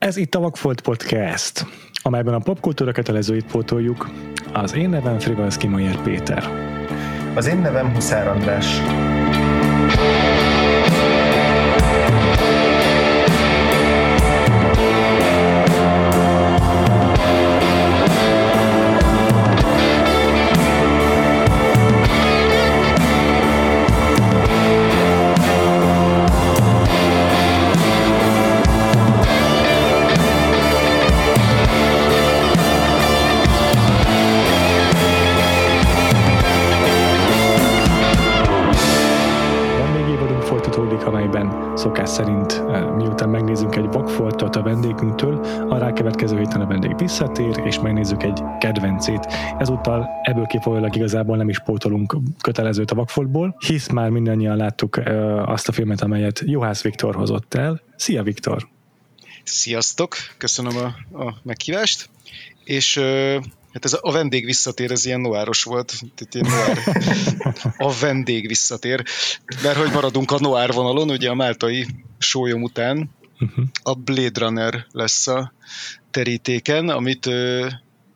Ez itt a Vagfolt Podcast, amelyben a popkultúra kötelezőit pótoljuk. Az én nevem Frivalszki Mayer Péter. Az én nevem Huszár András. Vendégünktől, a rákövetkező héten a vendég visszatér, és megnézzük egy kedvencét. Ezúttal ebből kifolyólag igazából nem is pótolunk kötelezőt a vakfoltból, hisz már mindannyian láttuk azt a filmet, amelyet Juhász Viktor hozott el. Szia Viktor! Sziasztok! Köszönöm a, a meghívást. És Hát ez a vendég visszatér, ez ilyen noáros volt. Tehát ilyen noár. A vendég visszatér. Mert hogy maradunk a noár vonalon, ugye a máltai sólyom után uh-huh. a Blade Runner lesz a terítéken, amit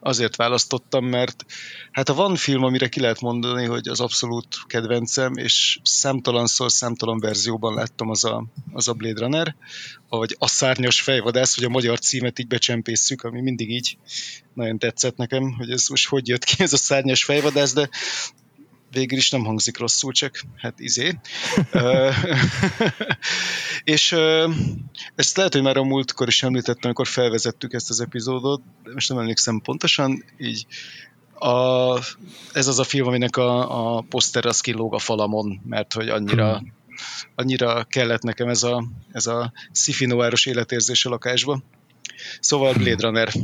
azért választottam, mert hát ha van film, amire ki lehet mondani, hogy az abszolút kedvencem, és számtalanszor, számtalan verzióban láttam az a, az a Blade Runner, vagy a szárnyas fejvadász, hogy a magyar címet így becsempészük, ami mindig így nagyon tetszett nekem, hogy ez most hogy jött ki ez a szárnyas fejvadász, de végül is nem hangzik rosszul, csak hát izé. és ezt lehet, hogy már a múltkor is említettem, amikor felvezettük ezt az epizódot, de most nem emlékszem pontosan, így a, ez az a film, aminek a, a poszter az kilóg a falamon, mert hogy annyira hmm. annyira kellett nekem ez a, ez a sci életérzés a lakásba. Szóval Blade Runner.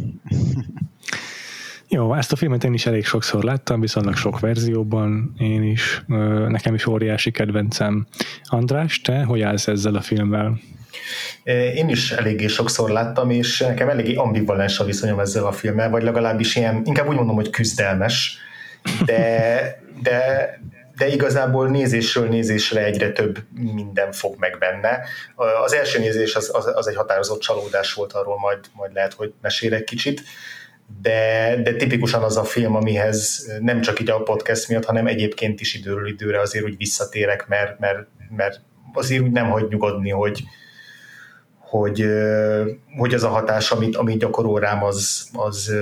Jó, ezt a filmet én is elég sokszor láttam, viszonylag sok verzióban, én is, nekem is óriási kedvencem. András, te hogy állsz ezzel a filmmel? Én is eléggé sokszor láttam, és nekem eléggé ambivalens a viszonyom ezzel a filmmel, vagy legalábbis ilyen, inkább úgy mondom, hogy küzdelmes, de, de, de igazából nézésről nézésre egyre több minden fog meg benne. Az első nézés az, az, az egy határozott csalódás volt, arról majd, majd lehet, hogy mesélek kicsit de, de tipikusan az a film, amihez nem csak így a podcast miatt, hanem egyébként is időről időre azért úgy visszatérek, mert, mert, mert azért úgy nem hagy nyugodni, hogy, hogy, hogy az a hatás, amit, amit gyakorol rám, az, az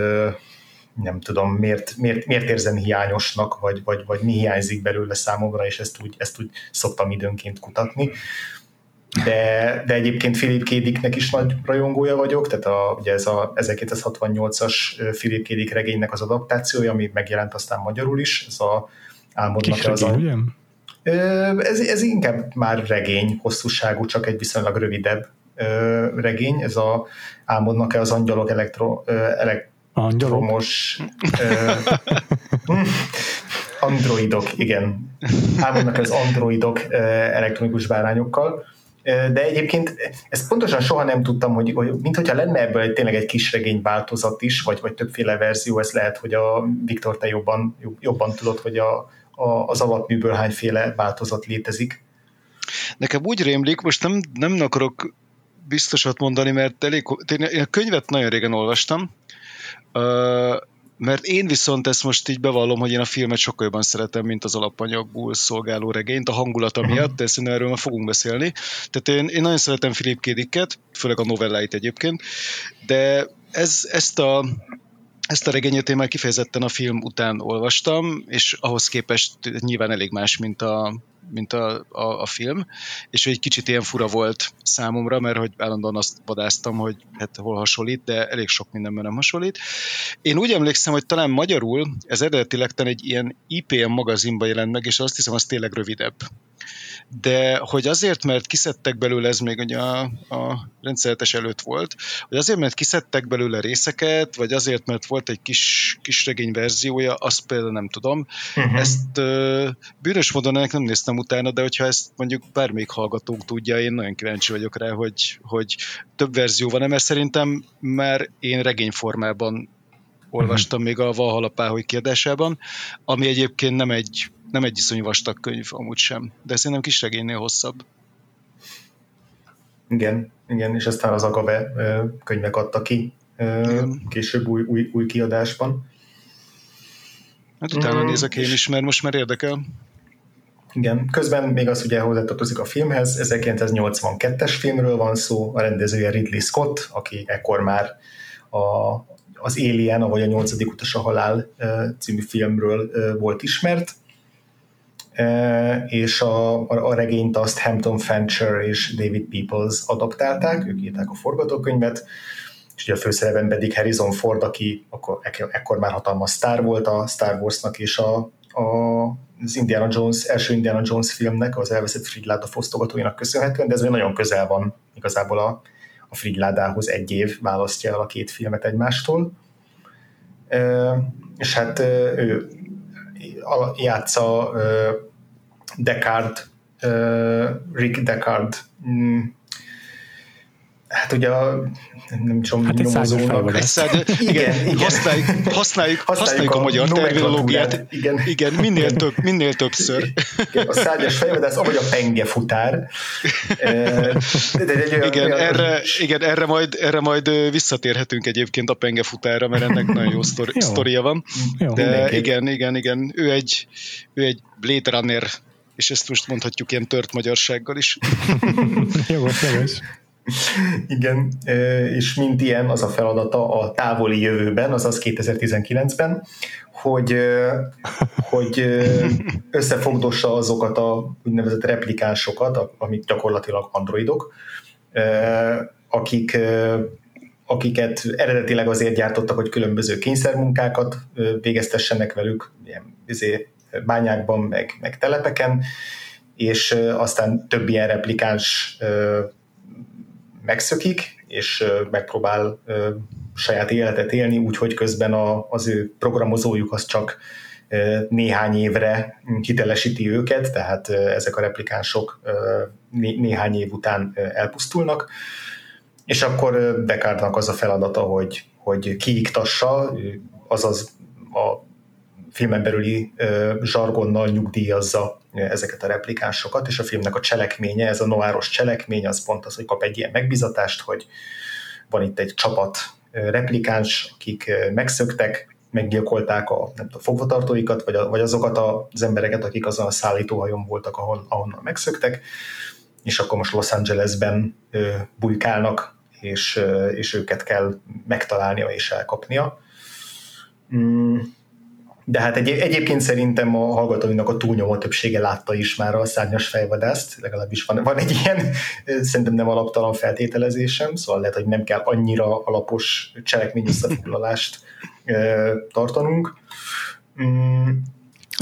nem tudom, miért, miért, miért érzem hiányosnak, vagy, vagy, vagy mi hiányzik belőle számomra, és ezt úgy, ezt úgy szoktam időnként kutatni de, de egyébként Philip Kédiknek is nagy rajongója vagyok, tehát a, ugye ez a 1968-as Philip Kédik regénynek az adaptációja, ami megjelent aztán magyarul is, ez a álmodnak az a... Ez, ez inkább már regény, hosszúságú, csak egy viszonylag rövidebb regény, ez a álmodnak-e az angyalok elektro, elektromos androidok, igen. Álmodnak az androidok elektronikus bárányokkal de egyébként ezt pontosan soha nem tudtam, hogy, hogy mint hogyha lenne ebből egy, tényleg egy kis regény változat is, vagy, vagy többféle verzió, ez lehet, hogy a Viktor, te jobban, jobban tudod, hogy a, a, az alapműből hányféle változat létezik. Nekem úgy rémlik, most nem, nem akarok biztosat mondani, mert elég, én a könyvet nagyon régen olvastam, mert én viszont ezt most így bevallom, hogy én a filmet sokkal jobban szeretem, mint az alapanyagból szolgáló regényt, a hangulata uh-huh. miatt, de szerintem erről már fogunk beszélni. Tehát én, én nagyon szeretem Philip Kédiket, főleg a novelláit egyébként, de ez, ezt a ezt a regényet én már kifejezetten a film után olvastam, és ahhoz képest nyilván elég más, mint a, mint a, a, a film, és egy kicsit ilyen fura volt számomra, mert hogy állandóan azt vadáztam, hogy hát hol hasonlít, de elég sok mindenben nem hasonlít. Én úgy emlékszem, hogy talán magyarul ez eredetileg egy ilyen IPM magazinban jelent meg, és azt hiszem, az tényleg rövidebb de hogy azért, mert kiszedtek belőle, ez még ugye a, a rendszeretes előtt volt, hogy azért, mert kiszedtek belőle részeket, vagy azért, mert volt egy kis, kis regény verziója, azt például nem tudom. Uh-huh. Ezt uh, bűnös módon ennek nem néztem utána, de hogyha ezt mondjuk bármelyik hallgatónk tudja, én nagyon kíváncsi vagyok rá, hogy, hogy több verzió van, mert szerintem már én regényformában olvastam még a Valhalla Páholy kiadásában, ami egyébként nem egy nem egy iszonyú vastag könyv amúgy sem, de szerintem kis regénynél hosszabb. Igen. igen, és aztán az Agave könyvek adta ki igen. később új, új, új kiadásban. Hát utána mm. nézek én is, mert most már érdekel. Igen, közben még az ugye hozzátartozik a filmhez, 1982-es filmről van szó, a rendezője Ridley Scott, aki ekkor már a, az Alien, vagy a nyolcadik utas a halál című filmről volt ismert, és a, a, a regényt azt Hampton Fancher és David Peoples adaptálták, ők írták a forgatókönyvet, és ugye a főszerepben pedig Harrison Ford, aki akkor, ekkor már hatalmas sztár volt a Star Warsnak és a, a, az Indiana Jones, első Indiana Jones filmnek, az elveszett Fridláda fosztogatóinak köszönhetően, de ez nagyon közel van igazából a, a Fridládához egy év választja el a két filmet egymástól. És hát ő játsza Descartes, Rick Descartes mm, Hát ugye a, nem tudom, hát nyomozónak. Egy szád, igen, igen, igen. Használjuk, használjuk, használjuk, a, a magyar terminológiát. Igen. igen, minél, több, minél többször. Igen, a szárnyas fejvadász, ahogy a penge futár. De, de egy olyan, igen, olyan, erre, igen erre, majd, erre majd visszatérhetünk egyébként a penge futára, mert ennek nagyon jó, sztori, jó. sztoria van. Jó, de mindenki. igen, igen, igen. Ő egy, ő egy Blade Runner és ezt most mondhatjuk ilyen tört magyarsággal is. jó, jó. Igen, és mint ilyen az a feladata a távoli jövőben, azaz 2019-ben, hogy, hogy összefogdossa azokat a úgynevezett replikánsokat, amik gyakorlatilag androidok, akik akiket eredetileg azért gyártottak, hogy különböző kényszermunkákat végeztessenek velük, ilyen izé, bányákban, meg, meg telepeken, és aztán több ilyen replikáns megszökik, és megpróbál saját életet élni, úgyhogy közben a, az ő programozójuk az csak néhány évre hitelesíti őket, tehát ezek a replikánsok néhány év után elpusztulnak, és akkor Descartesnak az a feladata, hogy, hogy kiiktassa, azaz a filmen belüli zsargonnal nyugdíjazza ezeket a replikánsokat, és a filmnek a cselekménye, ez a noáros cselekmény, az pont az, hogy kap egy ilyen megbizatást, hogy van itt egy csapat replikáns, akik megszöktek, meggyilkolták a nem tudom, fogvatartóikat, vagy, a, vagy azokat az embereket, akik azon a szállítóhajón voltak, ahol, ahonnan megszöktek, és akkor most Los Angelesben ö, bujkálnak, és, ö, és őket kell megtalálnia és elkapnia. Mm de hát egy, egyébként szerintem a hallgatóinak a túlnyomó többsége látta is már a szárnyas fejvadászt, legalábbis van, van egy ilyen, szerintem nem alaptalan feltételezésem, szóval lehet, hogy nem kell annyira alapos cselekmény összefoglalást tartanunk. Mm.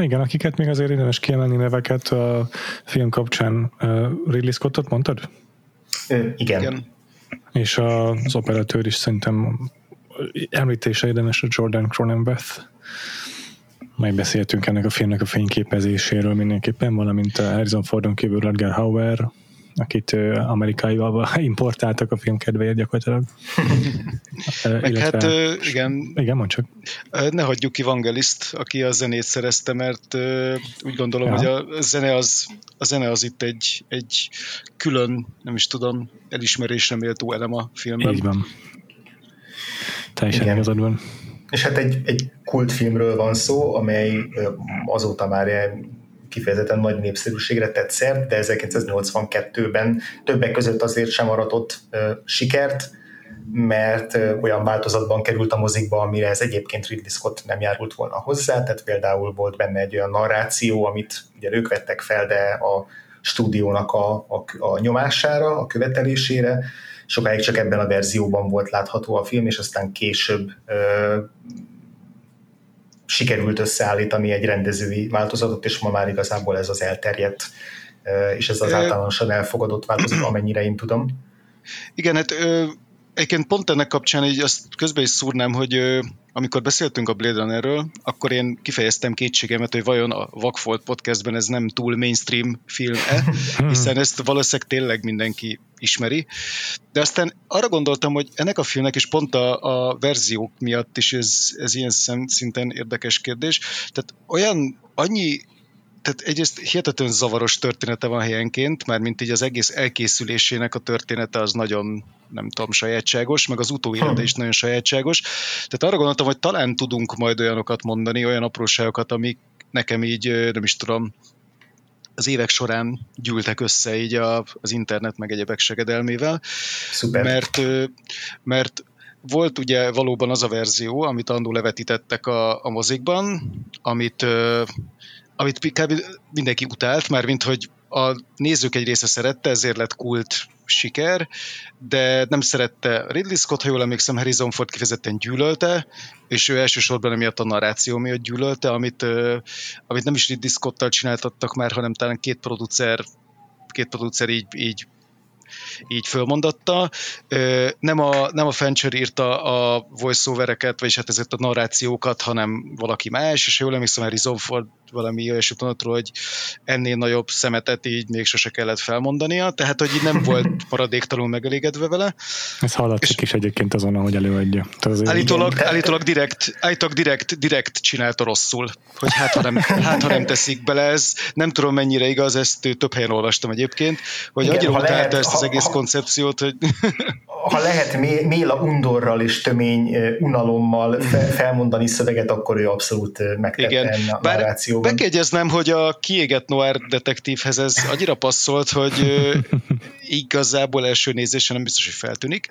Igen, akiket még azért érdemes kiemelni neveket a film kapcsán. Ridley Scottot mondtad? igen. igen. És az operatőr is szerintem említése érdemes a Jordan Cronenberth megbeszéltünk ennek a filmnek a fényképezéséről mindenképpen, valamint a Harrison Fordon kívül Rutger Hauer, akit amerikaival importáltak a film kedvéért gyakorlatilag. Meg Illetve, hát igen. Igen, mondj csak. Ne hagyjuk ki Vangelist, aki a zenét szerezte, mert úgy gondolom, ja. hogy a zene az, a zene az itt egy, egy külön, nem is tudom, elismerésre méltó elem a filmben. Így van. Teljesen igazad van. És hát egy, egy kultfilmről van szó, amely azóta már kifejezetten nagy népszerűségre tett szert, de 1982-ben többek között azért sem aratott sikert, mert olyan változatban került a mozikba, amire ez egyébként Ridley Scott nem járult volna hozzá, tehát például volt benne egy olyan narráció, amit ugye ők vettek fel, de a stúdiónak a, a, a nyomására, a követelésére, sokáig csak ebben a verzióban volt látható a film, és aztán később ö, sikerült összeállítani egy rendezői változatot, és ma már igazából ez az elterjedt, ö, és ez az általánosan elfogadott változat, amennyire én tudom. Igen, hát ö, Egyébként pont ennek kapcsán így azt közben is szúrnám, hogy amikor beszéltünk a Blade Runnerről, akkor én kifejeztem kétségemet, hogy vajon a Vagfolt podcastben ez nem túl mainstream film-e, hiszen ezt valószínűleg tényleg mindenki ismeri. De aztán arra gondoltam, hogy ennek a filmnek, és pont a, a verziók miatt is ez, ez ilyen szinten érdekes kérdés, tehát olyan annyi tehát egyrészt hihetetlen zavaros története van helyenként, mert mint így az egész elkészülésének a története az nagyon, nem tudom, sajátságos, meg az utóélete is nagyon sajátságos. Tehát arra gondoltam, hogy talán tudunk majd olyanokat mondani, olyan apróságokat, amik nekem így, nem is tudom, az évek során gyűltek össze így a, az internet meg egyebek segedelmével, Szuper. mert, mert volt ugye valóban az a verzió, amit annó levetítettek a, a mozikban, amit, amit kb. mindenki utált, már mint hogy a nézők egy része szerette, ezért lett kult siker, de nem szerette Ridley Scott, ha jól emlékszem, Harrison Ford kifejezetten gyűlölte, és ő elsősorban emiatt a narráció miatt gyűlölte, amit, amit nem is Ridley Scott-tal csináltattak már, hanem talán két producer két producer így, így így fölmondatta. Nem a, nem a Fancher írta a voice-overeket, vagyis hát ezért a narrációkat, hanem valaki más, és jól emlékszem, Harrison Ford valami olyasmit mondott hogy ennél nagyobb szemetet így még sose kellett felmondania, tehát hogy így nem volt maradéktalanul megelégedve vele. Ez hallatszik is egyébként azon, hogy előadja. Állítólag, igen. állítólag direkt, állítólag direkt, direkt csinálta rosszul, hogy hát ha, nem, hát ha nem teszik bele, ez nem tudom mennyire igaz, ezt több helyen olvastam egyébként, hogy igen, annyira utálta ezt az egész koncepciót, hogy... Ha lehet Méla undorral és tömény unalommal felmondani szöveget, akkor ő abszolút megtette a narráció be Bekegyeznem, hogy a kiégett noir detektívhez ez annyira passzolt, hogy igazából első nézésen nem biztos, hogy feltűnik.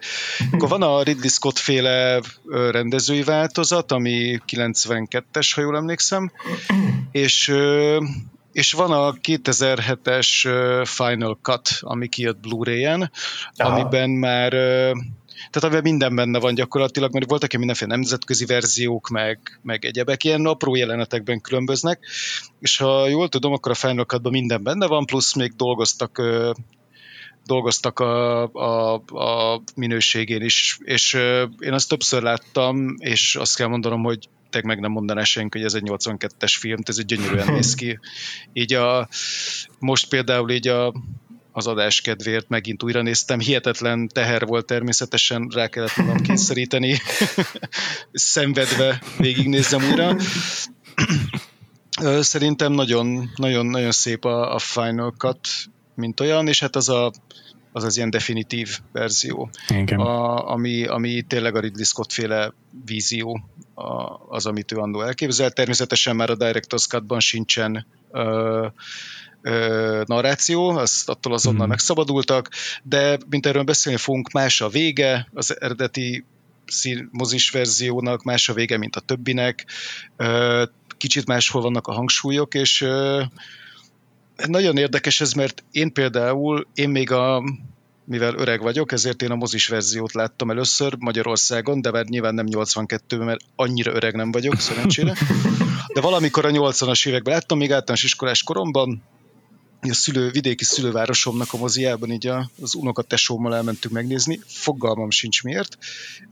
Akkor van a Ridley Scott féle rendezői változat, ami 92-es, ha jól emlékszem, és és van a 2007-es Final Cut, ami kijött Blu-ray-en, amiben már tehát amiben minden benne van gyakorlatilag, mert voltak ilyen mindenféle nemzetközi verziók, meg, meg egyebek, ilyen apró jelenetekben különböznek, és ha jól tudom, akkor a Final cut minden benne van, plusz még dolgoztak dolgoztak a, a, a minőségén is, és én azt többször láttam, és azt kell mondanom, hogy meg nem mondaná senki, hogy ez egy 82-es film, ez egy gyönyörűen néz ki. Így a, most például így a az adás kedvéért megint újra néztem. Hihetetlen teher volt természetesen, rá kellett magam kényszeríteni, szenvedve végignézzem újra. Szerintem nagyon, nagyon, nagyon szép a, a Final Cut, mint olyan, és hát az a, az az ilyen definitív verzió, A, ami, ami tényleg a Ridley Scott féle vízió, a, az, amit ő andó elképzel. Természetesen már a Director's Cut-ban sincsen uh, narráció, azt attól azonnal hmm. megszabadultak, de mint erről beszélni fogunk, más a vége, az eredeti mozis verziónak, más a vége, mint a többinek, kicsit máshol vannak a hangsúlyok, és nagyon érdekes ez, mert én például, én még a mivel öreg vagyok, ezért én a mozis verziót láttam először Magyarországon, de már nyilván nem 82 mert annyira öreg nem vagyok, szerencsére. De valamikor a 80-as években láttam, még általános iskolás koromban, a szülő, vidéki szülővárosomnak a moziában így az unokatesómmal elmentünk megnézni, fogalmam sincs miért,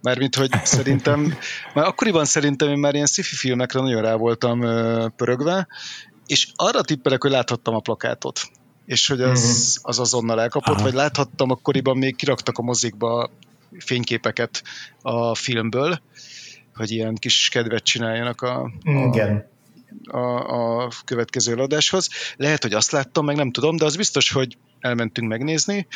mármint, hogy szerintem, már akkoriban szerintem én már ilyen sci filmekre nagyon rá voltam pörögve, és arra tippelek, hogy láthattam a plakátot, és hogy az, mhm. az azonnal elkapott, Aha. vagy láthattam akkoriban még kiraktak a mozikba fényképeket a filmből, hogy ilyen kis kedvet csináljanak a, a, Igen a, a következő adáshoz. Lehet, hogy azt láttam, meg nem tudom, de az biztos, hogy elmentünk megnézni.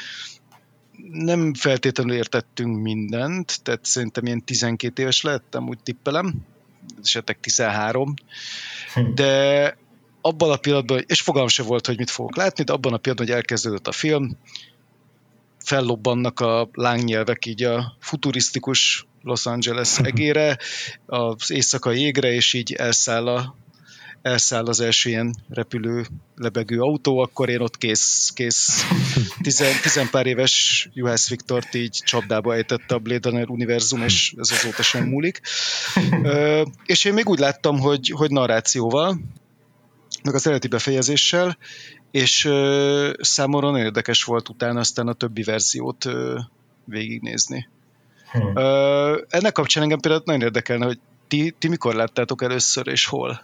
Nem feltétlenül értettünk mindent, tehát szerintem ilyen 12 éves lehettem, úgy tippelem, esetleg 13, hm. de abban a pillanatban, és fogalmam se volt, hogy mit fogok látni, de abban a pillanatban, hogy elkezdődött a film, fellobbannak a lángnyelvek így a futurisztikus Los Angeles egére, az éjszakai égre, és így elszáll a elszáll az első ilyen repülő, lebegő autó, akkor én ott kész, kész tizen, tizen pár éves Juhász Viktort így csapdába ejtette a Blade Runner univerzum, és ez azóta sem múlik. Ö, és én még úgy láttam, hogy, hogy narrációval, meg az eredeti befejezéssel, és ö, számomra nagyon érdekes volt utána aztán a többi verziót ö, végignézni. Hmm. Ö, ennek kapcsán engem például nagyon érdekelne, hogy ti, ti mikor láttátok először, és hol?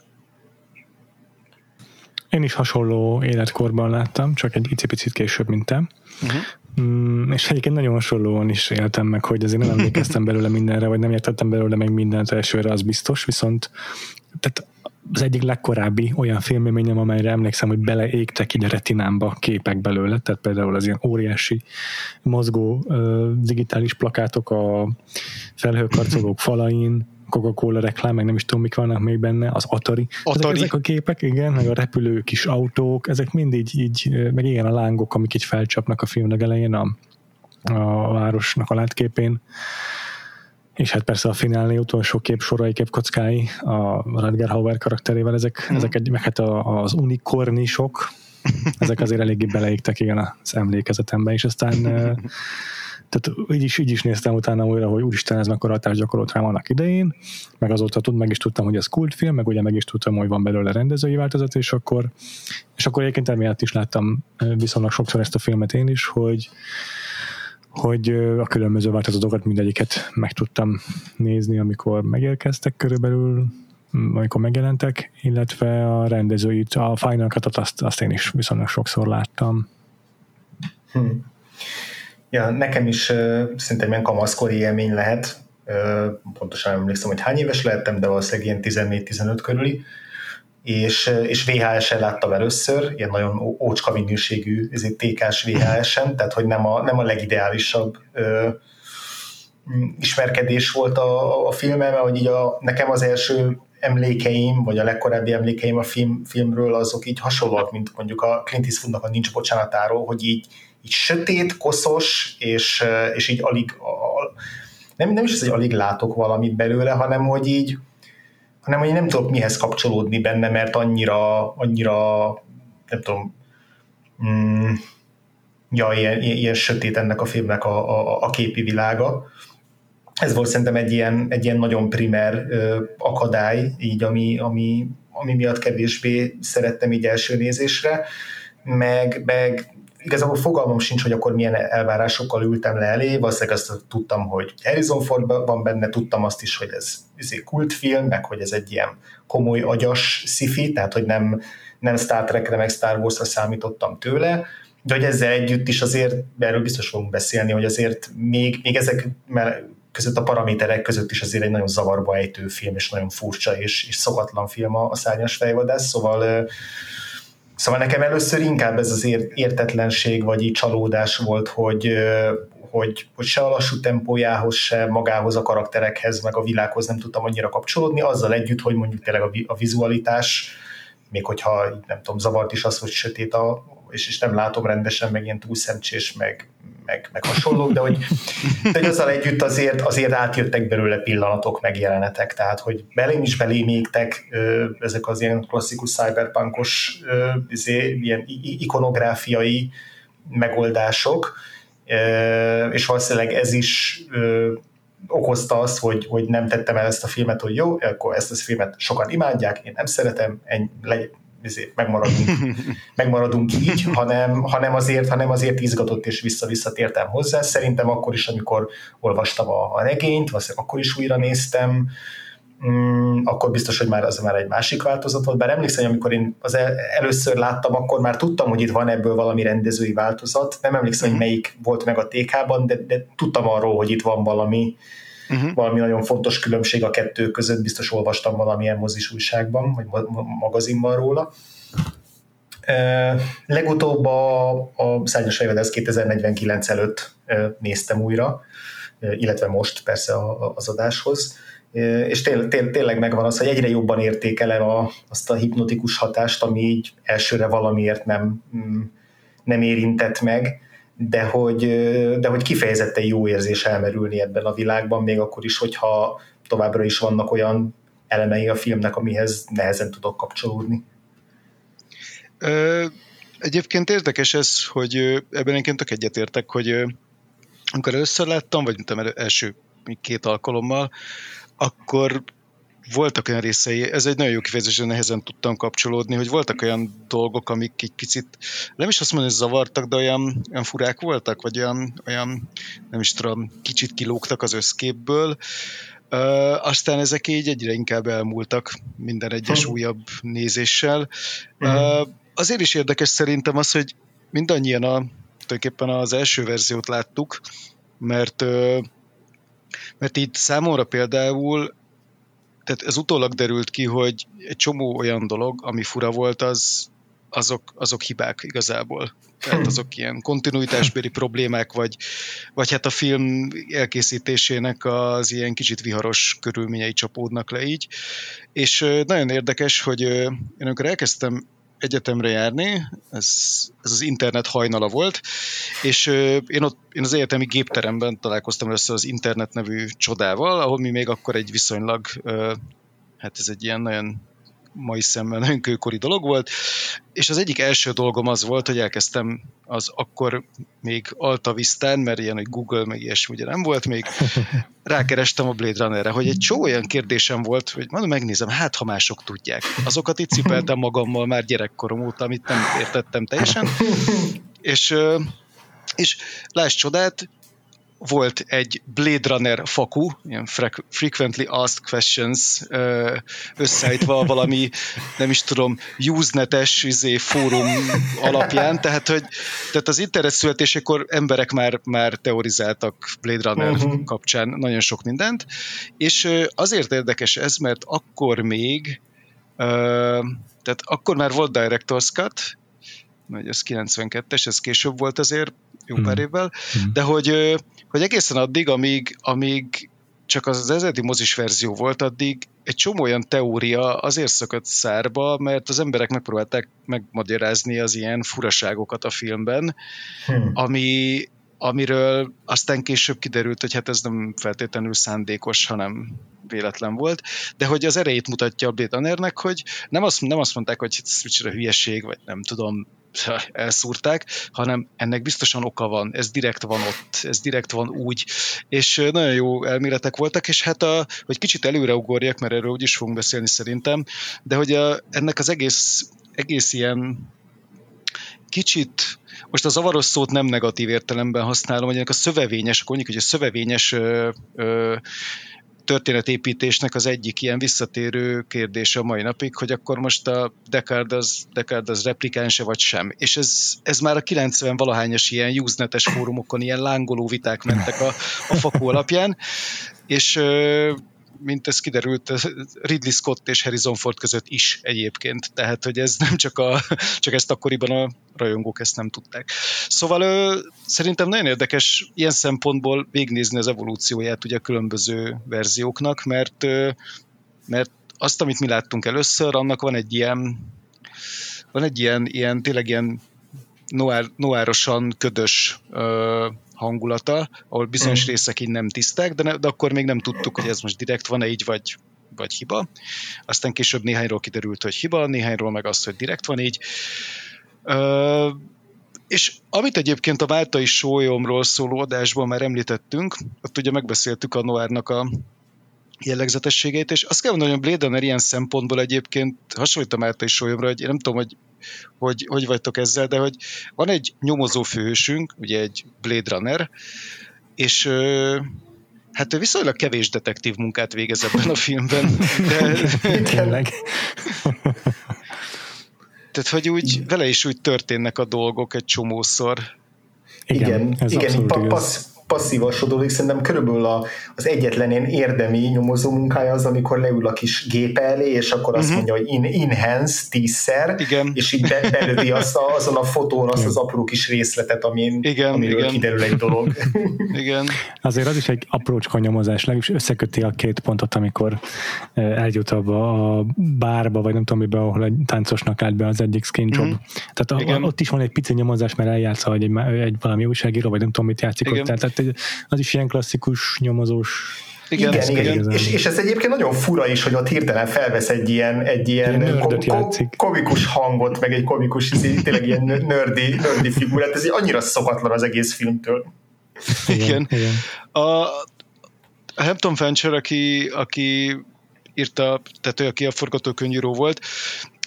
Én is hasonló életkorban láttam, csak egy icipicit később, mint te. Uh-huh. Mm, és egyébként nagyon hasonlóan is éltem meg, hogy azért nem emlékeztem belőle mindenre, vagy nem értettem belőle meg mindent elsőre, az biztos, viszont tehát az egyik legkorábbi olyan filmélményem, amelyre emlékszem, hogy beleégtek a retinámba képek belőle, tehát például az ilyen óriási mozgó uh, digitális plakátok a felhőkarcolók falain, Coca-Cola reklám, meg nem is tudom, mik vannak még benne, az Atari. Atari. Ezek, ezek a képek, igen, meg a repülő kis autók, ezek mind így, így, meg igen, a lángok, amik így felcsapnak a film elején a, a városnak a látképén és hát persze a finálni utolsó kép sorai képkockái a Radger Hauer karakterével, ezek, mm. ezek egy, meg hát a, az unikornisok, ezek azért eléggé beleégtek igen az emlékezetembe, és aztán tehát így is, így is néztem utána újra, hogy úristen, ez mekkora hatást gyakorolt rám annak idején, meg azóta tud, meg is tudtam, hogy ez kultfilm, meg ugye meg is tudtam, hogy van belőle rendezői változat, és akkor, és akkor egyébként emiatt is láttam viszonylag sokszor ezt a filmet én is, hogy, hogy a különböző változatokat mindegyiket meg tudtam nézni, amikor megérkeztek körülbelül, amikor megjelentek, illetve a rendezőit, a Final cut azt, azt én is viszonylag sokszor láttam. Hmm. Ja, nekem is uh, szinte ilyen kamaszkori élmény lehet. Uh, pontosan emlékszem, hogy hány éves lehettem, de valószínűleg ilyen 14-15 körüli és, és VHS-en láttam először, ilyen nagyon ócska minőségű TK-s VHS-en, tehát hogy nem a, nem a legideálisabb ö, ismerkedés volt a, a filmem, mert hogy így a, nekem az első emlékeim, vagy a legkorábbi emlékeim a film, filmről azok így hasonlóak, mint mondjuk a Clint Eastwoodnak a Nincs bocsánatáról, hogy így, így sötét, koszos, és, és így alig, a, nem, nem is az, hogy alig látok valamit belőle, hanem hogy így, hanem hogy nem tudok mihez kapcsolódni benne, mert annyira, annyira nem tudom, mm, ja, ilyen, ilyen sötét ennek a filmnek a, a, a képi világa. Ez volt szerintem egy ilyen, egy ilyen nagyon primer ö, akadály, így ami, ami, ami miatt kevésbé szerettem így első nézésre, meg, meg igazából fogalmam sincs, hogy akkor milyen elvárásokkal ültem le elé, valószínűleg azt tudtam, hogy Harrison Ford van benne, tudtam azt is, hogy ez, ez egy kultfilm, meg hogy ez egy ilyen komoly agyas sci tehát hogy nem, nem Star Trekre, meg Star Wars-ra számítottam tőle, de hogy ezzel együtt is azért, erről biztos fogunk beszélni, hogy azért még, még ezek között a paraméterek között is azért egy nagyon zavarba ejtő film, és nagyon furcsa és, és szokatlan film a, a szárnyas fejvadász, szóval Szóval nekem először inkább ez az értetlenség, vagy így csalódás volt, hogy, hogy, hogy se a lassú tempójához, se magához a karakterekhez, meg a világhoz nem tudtam annyira kapcsolódni, azzal együtt, hogy mondjuk tényleg a, a vizualitás, még hogyha nem tudom, zavart is az, hogy sötét a, és, és nem látom rendesen, meg ilyen túlszemcsés, meg, meg, meg hasonlók, de hogy, de hogy azzal együtt azért, azért átjöttek belőle pillanatok, meg tehát hogy belém is belém égtek ezek az ilyen klasszikus cyberpunkos izé, ilyen ikonográfiai megoldások, és valószínűleg ez is okozta azt, hogy, hogy nem tettem el ezt a filmet, hogy jó, akkor ezt a filmet sokan imádják, én nem szeretem, ennyi, ezért megmaradunk, megmaradunk így, hanem, hanem, azért, hanem azért izgatott és vissza-visszatértem hozzá. Szerintem akkor is, amikor olvastam a, a regényt, akkor is újra néztem, mm, akkor biztos, hogy már az már egy másik változat volt. Bár emlékszem, amikor én az el, először láttam, akkor már tudtam, hogy itt van ebből valami rendezői változat. Nem emlékszem, mm-hmm. hogy mhm. melyik volt meg a TK-ban, de, de tudtam arról, hogy itt van valami, uh-huh. valami nagyon fontos különbség a kettő között, biztos olvastam valamilyen mozis újságban, vagy magazinban róla. Legutóbb a, a Szárnyas Fejvadász 2049 előtt néztem újra, illetve most persze az adáshoz, és tél, tél, tényleg megvan az, hogy egyre jobban értékelem a, azt a hipnotikus hatást, ami így elsőre valamiért nem, mm, nem érintett meg, de hogy, de hogy kifejezetten jó érzés elmerülni ebben a világban, még akkor is, hogyha továbbra is vannak olyan elemei a filmnek, amihez nehezen tudok kapcsolódni. Ö, egyébként érdekes ez, hogy ebben én tök egyetértek, hogy amikor először láttam, vagy mint első két alkalommal, akkor voltak olyan részei, ez egy nagyon jó kifejezés, hogy nehezen tudtam kapcsolódni, hogy voltak olyan dolgok, amik egy picit, nem is azt mondom, hogy zavartak, de olyan, olyan furák voltak, vagy olyan, olyan, nem is tudom, kicsit kilógtak az összképből. Uh, aztán ezek így egyre inkább elmúltak minden egyes hm. újabb nézéssel. Uh, azért is érdekes szerintem az, hogy mindannyian a, tulajdonképpen az első verziót láttuk, mert, uh, mert így számomra például tehát ez utólag derült ki, hogy egy csomó olyan dolog, ami fura volt, az, azok, azok hibák igazából. Tehát azok ilyen kontinuitásbéli problémák, vagy, vagy hát a film elkészítésének az ilyen kicsit viharos körülményei csapódnak le így. És nagyon érdekes, hogy én amikor elkezdtem egyetemre járni, ez, ez az internet hajnala volt, és én, ott, én az egyetemi gépteremben találkoztam össze az internet nevű csodával, ahol mi még akkor egy viszonylag, hát ez egy ilyen nagyon mai szemmel nagyon kőkori dolog volt, és az egyik első dolgom az volt, hogy elkezdtem az akkor még Alta Vistán, mert ilyen, hogy Google, meg ilyesmi ugye nem volt még, rákerestem a Blade Runnerre, hogy egy csó olyan kérdésem volt, hogy mondom, megnézem, hát ha mások tudják. Azokat itt cipeltem magammal már gyerekkorom óta, amit nem értettem teljesen, és és láss csodát, volt egy Blade Runner faku, ilyen frequently asked questions összeállítva valami, nem is tudom, Usenet-es izé, fórum alapján, tehát, hogy tehát az internet születésekor emberek már, már teorizáltak Blade Runner uh-huh. kapcsán nagyon sok mindent, és azért érdekes ez, mert akkor még tehát akkor már volt Director's Cut, hogy ez 92-es, ez később volt azért, jó pár hmm. évvel, hmm. de hogy, hogy egészen addig, amíg, amíg csak az, az eredeti mozis verzió volt, addig egy csomó olyan teória azért szökött szárba, mert az emberek megpróbálták megmagyarázni az ilyen furaságokat a filmben, hmm. ami, amiről aztán később kiderült, hogy hát ez nem feltétlenül szándékos, hanem véletlen volt, de hogy az erejét mutatja a Blade hogy nem azt, nem azt mondták, hogy ez hülyeség, vagy nem tudom, elszúrták, hanem ennek biztosan oka van, ez direkt van ott, ez direkt van úgy, és nagyon jó elméletek voltak, és hát a, hogy kicsit előre ugorjak, mert erről úgyis fogunk beszélni szerintem, de hogy a, ennek az egész, egész ilyen kicsit, most a zavaros szót nem negatív értelemben használom, hogy ennek a szövevényes, akkor mondjuk, hogy a szövevényes ö, ö, történetépítésnek az egyik ilyen visszatérő kérdése a mai napig, hogy akkor most a Descartes az, Descartes az replikánse vagy sem. És ez, ez már a 90 valahányas ilyen Usenetes fórumokon ilyen lángoló viták mentek a, a fakó alapján, és mint ez kiderült, Ridley Scott és Harrison Ford között is egyébként. Tehát, hogy ez nem csak, a, csak ezt akkoriban a rajongók ezt nem tudták. Szóval ö, szerintem nagyon érdekes ilyen szempontból végnézni az evolúcióját ugye a különböző verzióknak, mert, ö, mert azt, amit mi láttunk először, annak van egy ilyen van egy ilyen, ilyen tényleg ilyen noár, noárosan ködös ö, hangulata, ahol bizonyos mm. részek így nem tiszták, de, ne, de akkor még nem tudtuk, hogy ez most direkt van-e így, vagy, vagy hiba. Aztán később néhányról kiderült, hogy hiba, néhányról meg az, hogy direkt van így. Ö, és amit egyébként a Váltai sólyomról szóló adásban már említettünk, ott ugye megbeszéltük a Noárnak a jellegzetességét, és azt kell mondani, hogy Blade Runner ilyen szempontból egyébként hasonlít a Mártai sólyomra, hogy én nem tudom, hogy hogy, hogy vagytok ezzel, de hogy van egy nyomozó főhősünk, ugye egy Blade Runner, és hát ő viszonylag kevés detektív munkát végez ebben a filmben. De... Tényleg. Tehát, hogy úgy vele is úgy történnek a dolgok egy csomószor. Igen, igen, ez igen passz, passzívasodódik, szerintem körülbelül a, az egyetlen ilyen érdemi nyomozó munkája az, amikor leül a kis gép elé, és akkor azt uh-huh. mondja, hogy in, enhance tízszer, igen. és így be, belövi azt a, azon a fotón azt az apró kis részletet, amin, igen, amiről igen. kiderül egy dolog. igen. Azért az is egy aprócska nyomozás, legalábbis összeköti a két pontot, amikor eljut abba a bárba, vagy nem tudom mibe, ahol egy táncosnak állt be az egyik skin job. Uh-huh. Tehát a, ott is van egy pici nyomozás, mert eljátsza, hogy egy, egy valami újságíró, vagy nem tudom mit játszik igen. ott. Tehát az is ilyen klasszikus nyomozós igen, igen, igen. És, és ez egyébként nagyon fura is, hogy ott hirtelen felvesz egy ilyen, egy ilyen, ilyen ko- ko- komikus hangot, meg egy komikus, tényleg ilyen nördi, nördi figurát, ez annyira szokatlan az egész filmtől. Igen. igen. A, a Hampton Fancher, aki, aki írta, tehát ő, aki a forgatókönyvíró volt,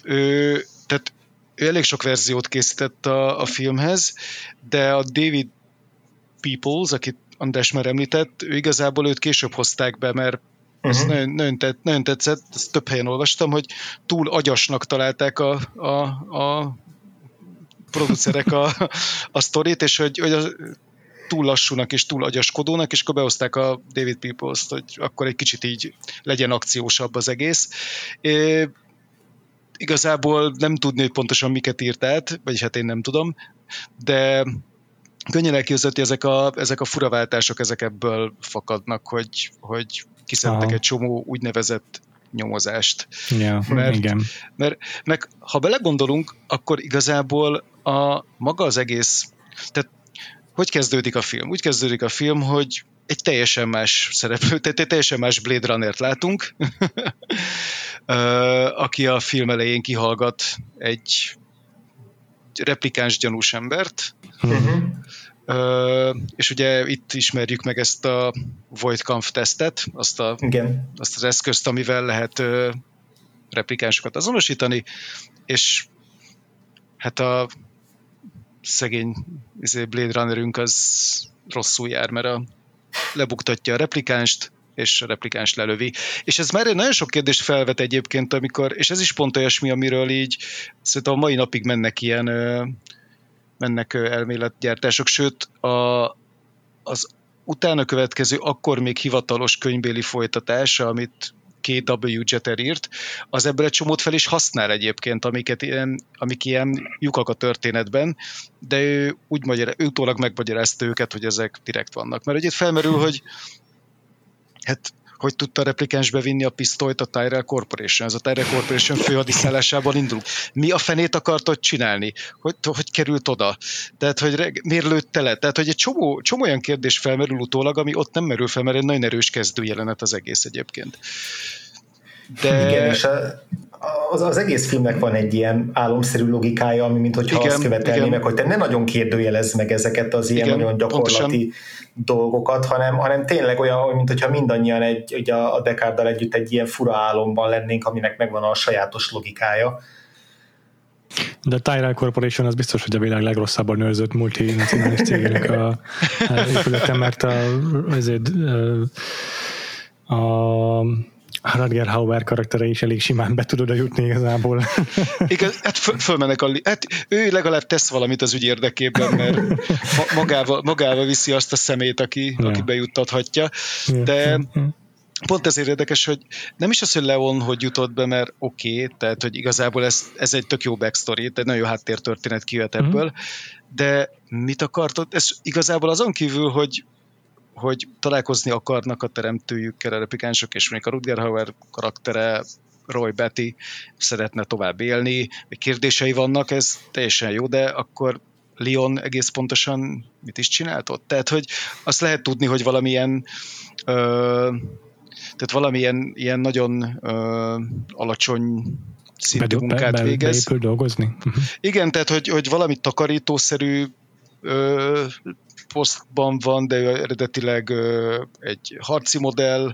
ő, tehát ő elég sok verziót készített a, a filmhez, de a David Peoples, akit András már említett, ő igazából őt később hozták be, mert uh-huh. ez nagyon, nagyon, tett, nagyon tetszett, ezt több helyen olvastam, hogy túl agyasnak találták a, a, a producerek a, a sztorit, és hogy, hogy az, túl lassúnak és túl agyaskodónak, és akkor behozták a David Peoples-t, hogy akkor egy kicsit így legyen akciósabb az egész. É, igazából nem tudni, hogy pontosan miket írt át, vagyis hát én nem tudom, de könnyen elképzelhető, ezek a, ezek a furaváltások ezek ebből fakadnak, hogy, hogy kiszedtek egy csomó úgynevezett nyomozást. Ja, mert, igen. Mert, meg ha belegondolunk, akkor igazából a maga az egész, tehát hogy kezdődik a film? Úgy kezdődik a film, hogy egy teljesen más szereplő, tehát egy teljesen más Blade Runner-t látunk, aki a film elején kihallgat egy replikáns gyanús embert, uh-huh. Uh, és ugye itt ismerjük meg ezt a Voidkampf tesztet, azt, a, Igen. azt az eszközt, amivel lehet uh, replikánsokat azonosítani, és hát a szegény izé, Blade Runnerünk az rosszul jár, mert a, lebuktatja a replikánst, és replikáns lelövi. És ez már nagyon sok kérdést felvet egyébként, amikor, és ez is pont olyasmi, amiről így szerintem a mai napig mennek ilyen mennek elméletgyártások, sőt a, az utána következő, akkor még hivatalos könyvbéli folytatása, amit K.W. Jeter írt, az ebből egy csomót fel is használ egyébként, amiket ilyen, amik ilyen lyukak a történetben, de ő úgy magyar, ő utólag megmagyarázta őket, hogy ezek direkt vannak. Mert ugye felmerül, hogy hát hogy tudta a replikáns bevinni a pisztolyt a Tyrell Corporation. Ez a Tyrell Corporation főhadiszállásában indul. Mi a fenét akart ott csinálni? Hogy, hogy került oda? Tehát, hogy miért lőtte le? Tehát, hogy egy csomó, csomó olyan kérdés felmerül utólag, ami ott nem merül fel, mert egy nagyon erős kezdőjelenet az egész egyébként. De... Igen, és a, az, az egész filmnek van egy ilyen álomszerű logikája, ami mint hogyha igen, azt követelné igen. meg, hogy te ne nagyon kérdőjelez meg ezeket az ilyen igen, nagyon gyakorlati pontosan. dolgokat, hanem, hanem tényleg olyan, mint hogyha mindannyian egy, ugye a Dekárdal együtt egy ilyen fura álomban lennénk, aminek megvan a sajátos logikája. De a Tyrell Corporation az biztos, hogy a világ legrosszabban nőrzött multinacionális cégének a, a épülete, mert a, azért, a, a Radger Hauer karaktere is elég simán be tudod jutni igazából. Igen, hát föl, fölmennek a... Hát ő legalább tesz valamit az ügy érdekében, mert magával, magával viszi azt a szemét, aki, ja. aki bejuttathatja. De pont ezért érdekes, hogy nem is az, hogy Leon hogy jutott be, mert oké, okay, tehát hogy igazából ez, ez egy tök jó backstory, tehát nagyon jó háttértörténet kijöhet ebből, mm. de mit akartott? Ez igazából azon kívül, hogy hogy találkozni akarnak a teremtőjükkel a replikánsok, és még a Rutger Hauer karaktere Roy Betty szeretne tovább élni, vagy kérdései vannak, ez teljesen jó, de akkor Leon egész pontosan mit is csinált ott? Tehát, hogy azt lehet tudni, hogy valamilyen ö, tehát valamilyen ilyen nagyon ö, alacsony szintű be, munkát be, be, végez. dolgozni. Uh-huh. Igen, tehát, hogy, hogy valami takarítószerű ö, posztban van, de ő eredetileg egy harci modell,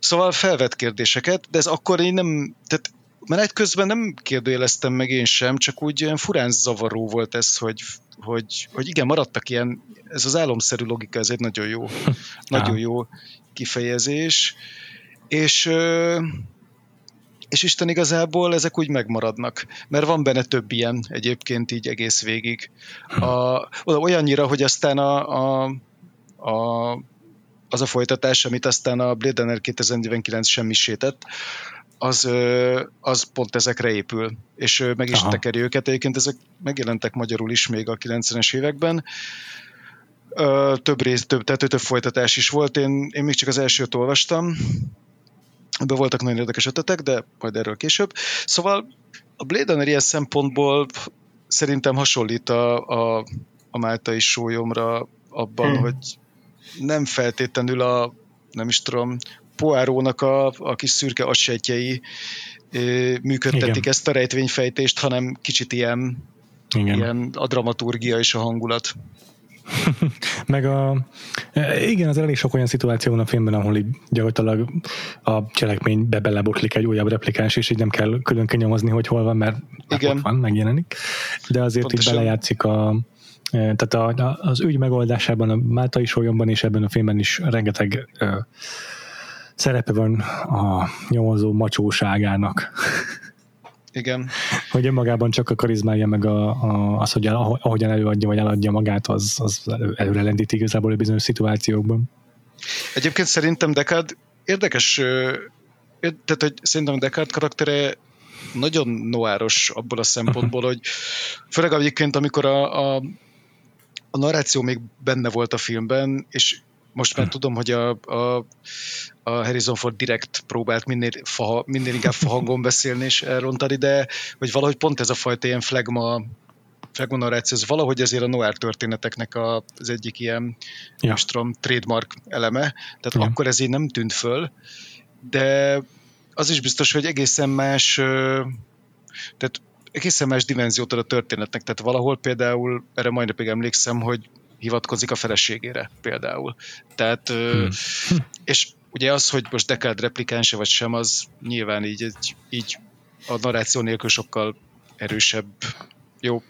szóval felvet kérdéseket, de ez akkor én nem, tehát menet közben nem kérdőjeleztem meg én sem, csak úgy olyan furán zavaró volt ez, hogy, hogy, hogy igen, maradtak ilyen, ez az álomszerű logika, ez egy nagyon jó, nagyon jó kifejezés, és és Isten igazából ezek úgy megmaradnak, mert van benne több ilyen egyébként így egész végig. A, olyannyira, hogy aztán a, a, a, az a folytatás, amit aztán a Blade Runner 2049 semmisített, az, az pont ezekre épül, és meg is Aha. tekeri őket. Egyébként ezek megjelentek magyarul is még a 90-es években. Több rész, több, tehát több folytatás is volt. Én, én még csak az elsőt olvastam, Ebben voltak nagyon érdekes ötletek, de majd erről később. Szóval a Blade Runner ilyen szempontból szerintem hasonlít a, a, a Máltai sólyomra abban, hmm. hogy nem feltétlenül a, nem is tudom, Poárónak a, a kis szürke agysejtjei működtetik Igen. ezt a rejtvényfejtést, hanem kicsit ilyen, Igen. ilyen a dramaturgia és a hangulat. Meg a, e, igen, az elég sok olyan szituáció van a filmben, ahol így gyakorlatilag a cselekménybe belebotlik egy újabb replikáns, és így nem kell külön kinyomozni, hogy hol van, mert igen. ott van, megjelenik. De azért Pontosan. így belejátszik a, e, tehát a, az ügy megoldásában, a Máltai sólyomban és ebben a filmben is rengeteg ö, szerepe van a nyomozó macsóságának. Igen. Hogy önmagában csak a karizmája, meg a, a, az, hogy el, ahogyan előadja, vagy eladja magát, az, az előre lendít igazából a bizonyos szituációkban. Egyébként szerintem Dekard érdekes, tehát hogy szerintem Dekard karaktere nagyon noáros abból a szempontból, hogy főleg egyébként, amikor a, a, a narráció még benne volt a filmben, és most már tudom, hogy a, a, a Harrison Ford direkt próbált minél, fa, minél inkább fahangon beszélni és elrontani, de hogy valahogy pont ez a fajta ilyen flagma narráció, ez valahogy ezért a noir történeteknek a, az egyik ilyen, ja. tudom, trademark eleme, tehát ja. akkor ez így nem tűnt föl, de az is biztos, hogy egészen más tehát egészen más dimenziót ad a történetnek, tehát valahol például, erre majd napig emlékszem, hogy hivatkozik a feleségére például. Tehát, hmm. és ugye az, hogy most Deckard replikánse vagy sem, az nyilván így, így a narráció nélkül sokkal erősebb. Jó,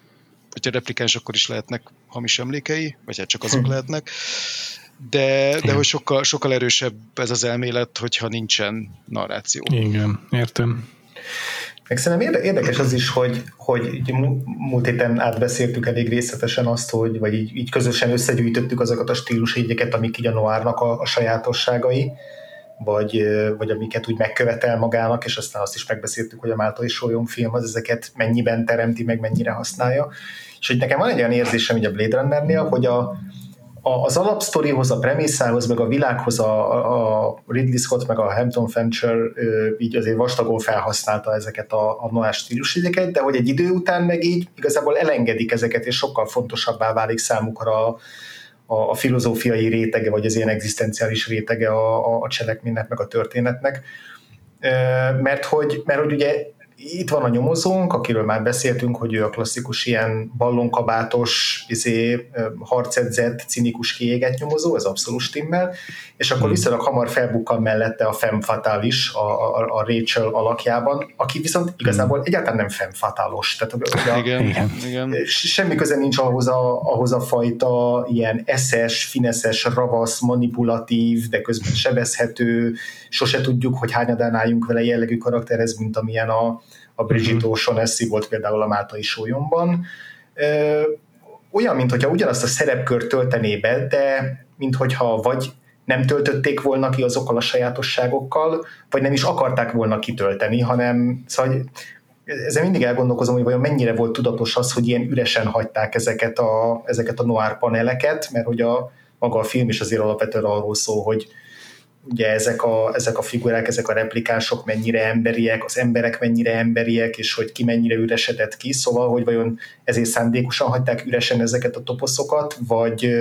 hogyha replikáns, akkor is lehetnek hamis emlékei, vagy hát csak azok hmm. lehetnek, de, de hogy sokkal, sokkal erősebb ez az elmélet, hogyha nincsen narráció. Igen, értem. Meg szerintem érdekes az is, hogy, hogy múlt héten átbeszéltük elég részletesen azt, hogy, vagy így, így közösen összegyűjtöttük azokat a stílusjegyeket, amik így a noárnak a, a sajátosságai, vagy, vagy amiket úgy megkövetel magának, és aztán azt is megbeszéltük, hogy a Máltai Sólyom film az ezeket mennyiben teremti, meg mennyire használja. És hogy nekem van egy olyan érzésem, hogy a Blade Runnernél, hogy a, az alapsztorihoz, a premisszához, meg a világhoz a, a Ridley Scott, meg a Hampton Fancher így azért vastagon felhasználta ezeket a, a noás stílusjegyeket, de hogy egy idő után meg így igazából elengedik ezeket, és sokkal fontosabbá válik számukra a, a, a filozófiai rétege, vagy az ilyen egzisztenciális rétege a, a, a cselekménynek, meg a történetnek. Mert hogy, mert hogy ugye itt van a nyomozónk, akiről már beszéltünk, hogy ő a klasszikus ilyen ballonkabátos, izé, harcedzett, cinikus kiégett nyomozó, ez abszolút stimmel, és akkor hmm. viszonylag hamar felbukkan mellette a femme fatal is a, a, a Rachel alakjában, aki viszont igazából hmm. egyáltalán nem femme fatalos. Tehát, a, igen, igen, igen. Semmi köze nincs ahhoz a, ahhoz a fajta ilyen eszes, fineszes, ravasz, manipulatív, de közben sebezhető, sose tudjuk, hogy hányadán álljunk vele jellegű karakterhez, mint amilyen a, a Brigitte mhm. O'Shaughnessy volt például a Máltai sólyomban. Olyan, mintha ugyanazt a szerepkört töltené be, de mintha vagy nem töltötték volna ki azokkal a sajátosságokkal, vagy nem is akarták volna kitölteni, hanem szóval ezzel mindig elgondolkozom, hogy vajon mennyire volt tudatos az, hogy ilyen üresen hagyták ezeket a, ezeket a noir paneleket, mert hogy a, maga a film is azért alapvetően arról szól, hogy, ugye ezek a, ezek a figurák, ezek a replikánsok mennyire emberiek, az emberek mennyire emberiek, és hogy ki mennyire üresedett ki, szóval, hogy vajon ezért szándékosan hagyták üresen ezeket a toposzokat, vagy,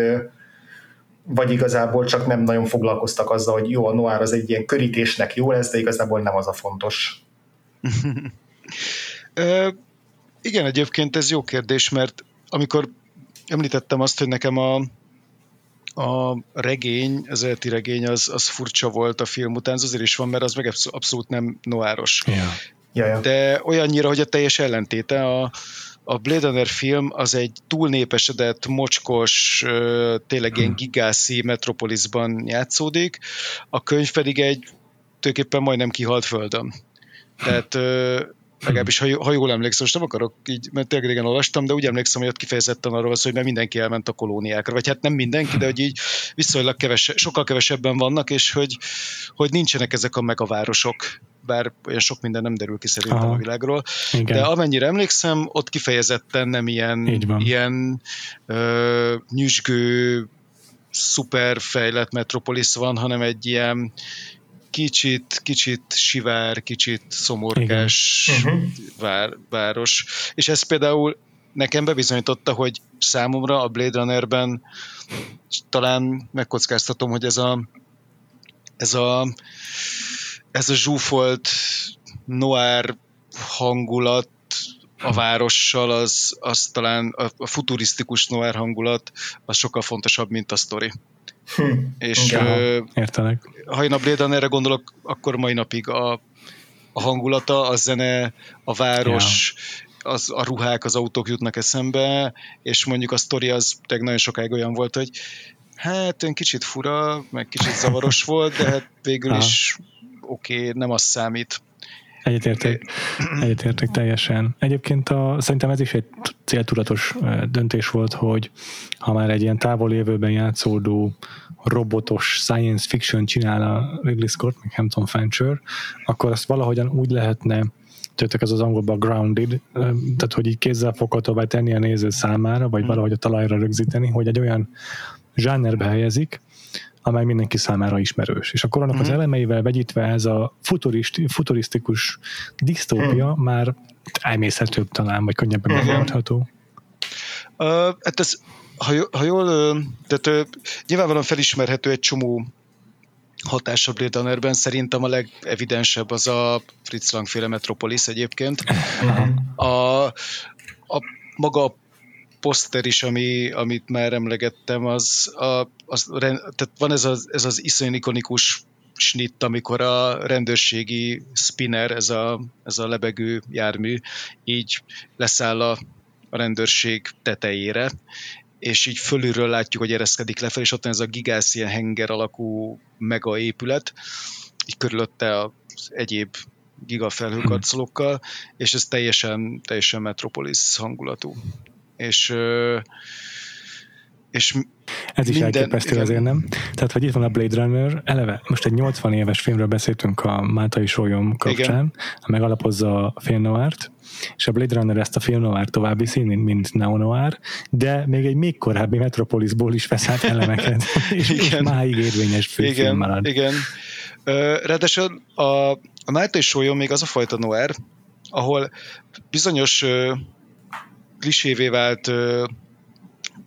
vagy igazából csak nem nagyon foglalkoztak azzal, hogy jó, a noir az egy ilyen körítésnek jó lesz, de igazából nem az a fontos. Ö, igen, egyébként ez jó kérdés, mert amikor említettem azt, hogy nekem a, a regény, az eredeti regény az, az furcsa volt a film után, az azért is van, mert az meg abszolút nem noáros. Ja. Ja, ja. De olyannyira, hogy a teljes ellentéte, a, a Blade Runner film az egy túlnépesedett, mocskos, tényleg ilyen hm. gigászi metropolisban játszódik, a könyv pedig egy tulajdonképpen majdnem kihalt földön. Tehát legalábbis ha, ha jól emlékszem, most nem akarok így, mert tényleg régen olvastam, de úgy emlékszem, hogy ott kifejezetten arról az, hogy nem mindenki elment a kolóniákra, vagy hát nem mindenki, de hogy így viszonylag keves, sokkal kevesebben vannak, és hogy, hogy nincsenek ezek a megavárosok, bár olyan sok minden nem derül ki szerintem Aha. a világról. Igen. De amennyire emlékszem, ott kifejezetten nem ilyen, ilyen ö, nyüzsgő, szuper fejlett metropolis van, hanem egy ilyen kicsit, kicsit sivár, kicsit szomorkás uh-huh. vár, város. És ez például nekem bebizonyította, hogy számomra a Blade Runnerben talán megkockáztatom, hogy ez a ez a ez a zsúfolt noir hangulat a várossal, az, az talán a, futurisztikus noir hangulat, az sokkal fontosabb, mint a sztori. Hm. És ja, értelek. ha én a Blade Runnerre gondolok, akkor mai napig a, a hangulata, a zene, a város, ja. az, a ruhák, az autók jutnak eszembe, és mondjuk a sztori az tényleg nagyon sokáig olyan volt, hogy hát ön kicsit fura, meg kicsit zavaros volt, de hát végül is oké, okay, nem az számít. Egyetértek, egyetértek teljesen. Egyébként a, szerintem ez is egy céltudatos döntés volt, hogy ha már egy ilyen távol jövőben játszódó robotos science fiction csinál a Ridley Scott, meg Hampton Fancher, akkor azt valahogyan úgy lehetne tőtek ez az angolban grounded, tehát hogy így kézzel foghatóvá tenni a néző számára, vagy hmm. valahogy a talajra rögzíteni, hogy egy olyan zsánerbe helyezik, amely mindenki számára ismerős. És akkor annak mm-hmm. az mhm. elemeivel vegyítve ez a futurist, futurisztikus disztópia mm. már elmészhetőbb talán, vagy könnyebben mm-hmm. megoldható. Uh, hát ez, ha, ha jól, tehát uh, nyilvánvalóan felismerhető egy csomó hatás a Blade Runnerben. Szerintem a legevidensebb az a Fritz Lang féle Metropolis egyébként. Uh-huh. A, a maga a poszter is, ami, amit már emlegettem, az, a, az tehát van ez az, ez az iszonyú ikonikus snitt, amikor a rendőrségi spinner, ez a, ez a lebegő jármű, így leszáll a, a rendőrség tetejére, és így fölülről látjuk, hogy ereszkedik lefelé, és ott van ez a gigász ilyen henger alakú mega épület, így körülötte az egyéb gigafelhőkarcolókkal, és ez teljesen, teljesen Metropolis hangulatú és és ez is minden, elképesztő igen. azért, nem? Tehát, hogy itt van a Blade Runner, eleve, most egy 80 éves filmről beszéltünk a Máltai Sólyom kapcsán, igen. megalapozza a film noárt, és a Blade Runner ezt a film noir tovább viszi, mint neo noir, de még egy még korábbi Metropolisból is vesz át elemeket, és, igen. és máig érvényes főfilm igen, marad. Igen, Ráadásul a, a Máltai Sólyom még az a fajta noir, ahol bizonyos klisévé vált ö,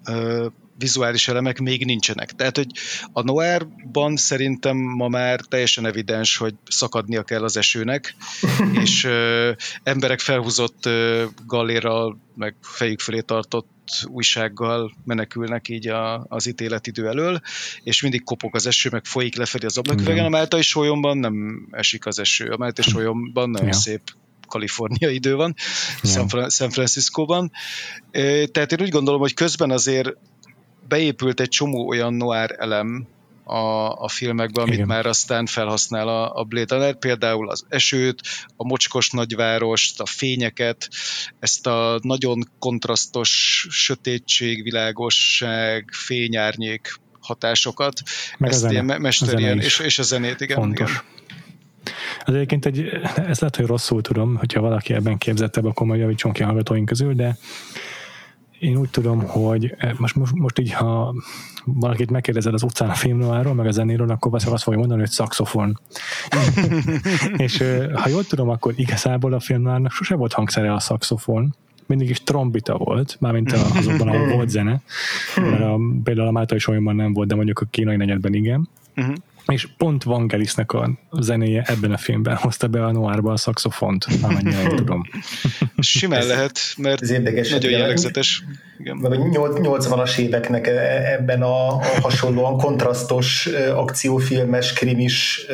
ö, vizuális elemek még nincsenek. Tehát, hogy a Noirban szerintem ma már teljesen evidens, hogy szakadnia kell az esőnek, és ö, emberek felhúzott ö, galérral, meg fejük felé tartott újsággal menekülnek így a, az ítéletidő elől, és mindig kopog az eső, meg folyik lefelé az ablaküvegen. A Máltai sólyomban nem esik az eső. A Máltai sólyomban nagyon ja. szép Kalifornia idő van, yeah. San Franciscóban. Tehát én úgy gondolom, hogy közben azért beépült egy csomó olyan noir elem a, a filmekben, amit Igen. már aztán felhasznál a, a Blade Runner, például az esőt, a mocskos nagyvárost, a fényeket, ezt a nagyon kontrasztos sötétség, világosság, fényárnyék hatásokat, Meg ezt ilyen mesterien, és, és a zenét, igen. Fontos. igen. Az egyébként egy, ez lehet, hogy rosszul tudom, hogyha valaki ebben képzettebb, akkor majd javítson ki a hallgatóink közül, de én úgy tudom, hogy eh, most, most, most így, ha valakit megkérdezed az utcán a filmnoáról, meg a zenéről, akkor valószínűleg azt fogja mondani, hogy szaxofon. és ha jól tudom, akkor igazából a filmnoárnak sose volt hangszere a szaxofon, mindig is trombita volt, mármint azokban, ahol volt zene, mert a, például a Mátai Solyomban nem volt, de mondjuk a kínai negyedben igen. Uh-huh és pont Vangelisnek a zenéje ebben a filmben hozta be a noárba a szaxofont, amennyire én tudom. Simán lehet, mert ez érdekes, nagyon jellegzetes. Igen. Meg a 80-as éveknek e- ebben a, a hasonlóan kontrasztos akciófilmes, krimis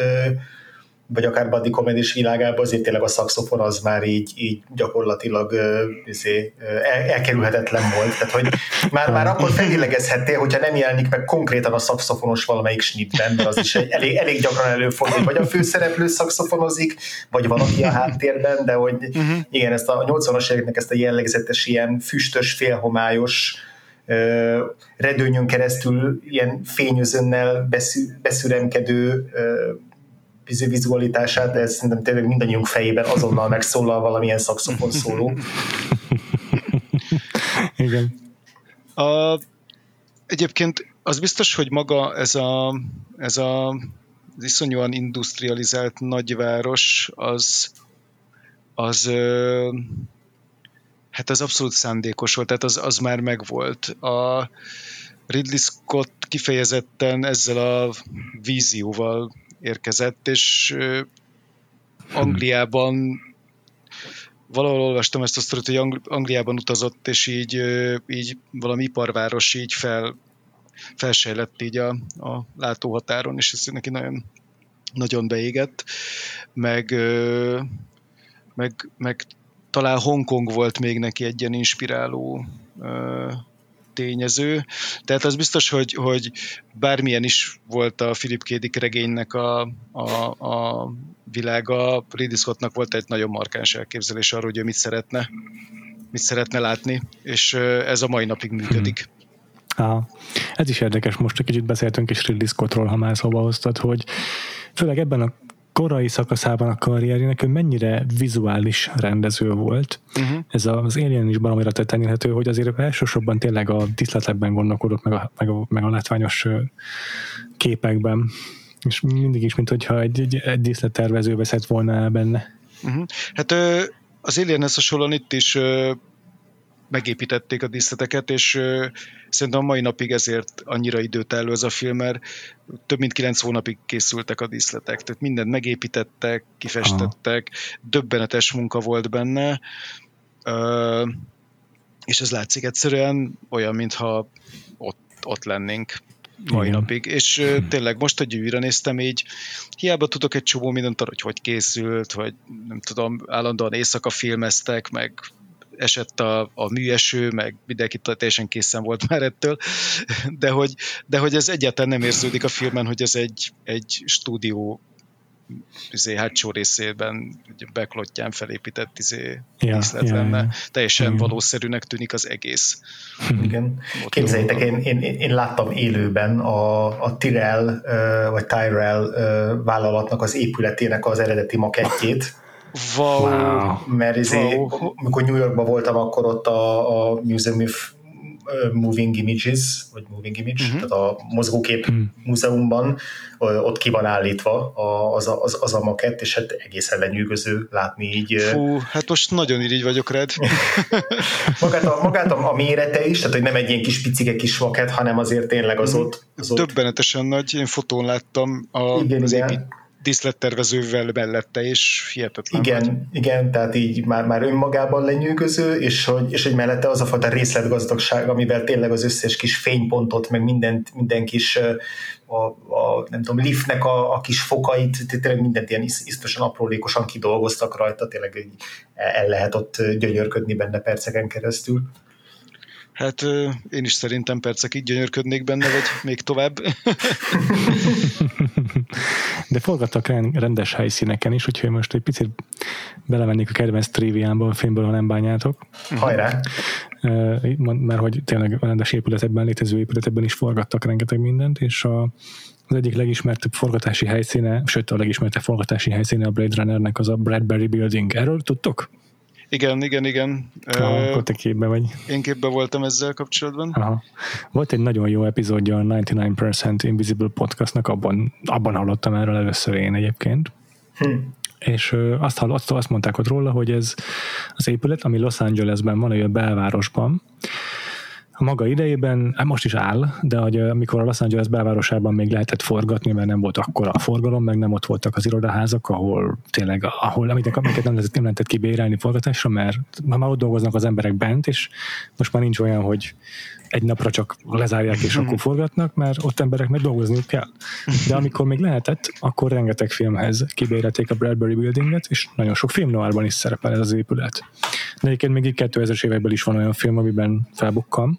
vagy akár body comedy világában azért tényleg a szakszofon az már így, így gyakorlatilag izé, el, elkerülhetetlen volt. Tehát, hogy már, már akkor felillegezhettél, hogyha nem jelenik meg konkrétan a szakszofonos valamelyik snitben, mert az is elég, elég gyakran előfordul, vagy a főszereplő szakszofonozik, vagy valaki a háttérben, de hogy uh-huh. igen, ezt a 80-as éveknek ezt a jellegzetes ilyen füstös, félhomályos redőnyön keresztül ilyen fényözönnel beszü, beszüremkedő vizualitását, de ez szerintem tényleg mindannyiunk fejében azonnal megszólal valamilyen szakszofon szóló. Igen. A, egyébként az biztos, hogy maga ez a, ez a az iszonyúan industrializált nagyváros, az, az hát az abszolút szándékos volt, tehát az, az már megvolt. A Ridley Scott kifejezetten ezzel a vízióval érkezett, és Angliában valahol olvastam ezt a sztorit, hogy Angliában utazott, és így, így valami iparváros így fel, felsejlett így a, a látóhatáron, és ez neki nagyon, nagyon beégett, meg, meg, meg talán Hongkong volt még neki egy ilyen inspiráló tényező. Tehát az biztos, hogy, hogy bármilyen is volt a Philip K. Dick regénynek a, a, a világa. Ridley Scottnak volt egy nagyon markáns elképzelés arról, hogy ő mit szeretne, mit szeretne látni, és ez a mai napig működik. Aha. Ez is érdekes, most egy kicsit beszéltünk is Ridley Scottról, ha már szóba hoztad, hogy főleg ebben a korai szakaszában a karrierjének ő mennyire vizuális rendező volt. Uh-huh. Ez az Alien is baromira tetten hogy azért elsősorban tényleg a diszletekben gondolkodott, meg a, meg a, meg a látványos képekben. És mindig is, mint hogyha egy, egy, egy díszlettervező veszett volna el benne. Uh-huh. Hát az Alienhez hasonlóan itt is megépítették a díszleteket, és szerintem a mai napig ezért annyira időtálló ez a film, mert több mint kilenc hónapig készültek a díszletek, tehát mindent megépítettek, kifestettek, Aha. döbbenetes munka volt benne, és ez látszik egyszerűen olyan, mintha ott, ott lennénk mai Igen. napig. És uh, tényleg most, hogy újra néztem így, hiába tudok egy csomó mindent arra, hogy hogy készült, vagy nem tudom, állandóan éjszaka filmeztek, meg esett a, a műeső, meg mindenki teljesen készen volt már ettől, de hogy, de hogy ez egyáltalán nem érződik a filmen, hogy ez egy, egy stúdió izé, hátsó részében beklottján felépített izé, ja, díszlet ja, lenne. Ja. Teljesen ja. valószerűnek tűnik az egész. Igen. Képzeljétek, én, én, én, láttam élőben a, a Tyrell, vagy Tyrell vállalatnak az épületének az eredeti makettjét, Wow. wow. Mert izé, wow. amikor New Yorkban voltam, akkor ott a, a Museum of Moving Images, vagy Moving Image, uh-huh. tehát a mozgókép uh-huh. múzeumban, ott ki van állítva az a, az, az a makett, és hát egészen lenyűgöző látni így. Fú, hát most nagyon irigy vagyok rád. magát, a, magát a, a mérete is, tehát hogy nem egy ilyen kis picike kis makett, hanem azért tényleg az mhm. ott. Az ott... nagy, én fotón láttam a, igen, az igen. épít díszlettervezővel mellette, és hihetetlen. Igen, vagy. igen, tehát így már, már önmagában lenyűgöző, és hogy, és hogy mellette az a fajta részletgazdagság, amivel tényleg az összes kis fénypontot, meg mindent, minden kis a, a, nem tudom, liftnek a, a kis fokait, tényleg mindent ilyen isztosan aprólékosan kidolgoztak rajta, tényleg el lehet ott gyönyörködni benne perceken keresztül. Hát én is szerintem percekig gyönyörködnék benne, vagy még tovább. De forgattak rendes helyszíneken is, úgyhogy most egy picit belemennék a kedvenc triviámba a filmből, ha nem bányátok. Hajrá! Mert hogy tényleg a rendes épületekben, létező épületekben is forgattak rengeteg mindent, és a, az egyik legismertebb forgatási helyszíne, sőt a legismertebb forgatási helyszíne a Blade Runnernek az a Bradbury Building. Erről tudtok? Igen, igen, igen. Ah, akkor te képbe vagy. Én képbe voltam ezzel kapcsolatban. Aha. Volt egy nagyon jó epizódja a 99% Invisible podcastnak, abban, abban hallottam erről először én egyébként. Hm. És azt, hallott, azt mondták ott róla, hogy ez az épület, ami Los Angelesben van, a belvárosban, a maga idejében, hát most is áll, de hogy amikor a Los Angeles belvárosában még lehetett forgatni, mert nem volt akkor a forgalom, meg nem ott voltak az irodaházak, ahol tényleg, ahol, amiket, amiket nem lehetett, nem lehetett kibérelni forgatásra, mert már ott dolgoznak az emberek bent, és most már nincs olyan, hogy egy napra csak lezárják és akkor forgatnak, mert ott embereknek dolgozniuk kell. De amikor még lehetett, akkor rengeteg filmhez kibérelték a Bradbury Buildinget, és nagyon sok film noárban is szerepel ez az épület. De egyébként még itt 2000-es években is van olyan film, amiben felbukkam,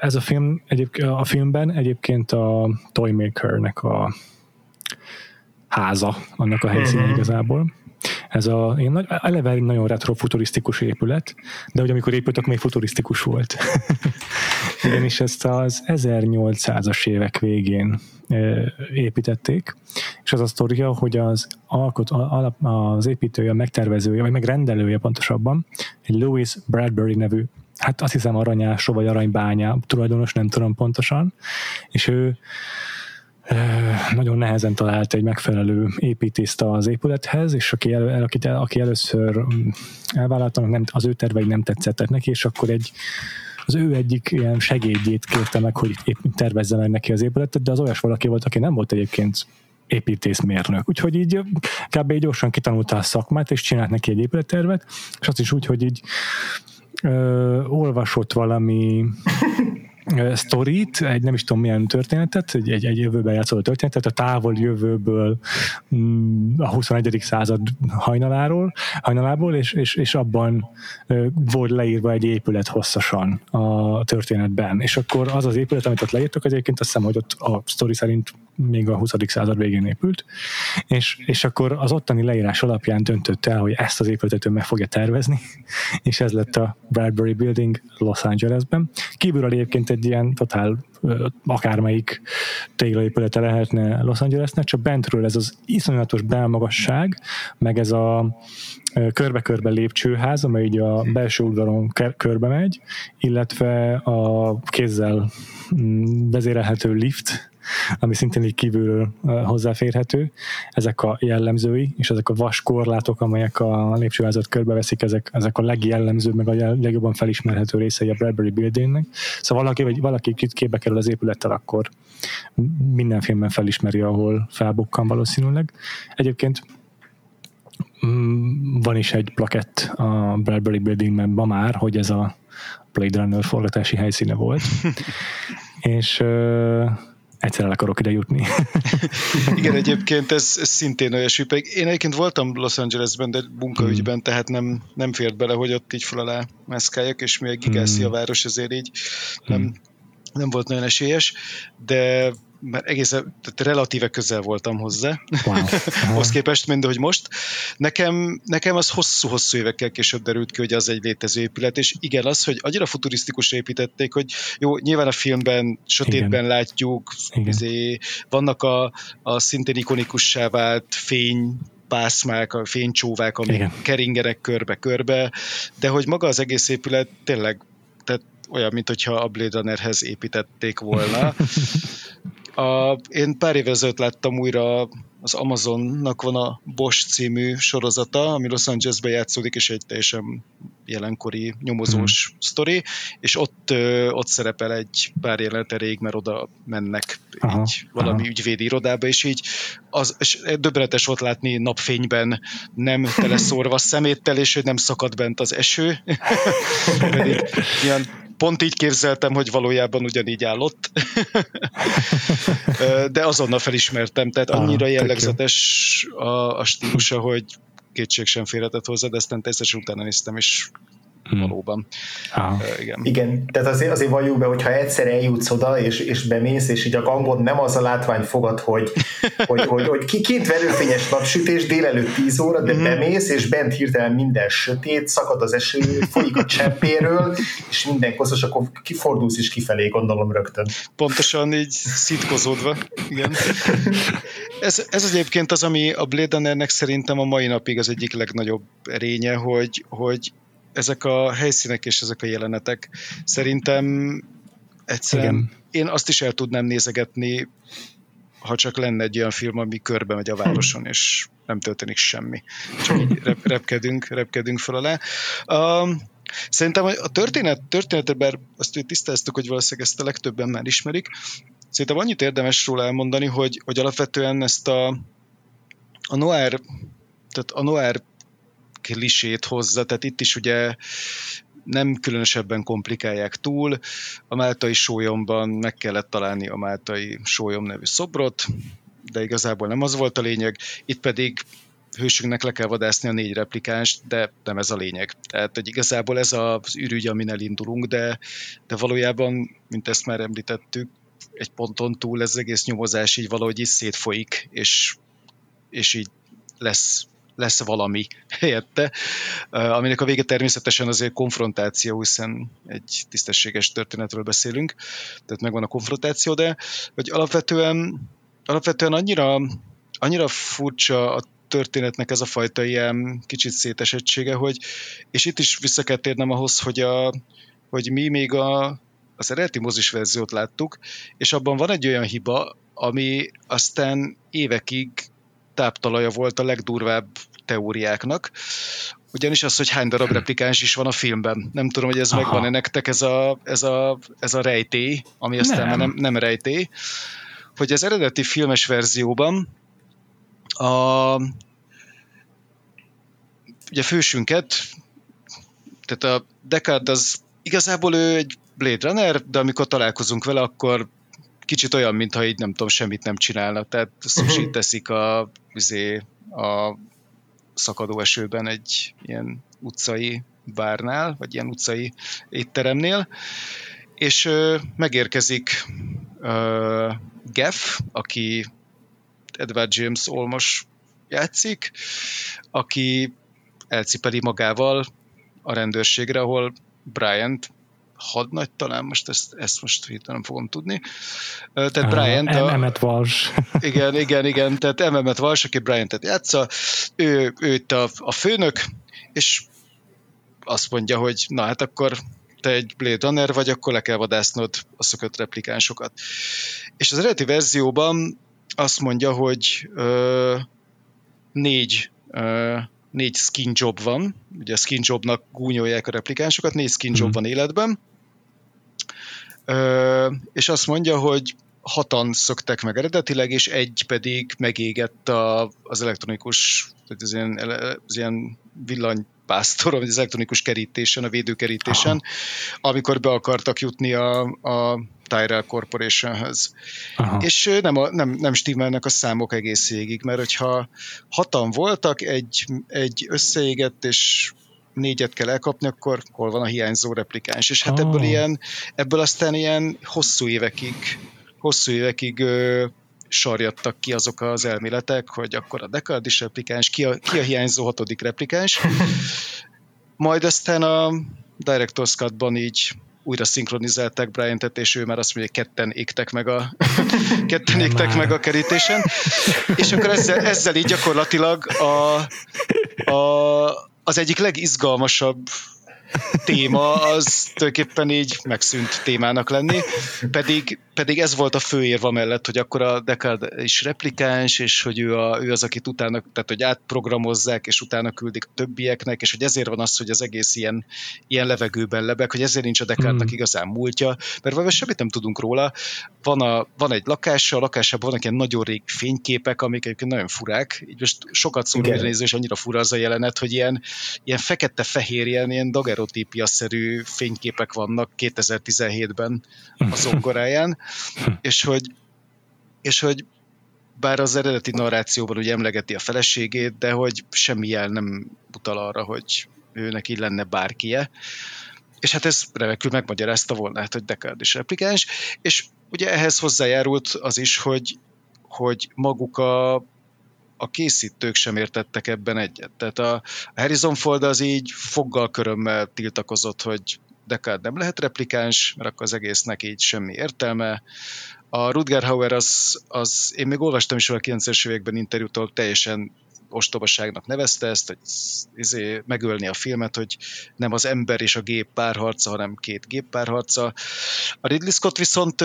ez a film, egyébként, a filmben egyébként a Toymaker-nek a háza, annak a helyszíne uh-huh. igazából. Ez a én nagy, eleve egy nagyon retrofuturisztikus épület, de hogy amikor épült, akkor még futurisztikus volt. Ugyanis ezt az 1800-as évek végén építették, és az a sztoria, hogy az, alkot, az építője, a megtervezője, vagy megrendelője pontosabban, egy Louis Bradbury nevű hát azt hiszem aranyásó vagy aranybánya tulajdonos, nem tudom pontosan, és ő nagyon nehezen talált egy megfelelő építészt az épülethez, és aki, el, aki, aki először mm, elvállalta, nem, az ő tervei nem tetszettek neki, és akkor egy az ő egyik ilyen segédjét kérte meg, hogy épp tervezze meg neki az épületet, de az olyas valaki volt, aki nem volt egyébként építészmérnök. Úgyhogy így kb. gyorsan kitanulta a szakmát, és csinált neki egy épülettervet, és azt is úgy, hogy így ö, olvasott valami sztorit, egy nem is tudom milyen történetet, egy, egy, egy jövőben játszó történetet, a távol jövőből mm, a 21. század hajnaláról, hajnalából, és, és, és abban volt leírva egy épület hosszasan a történetben. És akkor az az épület, amit ott leírtak, az egyébként azt hiszem, hogy ott a sztori szerint még a 20. század végén épült, és, és akkor az ottani leírás alapján döntött el, hogy ezt az épületet ő meg fogja tervezni, és ez lett a Bradbury Building Los Angelesben. Kívülről egyébként egy ilyen totál akármelyik téglaépülete lehetne Los Angelesnek, csak bentről ez az iszonyatos belmagasság, meg ez a körbe-körbe lépcsőház, amely így a belső udvaron körbe megy, illetve a kézzel mm, vezérelhető lift, ami szintén így kívülről hozzáférhető. Ezek a jellemzői, és ezek a vaskorlátok, amelyek a lépcsőházat körbeveszik, ezek, ezek a legjellemzőbb, meg a legjobban felismerhető részei a Bradbury Buildingnek. Szóval valaki, vagy valaki képbe kerül az épülettel, akkor minden filmben felismeri, ahol felbukkan valószínűleg. Egyébként mm, van is egy plakett a Bradbury Buildingben ma már, hogy ez a Blade Runner forgatási helyszíne volt. és egyszer el akarok ide jutni. Igen, egyébként ez, ez szintén olyasmi. Én egyébként voltam Los Angelesben, de munkaügyben, hmm. tehát nem, nem fért bele, hogy ott így fel alá mászkáljak, és még gigászi hmm. a város, ezért így nem, hmm. nem volt nagyon esélyes, de mert egész tehát relatíve közel voltam hozzá, wow. hoz képest, mint hogy most. Nekem, nekem az hosszú-hosszú évekkel később derült ki, hogy az egy létező épület, és igen, az, hogy annyira futurisztikus építették, hogy jó, nyilván a filmben sötétben igen. látjuk, igen. Izé, vannak a, a szintén ikonikussá vált fény pászmák, a fénycsóvák, amik Igen. keringenek körbe-körbe, de hogy maga az egész épület tényleg tehát olyan, mint hogyha a Blade Runnerhez építették volna. A, én pár évvel ezelőtt láttam újra az Amazonnak van a Bosch című sorozata, ami Los Angelesben játszódik, és egy teljesen jelenkori nyomozós mm. sztori, és ott, ott szerepel egy pár jelenet elég, mert oda mennek aha, így valami aha. ügyvédi irodába, és így az, és döbbenetes volt látni napfényben, nem teleszórva szeméttel, és hogy nem szakad bent az eső. ilyen pont így képzeltem, hogy valójában ugyanígy állott. De azonnal felismertem, tehát annyira ah, jellegzetes a, a stílusa, hogy kétség sem félhetett hozzá, de aztán természetesen utána néztem, és hmm. valóban. Ah. Uh, igen. igen, tehát azért, azért valljuk be, hogyha egyszer eljutsz oda, és, és bemész, és így a gangon nem az a látvány fogad, hogy, hogy, hogy, hogy ki, két verőfényes napsütés délelőtt 10 óra, de mm. bemész, és bent hirtelen minden sötét, szakad az eső, folyik a cseppéről, és minden koszos, akkor kifordulsz is kifelé, gondolom rögtön. Pontosan így szitkozódva, igen. Ez, ez egyébként az, ami a Blade Runnernek szerintem a mai napig az egyik legnagyobb erénye, hogy, hogy ezek a helyszínek és ezek a jelenetek szerintem egyszerűen Igen. én azt is el tudnám nézegetni, ha csak lenne egy olyan film, ami körbe megy a városon, és nem történik semmi. Csak így rep- repkedünk, repkedünk fel alá. Um, Szerintem a történet, történetet, bár azt hogy tisztáztuk, hogy valószínűleg ezt a legtöbben már ismerik, szerintem annyit érdemes róla elmondani, hogy, hogy alapvetően ezt a, a noir, tehát a noir klisét hozza, tehát itt is ugye nem különösebben komplikálják túl. A máltai sólyomban meg kellett találni a máltai sólyom nevű szobrot, de igazából nem az volt a lényeg. Itt pedig hősünknek le kell vadászni a négy replikánst, de nem ez a lényeg. Tehát, hogy igazából ez az ürügy, amin elindulunk, de, de valójában, mint ezt már említettük, egy ponton túl ez egész nyomozás így valahogy is szétfolyik, és, és így lesz lesz valami helyette, aminek a vége természetesen azért konfrontáció, hiszen egy tisztességes történetről beszélünk, tehát megvan a konfrontáció, de hogy alapvetően, alapvetően annyira, annyira furcsa a történetnek ez a fajta ilyen kicsit szétesettsége, hogy, és itt is vissza kell térnem ahhoz, hogy, a, hogy mi még a, az eredeti mozis verziót láttuk, és abban van egy olyan hiba, ami aztán évekig táptalaja volt a legdurvább teóriáknak, ugyanis az, hogy hány darab replikáns is van a filmben. Nem tudom, hogy ez Aha. megvan-e nektek ez a, ez a, ez a rejtély, ami aztán nem. nem, nem rejtély, hogy az eredeti filmes verzióban a ugye fősünket, tehát a Descartes az igazából ő egy Blade Runner, de amikor találkozunk vele, akkor kicsit olyan, mintha így nem tudom, semmit nem csinálna. Tehát sushi teszik a, azért, a szakadó esőben egy ilyen utcai bárnál, vagy ilyen utcai étteremnél, és ö, megérkezik ö, Geff, aki Edward James Olmos játszik, aki elcipeli magával a rendőrségre, ahol Bryant hadnagy talán, most ezt, ezt most hirtelen nem fogom tudni. Tehát uh, Bryant... A, Emmet Vals. Igen, igen, igen, tehát Emmet Vals, aki Bryant-et játsza, ő, ő itt a, a főnök, és azt mondja, hogy na hát akkor te egy Blade Runner vagy, akkor le kell vadásznod a szökött replikánsokat. És az eredeti verzióban azt mondja, hogy ö, négy ö, négy skin job van, ugye a skin jobnak gúnyolják a replikánsokat, négy skin job hmm. van életben, ö, és azt mondja, hogy hatan szöktek meg eredetileg, és egy pedig megégett a, az elektronikus, tehát az ilyen, az ilyen villanypásztoron, vagy az elektronikus kerítésen, a védőkerítésen, Aha. amikor be akartak jutni a, a Tyrell Corporationhöz. Aha. És nem, a, nem, nem stimmelnek a számok egész végig, mert hogyha hatan voltak, egy, egy összeégett, és négyet kell elkapni, akkor hol van a hiányzó replikáns. És hát oh. ebből ilyen, ebből aztán ilyen hosszú évekig hosszú évekig ö, sarjadtak ki azok az elméletek, hogy akkor a dekardis replikáns, ki a, ki a hiányzó hatodik replikáns. Majd aztán a Director's Cut-ban így újra szinkronizálták Bryant-et, és ő már azt mondja, hogy ketten égtek meg a, ketten égtek meg a kerítésen. És akkor ezzel, ezzel így gyakorlatilag a, a, az egyik legizgalmasabb téma az tulajdonképpen így megszűnt témának lenni, pedig, pedig ez volt a fő érva mellett, hogy akkor a Deckard is replikáns, és hogy ő, a, ő az, akit utána, tehát hogy átprogramozzák, és utána küldik a többieknek, és hogy ezért van az, hogy az egész ilyen, ilyen levegőben lebeg, hogy ezért nincs a Deckardnak mm. igazán múltja, mert valami semmit nem tudunk róla. Van, a, van egy lakása, a lakásában vannak ilyen nagyon rég fényképek, amik egyébként nagyon furák, így most sokat szól néző, és annyira fura az a jelenet, hogy ilyen, ilyen fekete-fehér, ilyen, ilyen dagerotípia-szerű fényképek vannak 2017-ben a zongoráján, és hogy, és hogy bár az eredeti narrációban ugye emlegeti a feleségét, de hogy semmi jel nem utal arra, hogy ő neki lenne bárkie. És hát ez remekül megmagyarázta volna, hát, hogy Deckard is replikáns, és ugye ehhez hozzájárult az is, hogy, hogy maguk a, a készítők sem értettek ebben egyet. Tehát a, Harrison Ford az így foggal körömmel tiltakozott, hogy Deckard nem lehet replikáns, mert akkor az egésznek így semmi értelme. A Rutger Hauer az, az én még olvastam is a 90-es években interjútól, teljesen ostobaságnak nevezte ezt, hogy izé, megölni a filmet, hogy nem az ember és a gép párharca, hanem két gép párharca. A Ridley Scott viszont,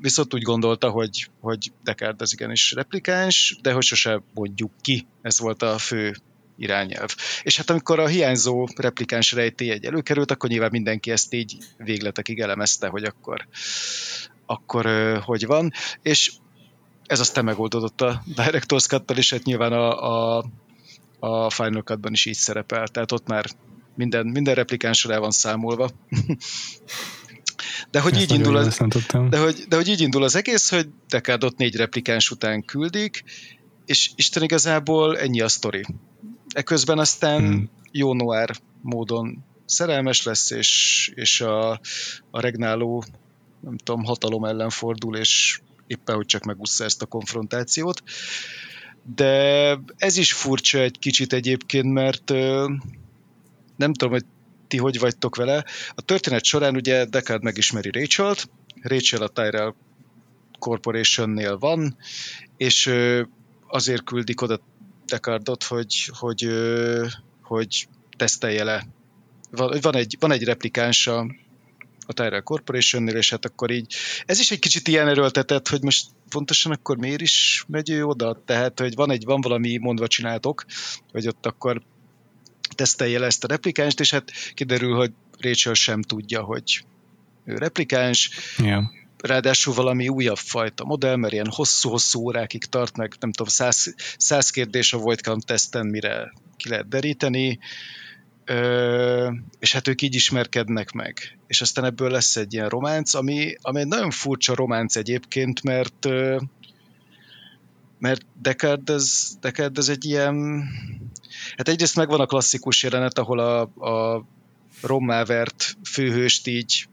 viszont úgy gondolta, hogy, hogy Deckard az igenis replikáns, de hogy sose mondjuk ki. Ez volt a fő irányelv. És hát amikor a hiányzó replikáns rejtély előkerült, akkor nyilván mindenki ezt így végletekig elemezte, hogy akkor, akkor hogy van. És ez aztán megoldódott a Director's cut és hát nyilván a, a, a Final Cut-ban is így szerepel, tehát ott már minden, minden replikánsra el van számolva. De hogy, így indul az, de, hogy, de hogy így indul az egész, hogy Dekádot négy replikáns után küldik, és Isten igazából ennyi a sztori. Eközben aztán hmm. jó noir módon szerelmes lesz, és, és a, a regnáló nem tudom, hatalom ellen fordul, és éppen, hogy csak megúszza ezt a konfrontációt. De ez is furcsa egy kicsit egyébként, mert nem tudom, hogy ti hogy vagytok vele. A történet során ugye Deckard megismeri Rachel-t, Rachel a Tyrell Corporation-nél van, és azért küldik oda Deckardot, hogy, hogy, hogy tesztelje le. Van, egy, van egy replikáns a, Tyrell Corporation-nél, és hát akkor így, ez is egy kicsit ilyen erőltetett, hogy most pontosan akkor miért is megy ő oda, tehát, hogy van egy, van valami mondva csináltok, hogy ott akkor tesztelje le ezt a replikánst, és hát kiderül, hogy Rachel sem tudja, hogy ő replikáns, yeah. ráadásul valami újabb fajta modell, mert ilyen hosszú-hosszú órákig tart, meg nem tudom, száz, száz kérdés a Voidcount teszten, mire ki lehet deríteni, Ö, és hát ők így ismerkednek meg. És aztán ebből lesz egy ilyen románc, ami, ami egy nagyon furcsa románc egyébként, mert mert Deckard ez, Deckard ez egy ilyen... Hát egyrészt megvan a klasszikus jelenet, ahol a, a rommávert főhőst így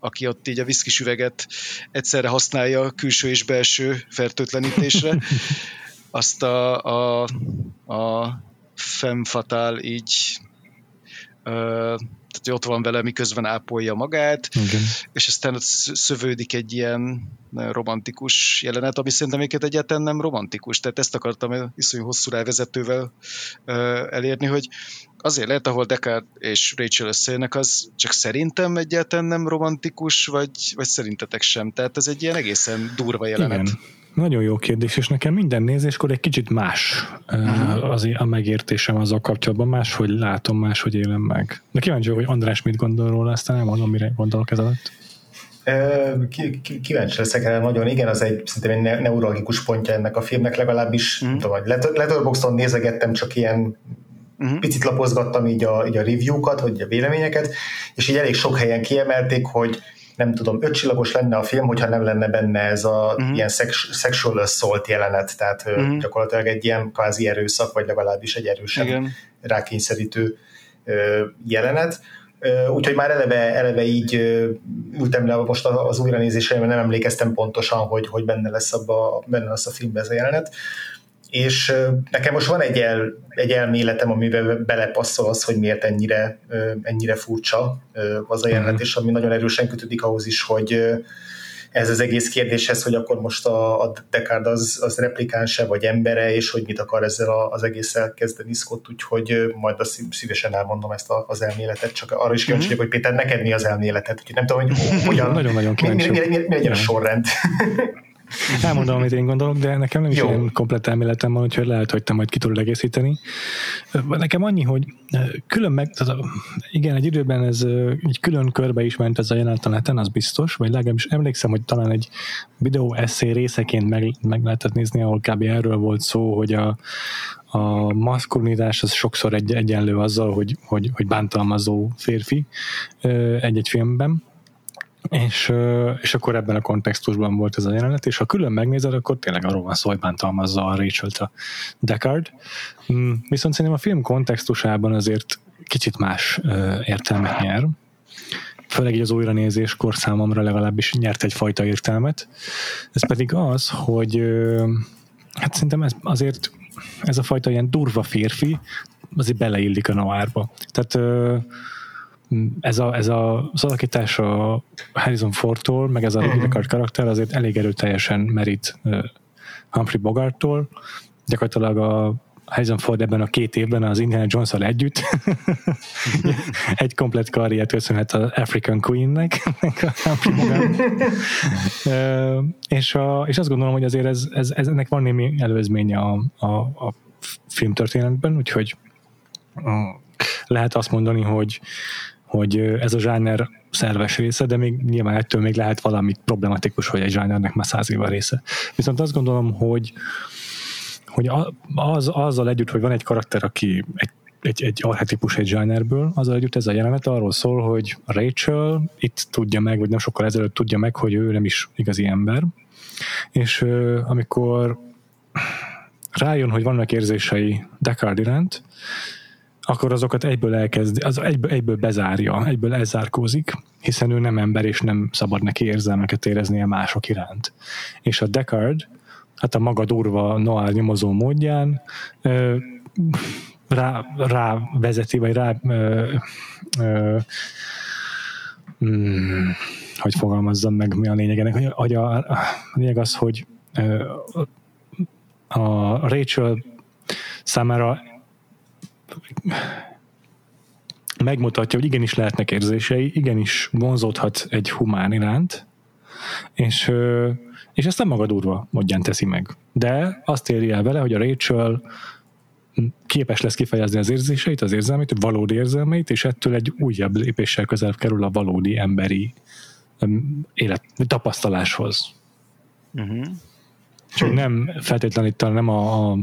aki ott így a viszkis üveget egyszerre használja külső és belső fertőtlenítésre. Azt a, a, a femme fatale így tehát ott van vele, miközben ápolja magát, Igen. és aztán ott szövődik egy ilyen romantikus jelenet, ami szerintem egyébként egyáltalán nem romantikus, tehát ezt akartam iszonyú hosszú rávezetővel elérni, hogy azért lehet, ahol Deckard és Rachel összejönnek, az csak szerintem egyáltalán nem romantikus, vagy, vagy szerintetek sem. Tehát ez egy ilyen egészen durva jelenet. Igen. Nagyon jó kérdés, és nekem minden nézéskor egy kicsit más uh-huh. az a megértésem azzal kapcsolatban, máshogy látom, máshogy élem meg. De kíváncsi hogy András mit gondol róla, aztán elmondom, mire gondolok ez alatt. Kíváncsi leszek erre nagyon. Igen, az egy szerintem egy neurologikus pontja ennek a filmnek, legalábbis uh-huh. tudom, Letterboxdon nézegettem csak ilyen uh-huh. picit lapozgattam így a, így a review-kat, vagy a véleményeket, és így elég sok helyen kiemelték, hogy nem tudom, ötcsillagos lenne a film, hogyha nem lenne benne ez a uh-huh. ilyen szex, sexual assault jelenet, tehát uh-huh. gyakorlatilag egy ilyen kvázi erőszak, vagy legalábbis egy erősen Igen. rákényszerítő jelenet. Úgyhogy már eleve, eleve így ültem le most az újranézésre, mert nem emlékeztem pontosan, hogy, hogy benne, lesz abba, benne lesz a filmben ez a jelenet és nekem most van egy, el, egy elméletem, amiben belepasszol az, hogy miért ennyire, ennyire furcsa az a mhm. jelenet, és ami nagyon erősen kötődik ahhoz is, hogy ez az egész kérdéshez, hogy akkor most a, a Descartes az, az replikánse vagy embere, és hogy mit akar ezzel az egésszel kezdeni Scott, úgyhogy majd azt szívesen elmondom ezt az elméletet, csak arra is kíváncsi mm-hmm. hogy Péter, neked mi az elméleted, úgyhogy nem tudom, hogy hogyan, nagyon-nagyon mi, mi, mi, mi, mi, legyen a sorrend. Elmondom, amit én gondolok, de nekem nem is Jó. ilyen komplet elméletem van, úgyhogy lehet, hogy te majd ki tudod egészíteni. Nekem annyi, hogy külön meg, tehát igen, egy időben ez egy külön körbe is ment ez a jelenet a neten, az biztos, vagy legalábbis emlékszem, hogy talán egy videó eszé részeként meg, meg lehetett nézni, ahol kb. erről volt szó, hogy a, a maszkulinitás az sokszor egy, egyenlő azzal, hogy, hogy, hogy bántalmazó férfi egy-egy filmben, és, és akkor ebben a kontextusban volt ez a jelenet, és ha külön megnézed, akkor tényleg arról van szó, hogy bántalmazza a Rachel-t a Deckard. Mm, viszont szerintem a film kontextusában azért kicsit más értelmet nyer. Főleg így az újranézéskor számomra legalábbis nyert egyfajta értelmet. Ez pedig az, hogy hát szerintem ez azért ez a fajta ilyen durva férfi azért beleillik a noárba. Tehát ez a, ez a, az alakítás a Harrison Fordtól, meg ez a uh-huh. Deckard karakter azért elég erőteljesen merít Humphrey Bogarttól. Gyakorlatilag a Harrison Ford ebben a két évben az Indiana jones együtt egy komplet karriert köszönhet az African Queen-nek, és, a, és azt gondolom, hogy azért ez, ez, ez ennek van némi előzménye a, a, a filmtörténetben, úgyhogy lehet azt mondani, hogy hogy ez a zsáner szerves része, de még nyilván ettől még lehet valami problematikus, hogy egy zsánernek már száz éve része. Viszont azt gondolom, hogy, hogy az, azzal együtt, hogy van egy karakter, aki egy egy, egy arhetipus egy zsánerből, azzal együtt ez a jelenet arról szól, hogy Rachel itt tudja meg, vagy nem sokkal ezelőtt tudja meg, hogy ő nem is igazi ember, és amikor rájön, hogy vannak érzései Deckard iránt, akkor azokat egyből elkezd, az egyből, egyből bezárja, egyből elzárkózik, hiszen ő nem ember, és nem szabad neki érzelmeket éreznie mások iránt. És a Deckard, hát a maga durva noir nyomozó módján rá, rá vezeti, vagy rá ö, ö, hmm, hogy fogalmazzam meg, mi a lényegenek, hogy, hogy a, a lényeg az, hogy ö, a Rachel számára megmutatja, hogy igenis lehetnek érzései, igenis vonzódhat egy humán iránt, és, és ezt nem maga durva módján teszi meg. De azt éri el vele, hogy a Rachel képes lesz kifejezni az érzéseit, az érzelmeit, valódi érzelmeit, és ettől egy újabb lépéssel közelebb kerül a valódi emberi élet, tapasztaláshoz. Uh-huh. Csak nem feltétlenül itt nem a, a,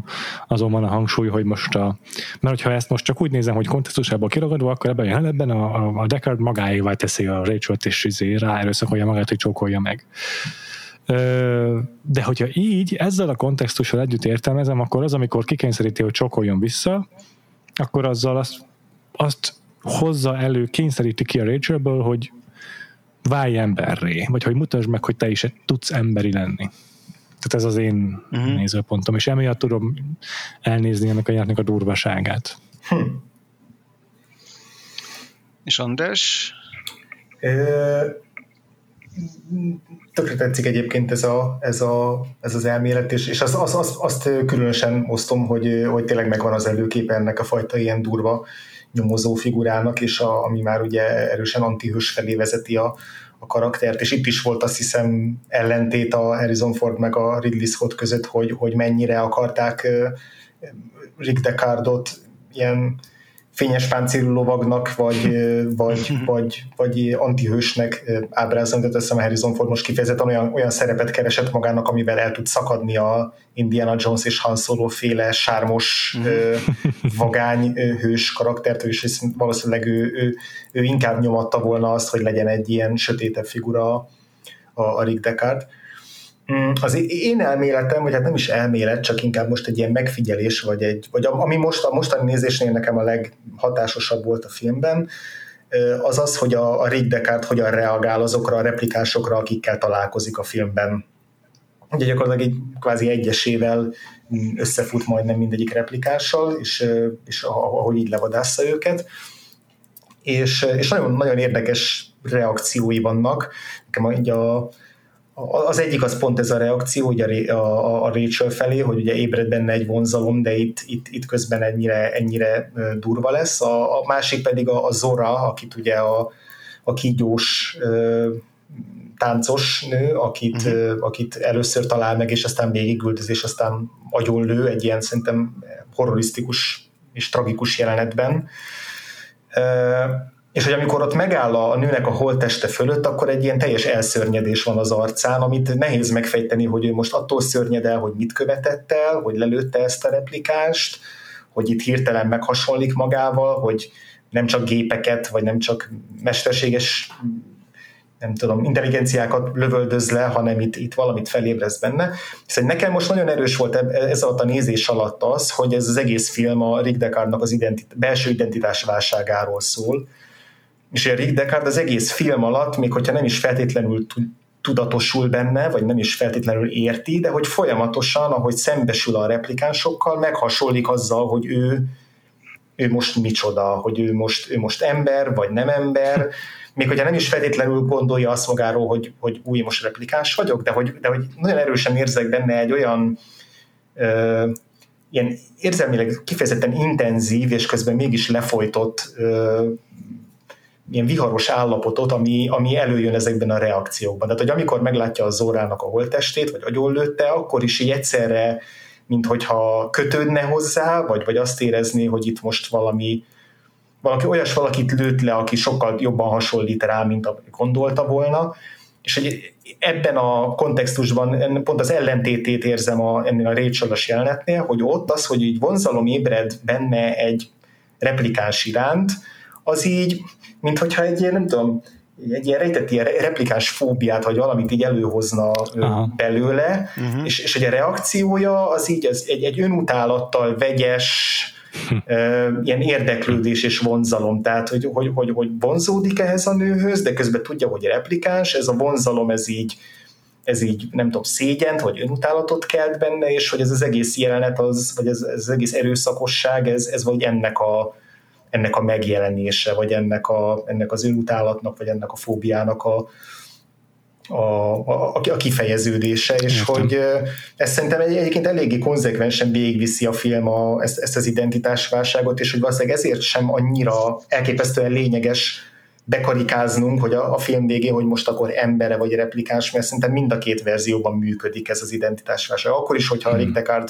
azon van a hangsúly, hogy most a, mert hogyha ezt most csak úgy nézem, hogy kontextusából kiragadva, akkor ebben a jelenetben a, a, Deckard magáévá teszi a Rachel-t, és izé rá erőszakolja magát, hogy csókolja meg. De hogyha így, ezzel a kontextussal együtt értelmezem, akkor az, amikor kikényszeríti, hogy csokoljon vissza, akkor azzal azt, azt hozza elő, kényszeríti ki a Rachelből, hogy válj emberré, vagy hogy mutasd meg, hogy te is tudsz emberi lenni. Tehát ez az én uh-huh. nézőpontom, és emiatt tudom elnézni ennek a játéknak a durvaságát. Hm. És András? tökre tetszik egyébként ez, a, ez, a, ez az elmélet, és, és azt, azt, azt, azt különösen osztom, hogy, hogy tényleg megvan az előképe ennek a fajta ilyen durva nyomozó figurának, és a, ami már ugye erősen antihős felé vezeti a, a karaktert, és itt is volt azt hiszem ellentét a Harrison Ford meg a Ridley Scott között, hogy, hogy mennyire akarták Rick Deckardot ilyen fényes páncélú lovagnak, vagy, vagy, vagy, vagy antihősnek ábrázolni, tehát azt hiszem Harrison Ford most kifejezetten olyan, olyan szerepet keresett magának, amivel el tud szakadni a Indiana Jones és Han Solo féle sármos vagány hős karaktert, és valószínűleg ő, ő, ő inkább nyomatta volna azt, hogy legyen egy ilyen sötétebb figura a, a Rick Deckard. Mm, az én elméletem, vagy hát nem is elmélet, csak inkább most egy ilyen megfigyelés, vagy, egy, vagy ami most a mostani nézésnél nekem a leghatásosabb volt a filmben, az az, hogy a, a Rick Deckard hogyan reagál azokra a replikásokra, akikkel találkozik a filmben. Ugye gyakorlatilag egy kvázi egyesével összefut majdnem mindegyik replikással, és, és ahogy így levadásza őket. És, és nagyon, nagyon érdekes reakciói vannak. Nekem így a, az egyik az pont ez a reakció ugye a, a, a Rachel felé, hogy ugye ébred benne egy vonzalom, de itt, itt, itt közben ennyire, ennyire durva lesz. A, a másik pedig a, a Zora, akit ugye a, a kígyós táncos nő, akit, uh-huh. akit először talál meg, és aztán végigüldöz, és aztán lő egy ilyen szerintem horrorisztikus és tragikus jelenetben és hogy amikor ott megáll a nőnek a holteste fölött, akkor egy ilyen teljes elszörnyedés van az arcán, amit nehéz megfejteni, hogy ő most attól szörnyed el, hogy mit követett el, hogy lelőtte ezt a replikást, hogy itt hirtelen meghasonlik magával, hogy nem csak gépeket, vagy nem csak mesterséges nem tudom, intelligenciákat lövöldöz le, hanem itt, itt valamit felébreszt benne. Hiszen nekem most nagyon erős volt ez alatt a nézés alatt az, hogy ez az egész film a Rick Deckardnak az identit- belső identitás válságáról szól, és a Rick Deckard az egész film alatt, még hogyha nem is feltétlenül tudatosul benne, vagy nem is feltétlenül érti, de hogy folyamatosan, ahogy szembesül a replikánsokkal, meghasonlik azzal, hogy ő, ő most micsoda, hogy ő most, ő most ember, vagy nem ember, még hogyha nem is feltétlenül gondolja azt magáról, hogy, hogy új, most replikáns vagyok, de hogy, de hogy nagyon erősen érzek benne egy olyan ö, ilyen érzelmileg kifejezetten intenzív, és közben mégis lefolytott ö, ilyen viharos állapotot, ami, ami előjön ezekben a reakciókban. Tehát, hogy amikor meglátja a Zórának a holtestét, vagy agyonlőtte, akkor is így egyszerre, mint hogyha kötődne hozzá, vagy, vagy azt érezné, hogy itt most valami, valaki olyas valakit lőtt le, aki sokkal jobban hasonlít rá, mint amit gondolta volna, és hogy ebben a kontextusban pont az ellentétét érzem a, ennél a rachel jelenetnél, hogy ott az, hogy így vonzalom ébred benne egy replikáns iránt, az így, mint hogyha egy ilyen, nem tudom, egy ilyen rejtett ilyen replikáns fóbiát, vagy valamit így előhozna Aha. belőle, uh-huh. és, és hogy a reakciója az így az egy, egy önutálattal vegyes, ilyen érdeklődés és vonzalom, tehát hogy, hogy, hogy, hogy vonzódik ehhez a nőhöz, de közben tudja, hogy replikáns, ez a vonzalom ez így ez így, nem tudom, szégyent, vagy önutálatot kelt benne, és hogy ez az egész jelenet, az, vagy ez, ez az egész erőszakosság, ez, ez vagy ennek a, ennek a megjelenése, vagy ennek, a, ennek az önutálatnak, vagy ennek a fóbiának a, a, a, a kifejeződése, és Értem. hogy ez szerintem egy, egyébként eléggé konzekvensen végigviszi a film a, ezt, ezt az identitásválságot, és hogy valószínűleg ezért sem annyira elképesztően lényeges bekarikáznunk, hogy a, a film végén, hogy most akkor embere vagy replikáns, mert szerintem mind a két verzióban működik ez az identitásválság. Akkor is, hogyha hmm. Rick Deckard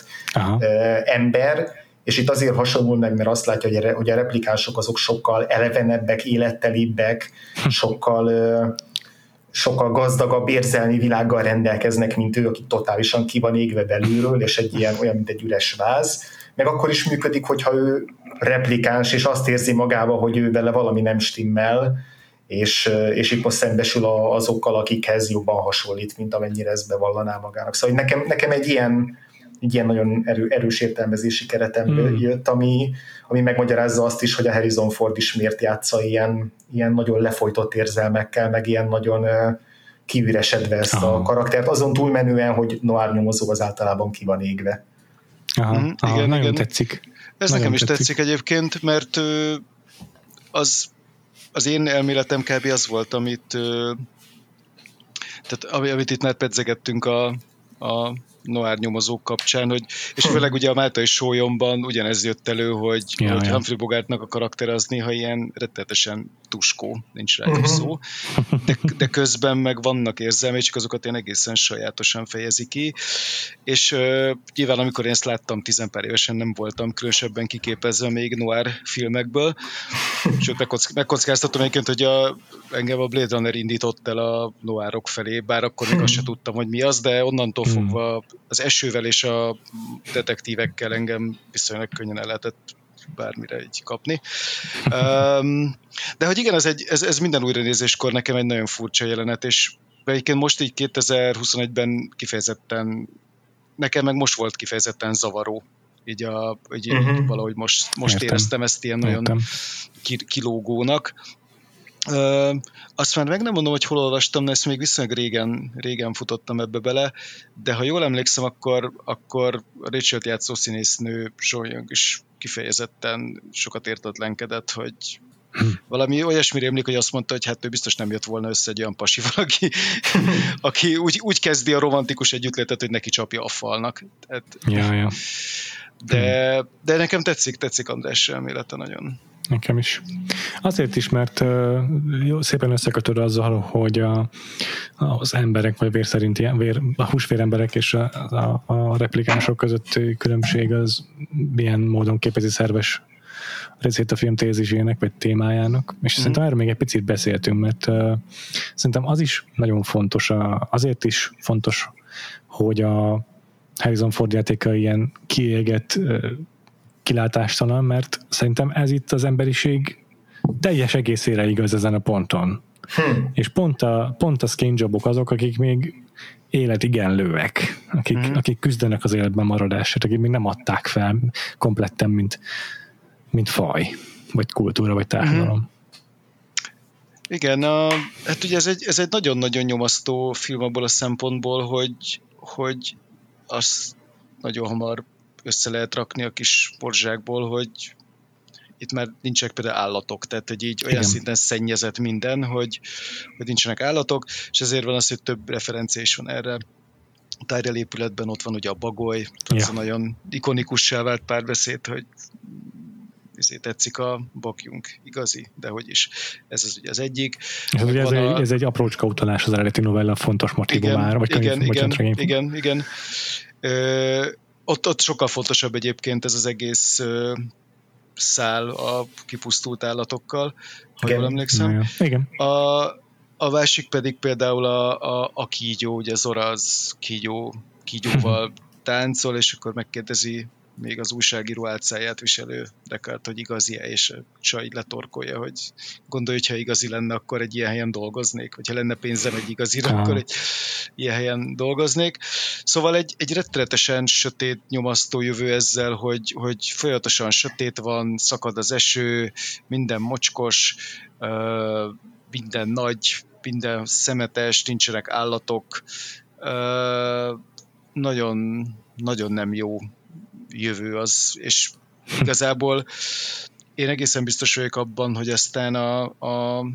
ember, és itt azért hasonlul meg, mert azt látja, hogy a, hogy a replikánsok azok sokkal elevenebbek, élettelibbek, sokkal sokkal gazdagabb érzelmi világgal rendelkeznek, mint ő, aki totálisan ki van égve belülről, és egy ilyen olyan, mint egy üres váz. Meg akkor is működik, hogyha ő replikáns, és azt érzi magába, hogy ő vele valami nem stimmel, és, és itt most szembesül azokkal, akikhez jobban hasonlít, mint amennyire ezt bevallaná magának. Szóval nekem, nekem egy ilyen, egy ilyen nagyon erő, erős értelmezési keretem mm. jött, ami, ami megmagyarázza azt is, hogy a Harrison Ford is miért játsza ilyen, ilyen nagyon lefolytott érzelmekkel, meg ilyen nagyon kiüresedve ezt Aha. a karaktert, azon túlmenően, hogy noir nyomozó az általában ki van égve. Aha, mm, aha, igen, nagyon igen. tetszik. Ez nagyon nekem is tetszik. tetszik egyébként, mert az, az én elméletem kb. az volt, amit tehát amit itt már pedzegettünk a, a noir nyomozók kapcsán, hogy, és főleg ugye a Máltai sólyomban ugyanez jött elő, hogy, ja, hogy ja. Humphrey Bogartnak a karakter az néha ilyen rettetesen tuskó, nincs rá uh-huh. szó, de, de közben meg vannak érzelmei, csak azokat én egészen sajátosan fejezi ki, és uh, nyilván amikor én ezt láttam tizenpár évesen nem voltam különösebben kiképezve még noir filmekből, sőt megkock, megkockáztatom egyébként, hogy a, engem a Blade Runner indított el a noárok felé, bár akkor még azt se tudtam, hogy mi az, de onnantól hmm. fogva az esővel és a detektívekkel engem viszonylag könnyen el lehetett bármire így kapni. Um, de hogy igen, ez, egy, ez, ez minden újranézéskor nekem egy nagyon furcsa jelenet, és egyébként most így 2021-ben kifejezetten, nekem meg most volt kifejezetten zavaró, így, a, így uh-huh. valahogy most, most éreztem ezt ilyen nagyon Értem. kilógónak. Uh, azt már meg nem mondom, hogy hol olvastam, de ezt még viszonylag régen, régen futottam ebbe bele, de ha jól emlékszem, akkor, akkor Rachel játszó színésznő Solyong is kifejezetten sokat értetlenkedett, hogy valami olyasmire emlék, hogy azt mondta, hogy hát ő biztos nem jött volna össze egy olyan pasi valaki, aki úgy, úgy kezdi a romantikus együttlétet, hogy neki csapja a falnak. Tehát, ja, ja. De, de nekem tetszik, tetszik András elmélete nagyon. Nekem is. Azért is, mert jó, szépen összekötöd azzal, hogy a, az emberek, vagy vér szerinti, vér, a húsvér emberek és a, a, a replikánsok közötti különbség az milyen módon képezi szerves részét a film tézisének, vagy témájának, és mm. szerintem erről még egy picit beszéltünk, mert uh, szerintem az is nagyon fontos, a, azért is fontos, hogy a Harrison Ford játéka ilyen kiégett uh, kilátástalan, mert szerintem ez itt az emberiség teljes egészére igaz ezen a ponton. Hmm. És pont a, pont a skin jobok azok, akik még életigenlőek, akik, hmm. akik küzdenek az életben maradásért, akik még nem adták fel kompletten, mint, mint faj, vagy kultúra, vagy társadalom. Hmm. Igen, a, hát ugye ez egy, ez egy nagyon-nagyon nyomasztó film abból a szempontból, hogy, hogy az nagyon hamar össze lehet rakni a kis porzsákból, hogy itt már nincsenek például állatok, tehát hogy így olyan Igen. szinten szennyezett minden, hogy, hogy nincsenek állatok, és ezért van az, hogy több referencia is van erre. A Tyrell épületben ott van ugye a bagoly, ja. ez a nagyon ikonikussá vált párbeszéd, hogy ezért tetszik a bakjunk, igazi, de hogy is. Ez az ugye az egyik. Ez, ugye ez, a... egy, ez egy aprócska utalás az eredeti novella fontos motivumára, vagy igen, könyv, igen, igen, igen, igen. Ö, ott, ott sokkal fontosabb egyébként ez az egész ö, szál a kipusztult állatokkal, ha Igen. jól emlékszem. Igen. A, a másik pedig például a, a, a kígyó, ugye Zora az kígyó, kígyóval táncol, és akkor megkérdezi még az újságíró álcáját viselő Dekart, hogy igazi-e, és a csaj letorkolja, hogy gondolj, hogyha igazi lenne, akkor egy ilyen helyen dolgoznék, vagy ha lenne pénzem egy igazira, ah. akkor egy ilyen helyen dolgoznék. Szóval egy, egy rettenetesen sötét, nyomasztó jövő ezzel, hogy, hogy folyamatosan sötét van, szakad az eső, minden mocskos, minden nagy, minden szemetes, nincsenek állatok, nagyon, nagyon nem jó jövő az, és igazából én egészen biztos vagyok abban, hogy aztán a, a,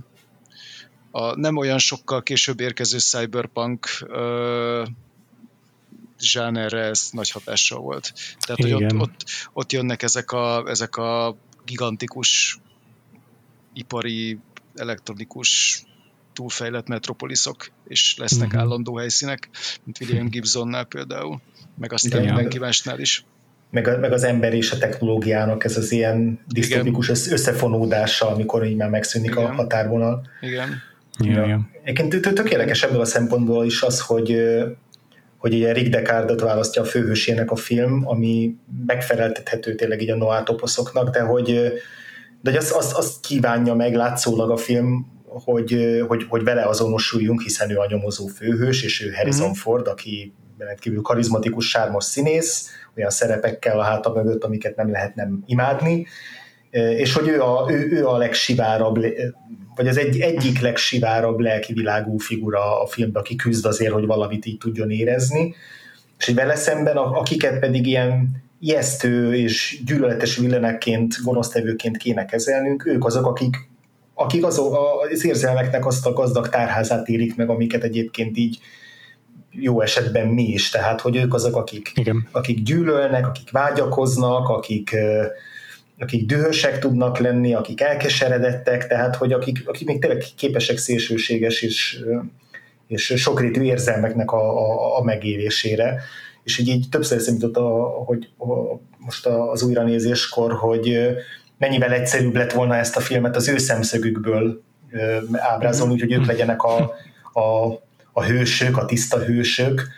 a nem olyan sokkal később érkező cyberpunk ö, zsánerre ez nagy hatással volt. Tehát, Igen. hogy ott, ott, ott jönnek ezek a, ezek a gigantikus ipari, elektronikus túlfejlett metropoliszok, és lesznek uh-huh. állandó helyszínek, mint William Gibsonnál például, meg aztán Igen. mindenki másnál is meg, a, meg az ember és a technológiának ez az ilyen disztopikus összefonódása, amikor így már megszűnik Igen. a határvonal. Igen. Ja, ja. Egyébként tökéletes ebből a szempontból is az, hogy hogy ugye Rick Deckardot választja a főhősének a film, ami megfeleltethető tényleg így a noir toposzoknak, de hogy, de hogy azt, azt, azt kívánja meg látszólag a film, hogy, hogy, hogy vele azonosuljunk, hiszen ő a nyomozó főhős, és ő Harrison mm. Ford, aki rendkívül karizmatikus, sármos színész, olyan szerepekkel a háta mögött, amiket nem lehet nem imádni, és hogy ő a, ő, ő a legsivárabb, vagy az egy, egyik legsivárabb lelkivilágú figura a filmben, aki küzd azért, hogy valamit így tudjon érezni, és hogy vele szemben, akiket pedig ilyen ijesztő és gyűlöletes villenekként, gonosztevőként kéne kezelnünk, ők azok, akik, akik azok, az érzelmeknek azt a gazdag tárházát érik meg, amiket egyébként így jó esetben mi is, tehát hogy ők azok, akik, Igen. akik gyűlölnek, akik vágyakoznak, akik, akik dühösek tudnak lenni, akik elkeseredettek, tehát hogy akik, akik még tényleg képesek szélsőséges és, és sokrétű érzelmeknek a, a, a megélésére. És így, így többször eszembe hogy most az újranézéskor, hogy mennyivel egyszerűbb lett volna ezt a filmet az ő szemszögükből ábrázolni, mm-hmm. hogy ők legyenek a, a, a hősök, a tiszta hősök,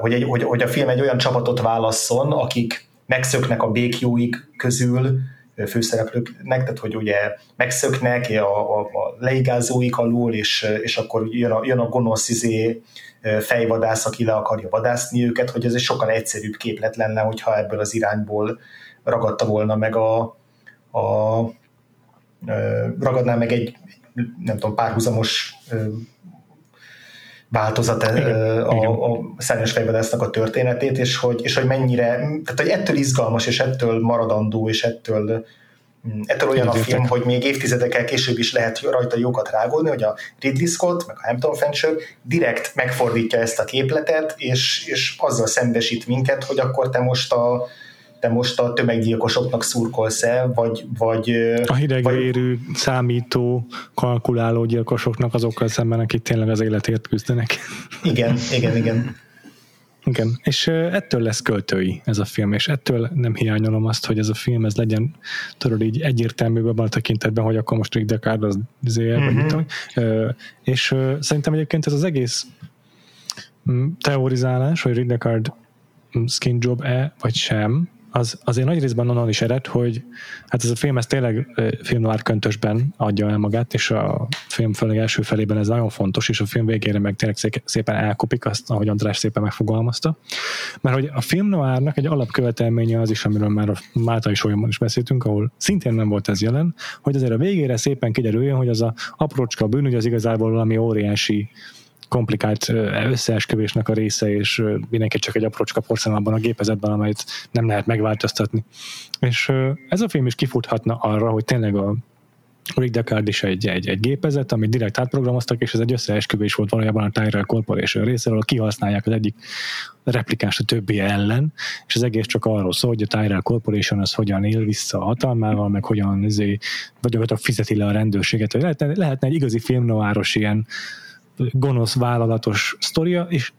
hogy, egy, hogy, hogy a film egy olyan csapatot válasszon, akik megszöknek a békjóik közül főszereplőknek, tehát hogy ugye megszöknek a, a, a leigázóik alul, és, és akkor jön a, jön a gonosz izé, fejvadász, aki le akarja vadászni őket, hogy ez egy sokkal egyszerűbb képlet lenne, hogyha ebből az irányból ragadta volna meg a, a ragadná meg egy nem tudom, párhuzamos változat a, a szárnyas fejvadásznak a történetét, és hogy, és hogy mennyire, tehát hogy ettől izgalmas, és ettől maradandó, és ettől mm, ettől olyan a film, hogy még évtizedekkel később is lehet rajta jókat rágódni, hogy a Ridley Scott, meg a Hampton Fancher direkt megfordítja ezt a képletet, és, és azzal szembesít minket, hogy akkor te most a, te most a tömeggyilkosoknak szurkolsz-e, vagy... vagy a hidegvérű, vagy... számító, kalkuláló gyilkosoknak azokkal szemben, akik tényleg az életért küzdenek. Igen, igen, igen. Igen, és ettől lesz költői ez a film, és ettől nem hiányolom azt, hogy ez a film ez legyen, tudod így egyértelműbb abban a tekintetben, hogy akkor most Rick Deckard az zél, mm-hmm. vagy mit mhm. tudom. És szerintem egyébként ez az egész mm, teorizálás, hogy Rick Deckard mm, skin job-e, vagy sem, az azért nagy részben onnan is ered, hogy hát ez a film ez tényleg filmnoár köntösben adja el magát, és a film főleg első felében ez nagyon fontos, és a film végére meg tényleg szépen elkopik azt, ahogy András szépen megfogalmazta. Mert hogy a filmnoárnak egy alapkövetelménye az is, amiről már a Máta is olyan is beszéltünk, ahol szintén nem volt ez jelen, hogy azért a végére szépen kiderüljön, hogy az a aprócska bűn, az igazából valami óriási komplikált összeesküvésnek a része, és mindenki csak egy aprócska porcelánban a gépezetben, amelyet nem lehet megváltoztatni. És ez a film is kifuthatna arra, hogy tényleg a Rick Deckard is egy, egy, egy gépezet, amit direkt átprogramoztak, és ez egy összeesküvés volt valójában a Tyrell Corporation részéről, kihasználják az egyik replikás a többi ellen, és az egész csak arról szól, hogy a Tyrell Corporation az hogyan él vissza a hatalmával, meg hogyan izé, vagy fizeti le a rendőrséget. Lehetne, lehetne egy igazi filmnoáros ilyen gonosz vállalatos sztoria, és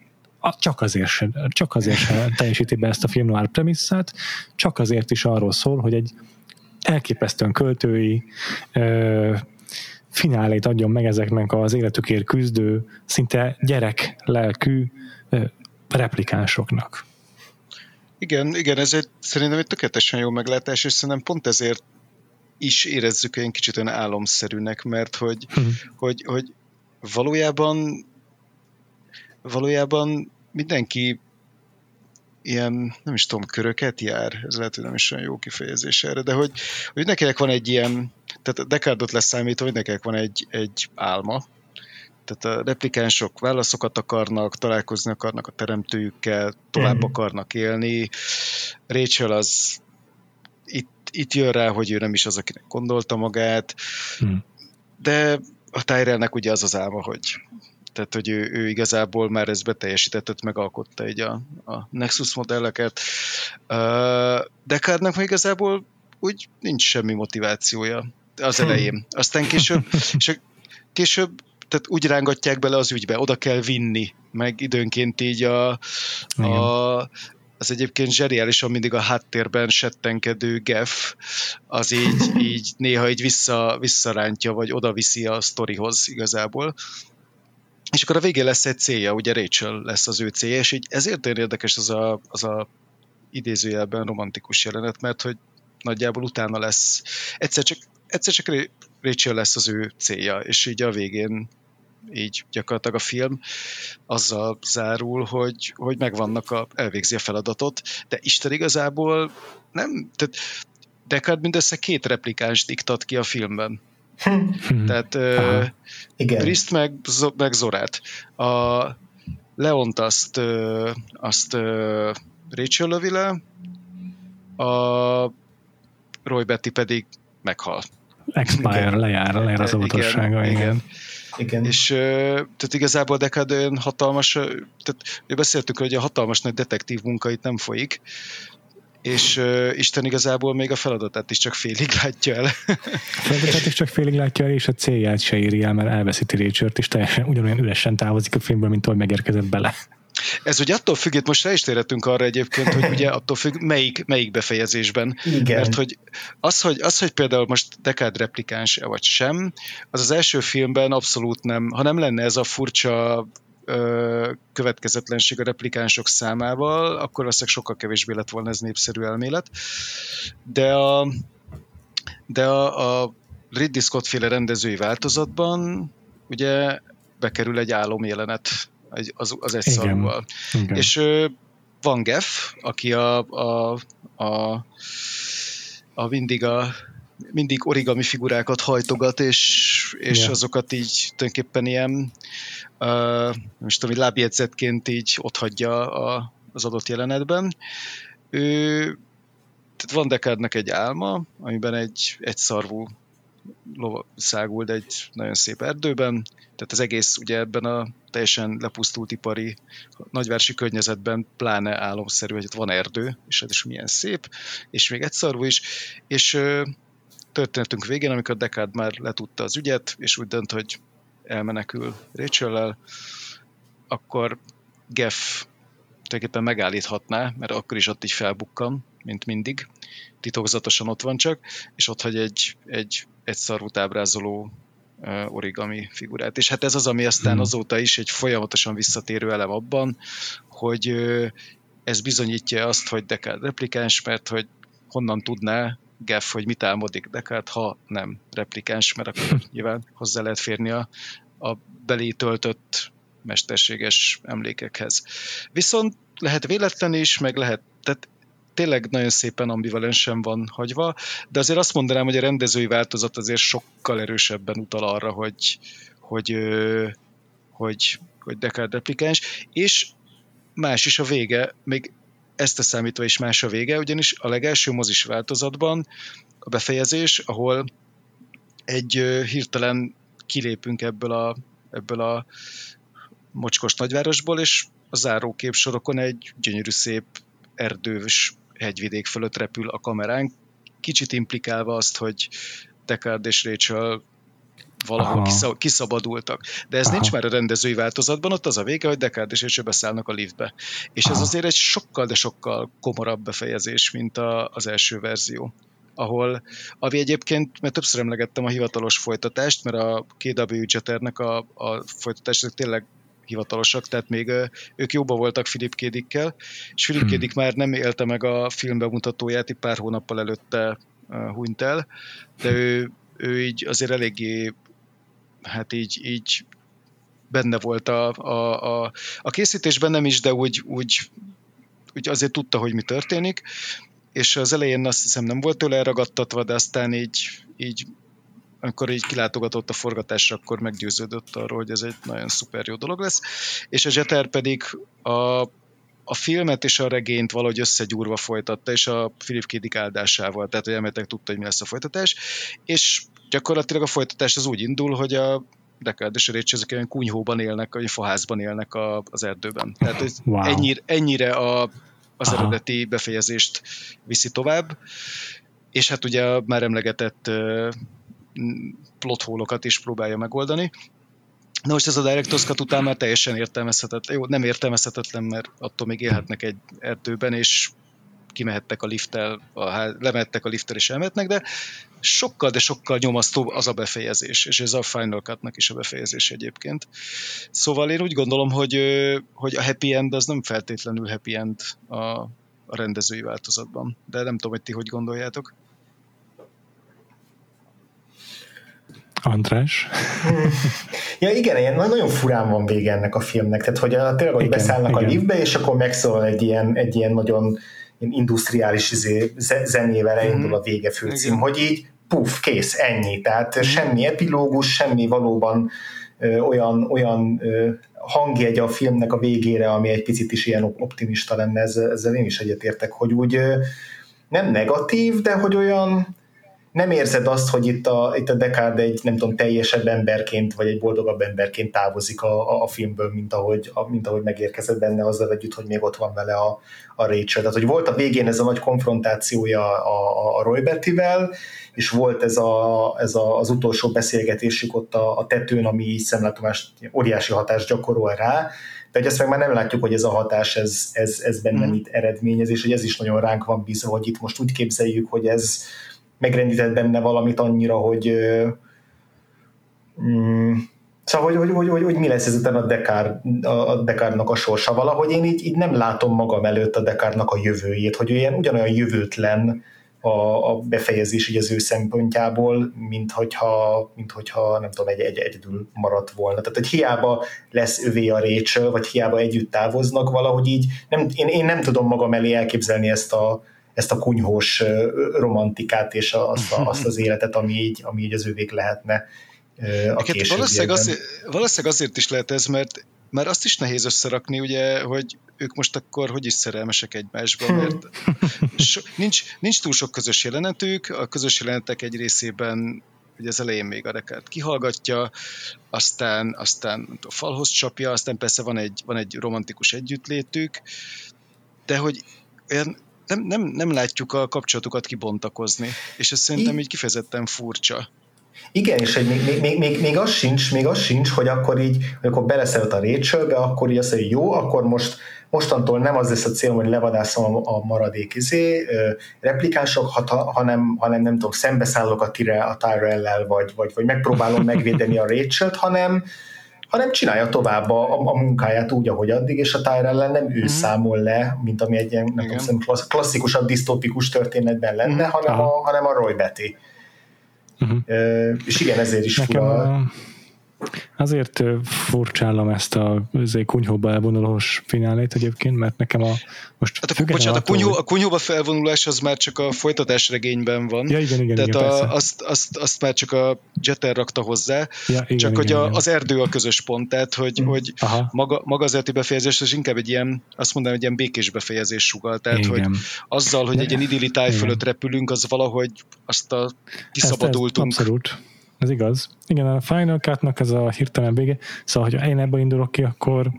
csak azért, se, csak azért se teljesíti be ezt a film noir premisszát, csak azért is arról szól, hogy egy elképesztően költői ö, finálét adjon meg ezeknek az életükért küzdő, szinte gyerek lelkű ö, replikánsoknak. Igen, igen, ez egy, szerintem egy tökéletesen jó meglátás, és szerintem pont ezért is érezzük egy kicsit olyan álomszerűnek, mert hogy, hmm. hogy, hogy valójában valójában mindenki ilyen, nem is tudom, köröket jár, ez lehet, hogy nem is olyan jó kifejezés erre, de hogy, hogy mindenkinek van egy ilyen, tehát Descartes-ot leszámítva, hogy mindenkinek van egy, egy álma, tehát a replikánsok válaszokat akarnak, találkozni akarnak a teremtőjükkel, tovább mm. akarnak élni. Rachel az itt, itt jön rá, hogy ő nem is az, akinek gondolta magát, mm. de a Tyrellnek ugye az az álma, hogy tehát, hogy ő, ő igazából már ezt beteljesített, megalkotta egy a, a Nexus modelleket. Uh, Descartes-nak még igazából úgy nincs semmi motivációja az hm. elején. Aztán később, és később tehát úgy rángatják bele az ügybe, oda kell vinni, meg időnként így a, a az egyébként zseriálisan mindig a háttérben settenkedő Geff, az így, így néha így vissza, visszarántja, vagy oda viszi a sztorihoz igazából. És akkor a végén lesz egy célja, ugye Rachel lesz az ő célja, és így ezért érdekes az a, az a idézőjelben romantikus jelenet, mert hogy nagyjából utána lesz, egyszer csak, egyszer csak Rachel lesz az ő célja, és így a végén így gyakorlatilag a film azzal zárul, hogy, hogy megvannak a, elvégzi a feladatot, de Isten igazából nem, tehát Deckard mindössze két replikáns diktat ki a filmben. Hm. Tehát uh, Igen. Brist meg, meg Zorát. A Leont azt, uh, azt uh, Rachel lövi le, a Roy Betty pedig meghal. Expire, igen. lejár, lejár az óvatossága, igen. igen. Igen. És tehát igazából Dekad olyan hatalmas, tehát beszéltük, hogy a hatalmas nagy detektív munka itt nem folyik, és uh, Isten igazából még a feladatát is csak félig látja el. a feladatát is csak félig látja el, és a célját se éri el, mert elveszíti Rachel-t, és teljesen ugyanolyan üresen távozik a filmből, mint ahogy megérkezett bele. Ez ugye attól függ, itt most rá is térhetünk arra egyébként, hogy ugye attól függ, melyik, melyik befejezésben. Igen. Mert hogy az, hogy az, hogy például most Dekád replikáns vagy sem, az az első filmben abszolút nem, ha nem lenne ez a furcsa következetlenség a replikánsok számával, akkor valószínűleg sokkal kevésbé lett volna ez népszerű elmélet. De a, de a, a Ridley Scott féle rendezői változatban ugye bekerül egy álomjelenet az, az egy szarúval. És ö, van Geff, aki a, a, a, a mindig a mindig origami figurákat hajtogat, és, és yeah. azokat így tulajdonképpen ilyen uh, most tudom, lábjegyzetként így ott hagyja a, az adott jelenetben. Ő, tehát van Dekádnak egy álma, amiben egy, egy szarvú száguld egy nagyon szép erdőben, tehát az egész ugye ebben a teljesen lepusztult ipari nagyvárosi környezetben pláne álomszerű, hogy ott van erdő, és ez is milyen szép, és még egy szarvú is, és történetünk végén, amikor Deckard már letudta az ügyet, és úgy dönt, hogy elmenekül rachel akkor Geff tulajdonképpen megállíthatná, mert akkor is ott így felbukkan, mint mindig, titokzatosan ott van csak, és ott hagy egy, egy, egy szarút ábrázoló origami figurát. És hát ez az, ami aztán hmm. azóta is egy folyamatosan visszatérő elem abban, hogy ez bizonyítja azt, hogy Deckard replikáns, mert hogy honnan tudná Geff, hogy mit álmodik Deckard, ha nem replikáns, mert akkor nyilván hozzá lehet férni a, a belé töltött mesterséges emlékekhez. Viszont lehet véletlen is, meg lehet, tehát tényleg nagyon szépen ambivalensen van hagyva, de azért azt mondanám, hogy a rendezői változat azért sokkal erősebben utal arra, hogy, hogy, hogy, hogy Deckard replikáns, és más is a vége, még ezt a számítva is más a vége, ugyanis a legelső mozis változatban a befejezés, ahol egy hirtelen kilépünk ebből a, ebből a mocskos nagyvárosból, és a zárókép sorokon egy gyönyörű szép erdős hegyvidék fölött repül a kameránk, kicsit implikálva azt, hogy Deckard és Rachel valahol Aha. kiszabadultak. De ez Aha. nincs már a rendezői változatban, ott az a vége, hogy Deckard és Rachel beszállnak a liftbe. És Aha. ez azért egy sokkal, de sokkal komorabb befejezés, mint a, az első verzió ahol, ami egyébként, mert többször emlegettem a hivatalos folytatást, mert a KW Jetternek a, a folytatás tényleg hivatalosak, tehát még ők jóba voltak Philip Kédikkel, és Philip hmm. Kédik már nem élte meg a film bemutatóját, így pár hónappal előtte hunyt el, de ő, ő így azért eléggé hát így, így benne volt a, a, a, a készítésben nem is, de úgy, úgy, úgy azért tudta, hogy mi történik, és az elején azt hiszem nem volt tőle elragadtatva, de aztán így, így amikor így kilátogatott a forgatásra, akkor meggyőződött arról, hogy ez egy nagyon szuper jó dolog lesz. És a Jeter pedig a, a filmet és a regényt valahogy összegyúrva folytatta, és a Philip K. Dick áldásával, tehát hogy elméletek tudta, hogy mi lesz a folytatás, és gyakorlatilag a folytatás az úgy indul, hogy a Deckard és a Rachel ezek olyan kunyhóban élnek, vagy faházban élnek a, az erdőben. Tehát wow. ennyire, ennyire a, az Aha. eredeti befejezést viszi tovább, és hát ugye már emlegetett plothólokat is próbálja megoldani. Na most ez a Director's Cut után már teljesen értelmezhetetlen. Jó, nem értelmezhetetlen, mert attól még élhetnek egy erdőben, és kimehettek a lifttel, a, lemettek a lifttel és elmetnek, de sokkal, de sokkal nyomasztóbb az a befejezés, és ez a Final Cut-nak is a befejezés egyébként. Szóval én úgy gondolom, hogy, hogy a happy end az nem feltétlenül happy end a, a rendezői változatban, de nem tudom, hogy ti hogy gondoljátok. András? ja igen, ilyen nagyon furán van vége ennek a filmnek, tehát hogy a, tényleg, hogy igen, beszállnak igen. a liftbe, és akkor megszólal egy ilyen, egy ilyen nagyon industriális izé, zenével elindul a vége főcím, hogy így puf, kész, ennyi. Tehát mm. semmi epilógus, semmi valóban ö, olyan, olyan ö, hangjegy a filmnek a végére, ami egy picit is ilyen optimista lenne, ezzel, ezzel én is egyetértek, hogy úgy ö, nem negatív, de hogy olyan nem érzed azt, hogy itt a, itt a Deckard egy, nem tudom, teljesebb emberként, vagy egy boldogabb emberként távozik a, a, a filmből, mint ahogy, a, mint ahogy megérkezett benne azzal együtt, hogy még ott van vele a, a Rachel. Tehát, hogy volt a végén ez a nagy konfrontációja a, a, a Roy Betty-vel, és volt ez, a, ez a, az utolsó beszélgetésük ott a, a tetőn, ami így szemlátomást, óriási hatást gyakorol rá, de hogy ezt meg már nem látjuk, hogy ez a hatás, ez, ez, ez benne mm. mit eredményez, és hogy ez is nagyon ránk van bízva, hogy itt most úgy képzeljük, hogy ez megrendített benne valamit annyira, hogy mm, Szóval, hogy, hogy, hogy, hogy, hogy mi lesz ezután a, Dekár, a Dekárnak a sorsa. Valahogy én így, így nem látom magam előtt a Dekárnak a jövőjét, hogy olyan ugyanolyan jövőtlen a, a befejezés így az ő szempontjából, mint hogyha, mint hogyha nem tudom, egy, egy egyedül maradt volna. Tehát, hogy hiába lesz övé a Rachel, vagy hiába együtt távoznak, valahogy így nem, én, én nem tudom magam elé elképzelni ezt a, ezt a kunyhós romantikát és azt, a, azt az életet, ami így, ami így az ővék lehetne a valószínűleg azért, valószínűleg azért is lehet ez, mert mert azt is nehéz összerakni, ugye, hogy ők most akkor hogy is szerelmesek egymásba, mert so, nincs, nincs túl sok közös jelenetük, a közös jelenetek egy részében ugye az elején még a rekárt kihallgatja, aztán, aztán a falhoz csapja, aztán persze van egy, van egy romantikus együttlétük, de hogy olyan nem, nem, nem látjuk a kapcsolatukat kibontakozni, és ez szerintem így kifejezetten furcsa. Igen, és egy, még, még, még, még, az sincs, még az sincs, hogy akkor így, hogy akkor beleszeret a Rachelbe, akkor így azt mondja, hogy jó, akkor most mostantól nem az lesz a célom, hogy levadászom a, a maradék izé, replikánsok, hanem, hanem nem tudom, szembeszállok a, tire, a Tyrell-lel, vagy, vagy, vagy megpróbálom megvédeni a Rachel-t, hanem, hanem csinálja tovább a, a, a munkáját úgy, ahogy addig, és a Tyrell nem ő mm. számol le, mint ami egy ilyen nem tudom, klasszikusabb, disztópikus történetben lenne, mm. hanem, a, hanem a Roy Betty. Uh-huh. És igen, ezért is Nekem fura. A Azért furcsálom ezt a kunyhóba elvonulós finálét egyébként, mert nekem a most hát a, bocsánat, attól, a, kunyhó, a kunyhóba felvonulás az már csak a folytatás regényben van. Ja, igen, igen, Tehát igen, a, azt, azt, azt, már csak a Jeter rakta hozzá, ja, igen, csak igen, hogy a, igen. az erdő a közös pont, tehát hogy, mm. hogy maga, maga az erdő befejezés az inkább egy ilyen, azt mondanám, egy ilyen békés befejezés sugal, tehát igen. hogy azzal, hogy egy ilyen idilli táj fölött repülünk, az valahogy azt a kiszabadultunk. Ezt, ezt abszolút ez igaz. Igen, a Final Cut-nak ez a hirtelen vége. Szóval, hogyha én ebből indulok ki, akkor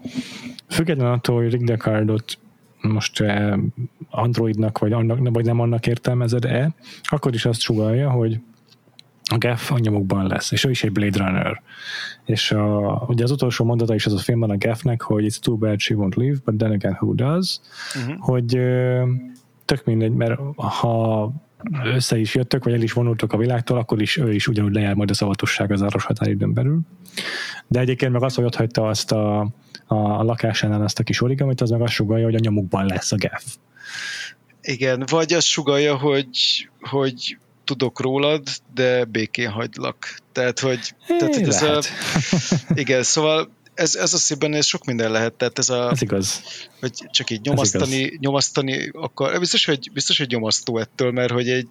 függetlenül attól, hogy Rick Deckardot most eh, Androidnak, vagy, annak, vagy nem annak értelmezed-e, akkor is azt sugalja, hogy a Gaff a nyomukban lesz, és ő is egy Blade Runner. És a, ugye az utolsó mondata is az a filmben a Gaffnek, hogy it's too bad she won't live, but then again who does, uh-huh. hogy tök mindegy, mert ha össze is jöttök, vagy el is vonultok a világtól, akkor is ő is ugyanúgy lejár majd a szavatosság az áros határidőn belül. De egyébként meg az, hogy ott hagyta azt a, a lakásánál azt a kis origamit, az meg azt sugalja, hogy a nyomukban lesz a GEF. Igen, vagy azt sugalja, hogy, hogy tudok rólad, de békén hagylak. Tehát, hogy, tehát, hogy ez a, igen, szóval ez, ez a szívben ez sok minden lehet, tehát ez a... Ez igaz. Hogy csak így nyomasztani, nyomasztani akkor biztos hogy, biztos, hogy nyomasztó ettől, mert hogy egy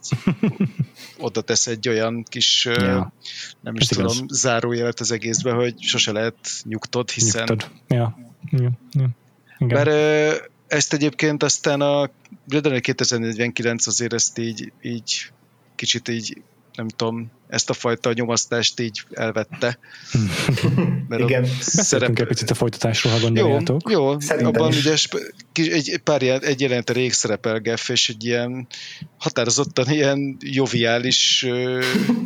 oda tesz egy olyan kis, ja. nem is ez tudom, igaz. zárójelet az egészbe, hogy sose lehet nyugtod, hiszen... Nyugtod. Ja. Ja. Ja. Igen. Mert ezt egyébként aztán a Blade Runner 2049 azért ezt így, így kicsit így nem tudom, ezt a fajta nyomasztást így elvette. Mert Igen. Szerep... egy picit a folytatásról, ha gondoljátok. Jó, jó abban is. ugye egy, pár ilyen, egy jelent rég szerepel Geff, és egy ilyen határozottan ilyen joviális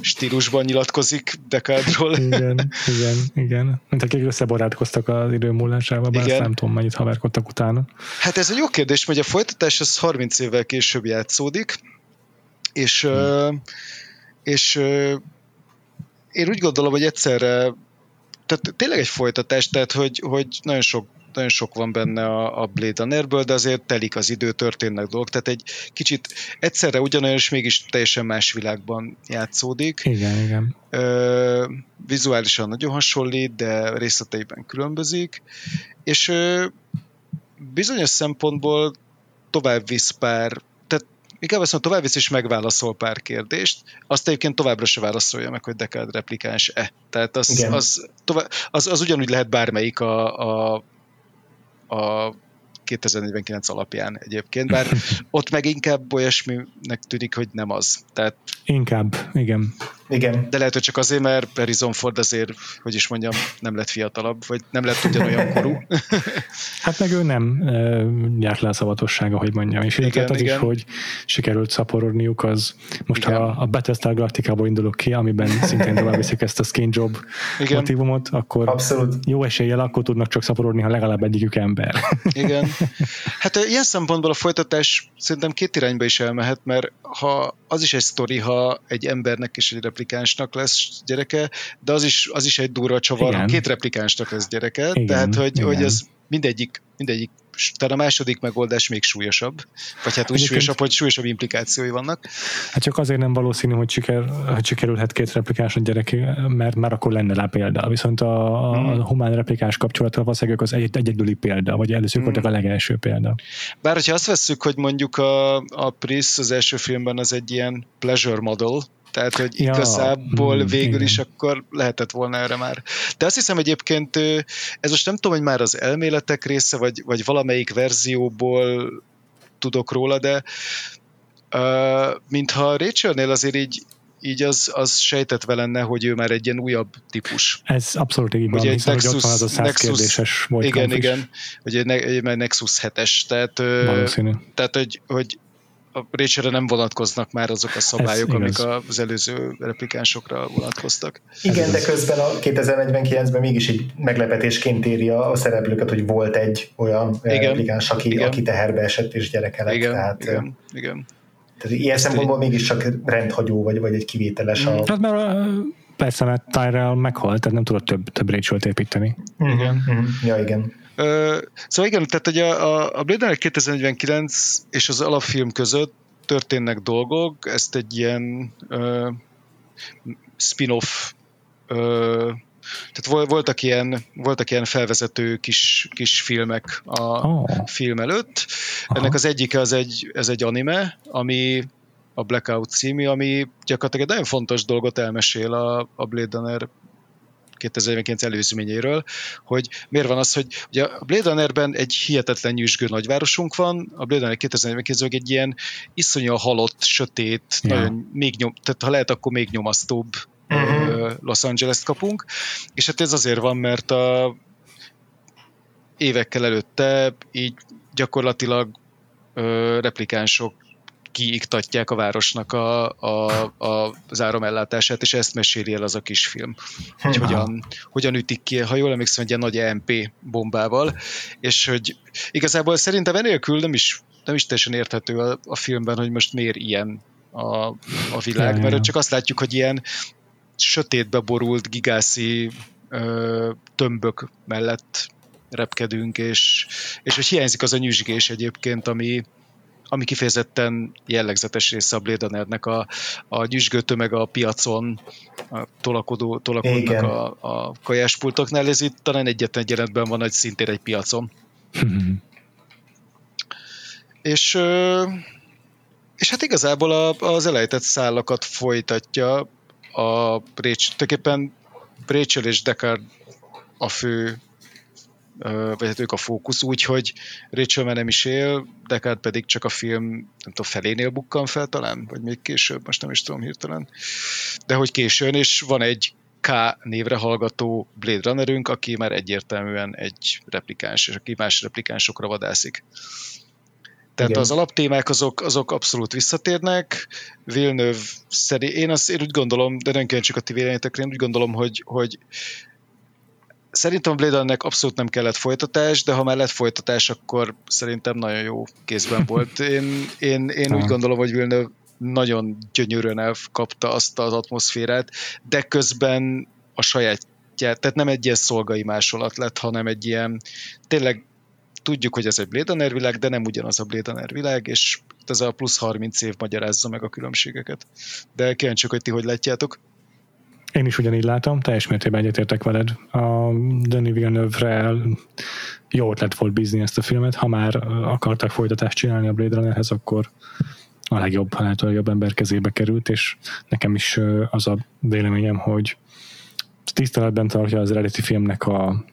stílusban nyilatkozik Dekádról. igen, igen, igen. Mint akik összebarátkoztak az idő múlásával, bár nem tudom, mennyit haverkodtak utána. Hát ez egy jó kérdés, mert a folytatás az 30 évvel később játszódik, és hmm és én úgy gondolom, hogy egyszerre tehát tényleg egy folytatás, tehát hogy, hogy nagyon sok nagyon sok van benne a, a Blade Runnerből, de azért telik az idő, történnek dolgok, tehát egy kicsit egyszerre ugyanolyan, és mégis teljesen más világban játszódik. Igen, igen. Ö, vizuálisan nagyon hasonlít, de részleteiben különbözik, és ö, bizonyos szempontból tovább visz pár, inkább azt mondom, tovább visz és megválaszol pár kérdést, azt egyébként továbbra se válaszolja meg, hogy Deckard replikáns-e. Tehát az, az, tovább, az, az ugyanúgy lehet bármelyik a, a, a 2049 alapján egyébként, bár ott meg inkább olyasminek tűnik, hogy nem az. Tehát, inkább, igen. Igen. De lehet, hogy csak azért, mert Harrison Ford azért, hogy is mondjam, nem lett fiatalabb, vagy nem lett ugyanolyan korú. hát meg ő nem járt le a szavatossága, hogy mondjam. És igen, az igen. is, hogy sikerült szaporodniuk, az most igen. ha a Battlestar Galactica-ból indulok ki, amiben szintén tovább viszik ezt a skin job igen. motivumot, akkor Abszolút. jó eséllyel akkor tudnak csak szaporodni, ha legalább egyikük ember. igen. Hát ilyen szempontból a folytatás szerintem két irányba is elmehet, mert ha az is egy sztori, ha egy embernek és egy replikánsnak lesz gyereke, de az is, az is egy durva csavar, ha két replikánsnak lesz gyereke, igen, tehát hogy, igen. hogy ez mindegyik, mindegyik talán a második megoldás még súlyosabb, vagy hát úgy súlyosabb, hogy súlyosabb implikációi vannak. Hát csak azért nem valószínű, hogy, siker, hogy sikerülhet két replikás a gyerek, mert már akkor lenne rá példa. Viszont a, a hmm. humán replikás kapcsolata valószínűleg az egy, egyedüli példa, vagy először hmm. voltak a legelső példa. Bár, hogyha azt vesszük, hogy mondjuk a, a Pris az első filmben az egy ilyen pleasure model, tehát, hogy ja, igazából mm, végül igen. is akkor lehetett volna erre már. De azt hiszem egyébként, ez most nem tudom, hogy már az elméletek része, vagy, vagy valamelyik verzióból tudok róla, de uh, mintha Rachelnél azért így így az, az sejtetve lenne, hogy ő már egy ilyen újabb típus. Ez abszolút így van, hiszen Nexus, ott van az a száz Nexus, kérdéses Igen, igen, hogy egy, egy, egy Nexus 7-es, tehát, Valószínű. tehát hogy, hogy a Rachelre nem vonatkoznak már azok a szabályok, amik az előző replikánsokra vonatkoztak. Igen, de közben a 2049-ben mégis egy meglepetésként éri a szereplőket, hogy volt egy olyan igen, replikáns, aki, igen. aki teherbe esett és gyereke lett. Igen, tehát, igen, igen. Tehát ilyen Ezt szempontból egy... mégiscsak rendhagyó, vagy, vagy egy kivételes a... Hát mert persze, mert Tyrell meghalt, tehát nem tudott több, több Rachel-t építeni. Igen. Uh-huh. Ja, igen. Szóval igen, tehát hogy a, a Blade Runner 2049 és az alapfilm között történnek dolgok, ezt egy ilyen uh, spin-off uh, tehát voltak ilyen, voltak ilyen felvezető kis, kis filmek a oh. film előtt. Aha. Ennek az egyike az egy, ez egy anime, ami a Blackout című, ami gyakorlatilag egy nagyon fontos dolgot elmesél a, a Blade Runner 2009 előzményéről, hogy miért van az, hogy ugye a Blade Runnerben egy hihetetlen nyüzsgő nagyvárosunk van, a Blade Runner 2049 egy ilyen iszonyú halott, sötét, yeah. nagyon még nyom, tehát ha lehet, akkor még nyomasztóbb uh-huh. Los Angeles-t kapunk, és hát ez azért van, mert a évekkel előtte így gyakorlatilag replikánsok kiiktatják a városnak a, a, a, az áramellátását, és ezt meséli el az a kisfilm. Hogy hogyan, hogyan ütik ki, ha jól emlékszem, egy ilyen nagy EMP bombával, és hogy igazából szerintem enélkül nem is, nem is teljesen érthető a, a filmben, hogy most miért ilyen a, a világ, mert csak azt látjuk, hogy ilyen sötétbe borult gigászi ö, tömbök mellett repkedünk, és, és hogy hiányzik az a nyüzsgés egyébként, ami, ami kifejezetten jellegzetes része a Blade Runnernek a, a nyüzsgő tömeg a piacon, a tolakodó, tolakodnak a, a kajáspultoknál, ez itt talán egyetlen egy jelentben van, hogy szintén egy piacon. és és hát igazából a, az elejtett szállakat folytatja a Rachel, tulajdonképpen Rachel és Deckard a fő vagy hát ők a fókusz, úgyhogy Rachel már nem is él, Deckard pedig csak a film, nem tudom, felénél bukkan fel talán, vagy még később, most nem is tudom hirtelen, de hogy későn, és van egy K névre hallgató Blade Runnerünk, aki már egyértelműen egy replikáns, és aki más replikánsokra vadászik. Tehát Igen. az alaptémák azok, azok abszolút visszatérnek. Villeneuve szerint, én azt én úgy gondolom, de nem csak a ti véleményetekre, én úgy gondolom, hogy, hogy Szerintem a Blade Runnernek abszolút nem kellett folytatás, de ha már lett folytatás, akkor szerintem nagyon jó kézben volt. Én, én, én úgy gondolom, hogy Villeneuve nagyon gyönyörűen elkapta azt az atmoszférát, de közben a saját gyárt, tehát nem egy ilyen szolgai másolat lett, hanem egy ilyen, tényleg tudjuk, hogy ez egy Blade Runner világ, de nem ugyanaz a Blade Runner világ, és ez a plusz 30 év magyarázza meg a különbségeket. De kíváncsiak, hogy ti hogy látjátok. Én is ugyanígy látom, teljes mértékben egyetértek veled. A Denis Villeneuve-re jó ötlet volt bízni ezt a filmet. Ha már akartak folytatást csinálni a Blade Runnerhez, akkor a legjobb, a lehető legjobb ember kezébe került, és nekem is az a véleményem, hogy tiszteletben tartja az eredeti filmnek a,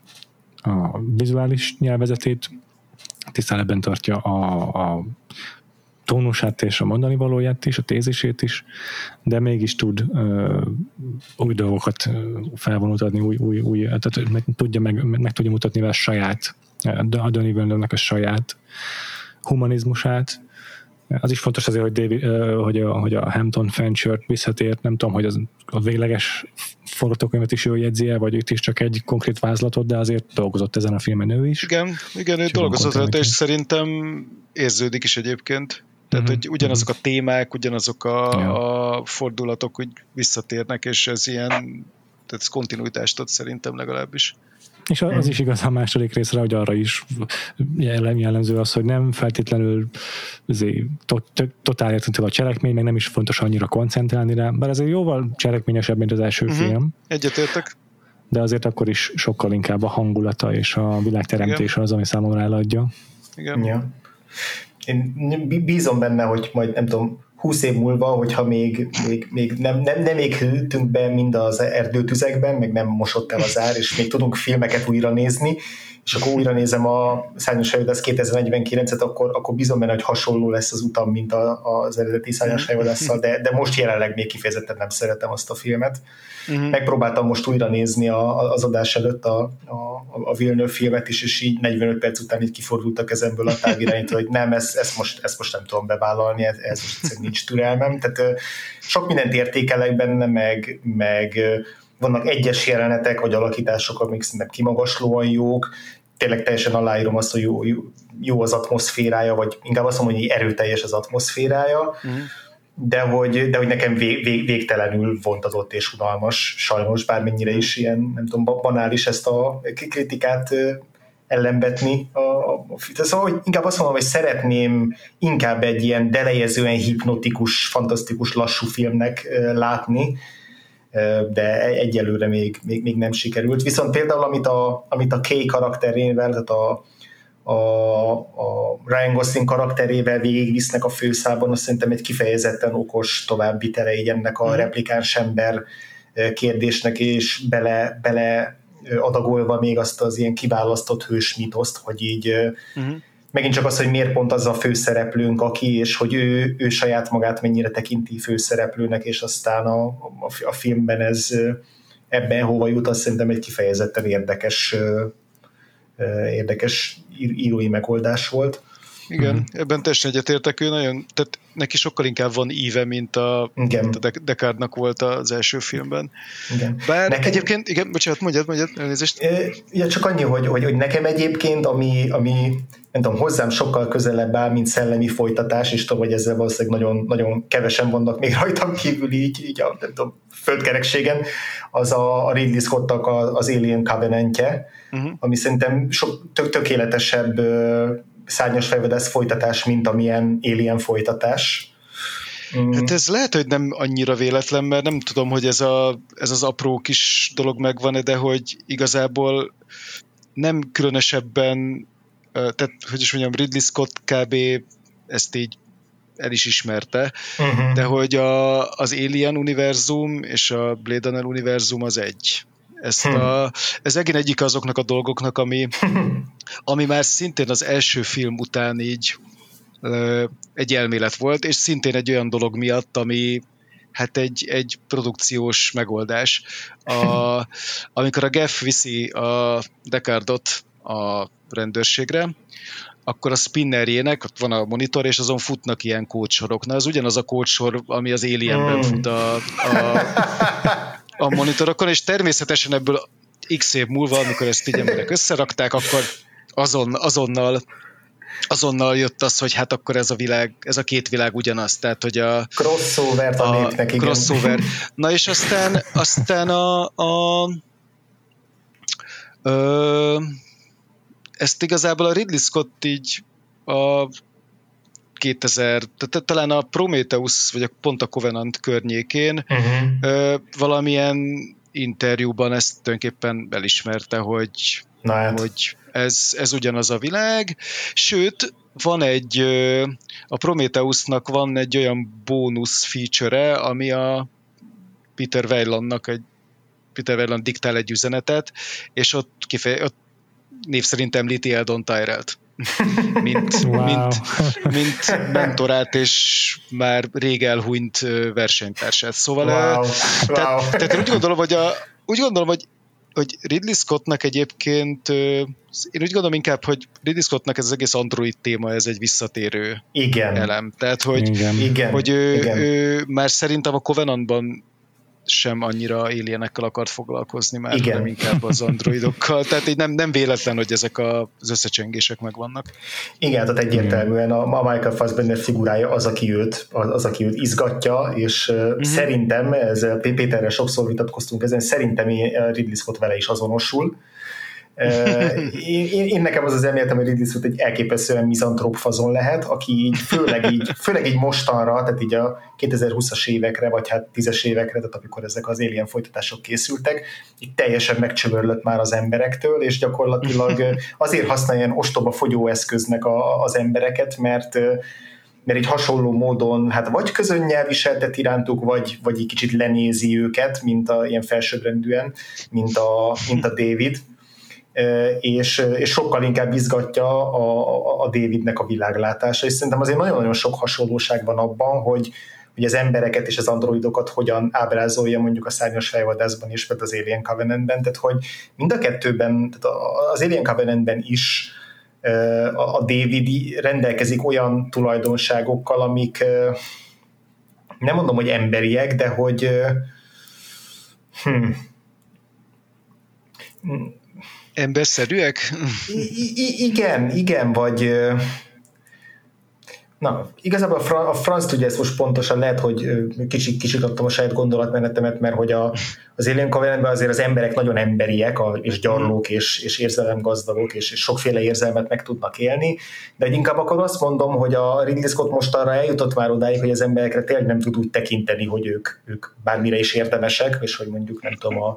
a vizuális nyelvezetét, tiszteletben tartja a, a tónusát és a mondani valóját is, a tézisét is, de mégis tud uh, új dolgokat felvonult adni, új, új, új tehát meg tudja, meg, meg tudja mutatni a saját, a Denis villeneuve a saját humanizmusát, az is fontos azért, hogy, David, hogy, a, hogy a Hampton Fanchert visszatért, nem tudom, hogy az, a végleges forgatókönyvet is ő jegyzi el, vagy itt is csak egy konkrét vázlatot, de azért dolgozott ezen a filmen ő is. Igen, igen ő dolgozott és szerintem érződik is egyébként. Tehát, uh-huh. hogy ugyanazok a témák, ugyanazok a, ja. a fordulatok úgy visszatérnek, és ez ilyen, tehát ez kontinuitást ad szerintem legalábbis. És az is igaz a második részre, hogy arra is jellemző az, hogy nem feltétlenül totál értető a cselekmény, meg nem is fontos annyira koncentrálni rá, bár azért jóval cselekményesebb, mint az első uh-huh. film. Egyetértek. De azért akkor is sokkal inkább a hangulata és a világteremtés az, ami számomra eladja. Igen. Ja. Én bízom benne, hogy majd nem tudom, 20 év múlva, hogyha még, még, még nem, nem, nem még hűtünk be mind az erdőtüzekben, meg nem mosott el az ár, és még tudunk filmeket újra nézni, és akkor újra nézem a Szányos Hajódász 2049-et, akkor, akkor bizony benne, hogy hasonló lesz az utam, mint a, az eredeti Szányos Hajódásszal, de, de most jelenleg még kifejezetten nem szeretem azt a filmet. Uh-huh. Megpróbáltam most újra nézni a, az adás előtt a, a, a Villeneuve filmet is, és így 45 perc után így kifordult a kezemből a távirányító, hogy nem, ezt, ezt, most, ezt most nem tudom bevállalni, ez, ez most nincs türelmem. Tehát sok mindent értékelek benne, meg, meg vannak egyes jelenetek vagy alakítások, amik szerintem kimagaslóan jók, tényleg teljesen aláírom azt, hogy jó, jó az atmoszférája, vagy inkább azt mondom, hogy erőteljes az atmoszférája, uh-huh. de, hogy, de hogy nekem vég, vég, végtelenül vontatott és unalmas, sajnos bármennyire is ilyen, nem tudom, banális ezt a kritikát ellenbetni. A, a, a, szóval hogy inkább azt mondom, hogy szeretném inkább egy ilyen delejezően hipnotikus, fantasztikus, lassú filmnek látni, de egyelőre még, még, még nem sikerült. Viszont például, amit a, amit a Kay karakterével, tehát a, a, a Ryan Gosling karakterével végigvisznek a főszában, azt szerintem egy kifejezetten okos további tere így ennek a mhm. replikáns ember kérdésnek, és bele, bele adagolva még azt az ilyen kiválasztott hős mitoszt, hogy így uh-huh megint csak az, hogy miért pont az a főszereplőnk, aki, és hogy ő, ő saját magát mennyire tekinti főszereplőnek, és aztán a, a, a filmben ez ebben hova jut, azt szerintem egy kifejezetten érdekes érdekes írói megoldás volt. Igen, uh-huh. ebben teljesen egyetértek, ő nagyon, tehát neki sokkal inkább van íve, mint a, igen. mint a Descartes-nak volt az első filmben. Igen. Bár nekem, egyébként, igen, bocsánat, mondjad, mondjad, elnézést. Ja, csak annyi, hogy, hogy, hogy nekem egyébként, ami, ami nem tudom, hozzám sokkal közelebb áll, mint szellemi folytatás, és tudom, hogy ezzel valószínűleg nagyon, nagyon kevesen vannak még rajtam kívül így, így a nem tudom, földkerekségen, az a, a Ridley Scottnak az Alien Covenantje, uh-huh. ami szerintem sok tök, tökéletesebb szárnyas fejvadász folytatás, mint amilyen Alien folytatás. Mm. Hát ez lehet, hogy nem annyira véletlen, mert nem tudom, hogy ez, a, ez az apró kis dolog megvan-e, de hogy igazából nem különösebben, tehát, hogy is mondjam, Ridley Scott kb. ezt így el is ismerte, uh-huh. de hogy a, az Alien univerzum és a Blade Runner univerzum az egy. Ezt hm. a, ez egén egyik azoknak a dolgoknak, ami, ami már szintén az első film után így egy elmélet volt, és szintén egy olyan dolog miatt, ami hát egy, egy produkciós megoldás. A, amikor a Geff viszi a Descartot a rendőrségre, akkor a spinnerjének, ott van a monitor, és azon futnak ilyen kódsorok. Na, az ugyanaz a kódsor, ami az Alienben mm. fut a, a, a monitorokon, és természetesen ebből x év múlva, amikor ezt így emberek összerakták, akkor azon, azonnal azonnal jött az, hogy hát akkor ez a világ, ez a két világ ugyanaz, tehát hogy a crossover a, a népnek, igen. Crossover. Na és aztán, aztán a, a Ö, ezt igazából a Ridley Scott így a 2000, tehát talán a Prometheus, vagy a pont a Covenant környékén uh-huh. ö, valamilyen interjúban ezt tulajdonképpen elismerte, hogy, Na hát. hogy ez, ez ugyanaz a világ, sőt, van egy, a Prometheusnak van egy olyan bónusz feature ami a Peter Weilandnak egy Peter Weiland diktál egy üzenetet, és ott, kifej, ott név szerint említi Eldon Tyrell-t. Mint, wow. mint, mint mentorát és már rég elhunyt versenytársát. Szóval wow. Tehát, wow. tehát úgy gondolom, hogy a, úgy gondolom, hogy hogy Ridley Scottnak egyébként, én úgy gondolom inkább, hogy Ridley Scottnak ez az egész Android téma, ez egy visszatérő Igen. elem. Tehát, hogy, Igen. hogy ő, Igen. ő már szerintem a Covenantban sem annyira alienekkel akart foglalkozni már, Igen. hanem inkább az androidokkal. Tehát így nem, nem véletlen, hogy ezek a, az összecsengések megvannak. Igen, tehát egyértelműen a, a Michael Fassbender figurája az, aki őt, az, az aki őt izgatja, és mm-hmm. szerintem, ezzel Péterrel sokszor vitatkoztunk ezen, szerintem Ridley Scott vele is azonosul, én, én, én, nekem az az elméletem, hogy Ridley Scott egy elképesztően mizantróp fazon lehet, aki így, főleg így, főleg így mostanra, tehát így a 2020-as évekre, vagy hát 10-es évekre, tehát amikor ezek az Alien folytatások készültek, így teljesen megcsömörlött már az emberektől, és gyakorlatilag azért használja ilyen ostoba fogyóeszköznek a, az embereket, mert mert egy hasonló módon, hát vagy közönnyel viseltet irántuk, vagy, vagy egy kicsit lenézi őket, mint a ilyen felsőbbrendűen, mint a, mint a David és, és sokkal inkább izgatja a, a Davidnek a világlátása, és szerintem azért nagyon-nagyon sok hasonlóság van abban, hogy, hogy az embereket és az androidokat hogyan ábrázolja mondjuk a szárnyas fejvadászban is, vagy az Alien Covenantben, tehát hogy mind a kettőben, tehát az Alien Covenantben is a David rendelkezik olyan tulajdonságokkal, amik nem mondom, hogy emberiek, de hogy hmm, Emberszerűek? I- igen, igen, vagy Na, igazából a, Fra- a franc tudja ezt most pontosan, lehet, hogy kicsit kisikattam a saját gondolatmenetemet, mert hogy a, az Alien covenant azért az emberek nagyon emberiek, a, és gyarlók, és, és érzelemgazdagok, és, és sokféle érzelmet meg tudnak élni, de inkább akkor azt mondom, hogy a Ridley Scott most arra eljutott már odáig, hogy az emberekre tényleg nem tud úgy tekinteni, hogy ők, ők bármire is érdemesek, és hogy mondjuk nem tudom, a,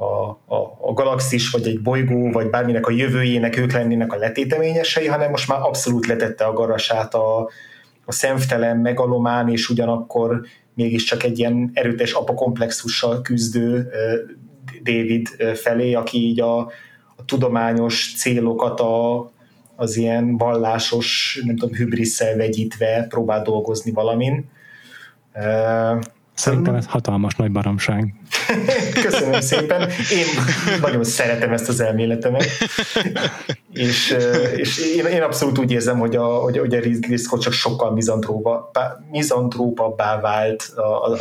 a, a, a galaxis, vagy egy bolygó, vagy bárminek a jövőjének ők lennének a letéteményesei, hanem most már abszolút letette a garasát a, a szemtelen, megalomán, és ugyanakkor mégiscsak egy ilyen erőtes apakomplexussal küzdő David felé, aki így a, a tudományos célokat a, az ilyen vallásos, nem tudom, hübrisszel vegyítve próbál dolgozni valamin. Szerintem ez hatalmas nagy baromság. Köszönöm szépen. Én nagyon szeretem ezt az elméletemet. és, és én, én abszolút úgy érzem, hogy a, hogy, hogy a Ridley Scott csak sokkal mizantrópabbá vált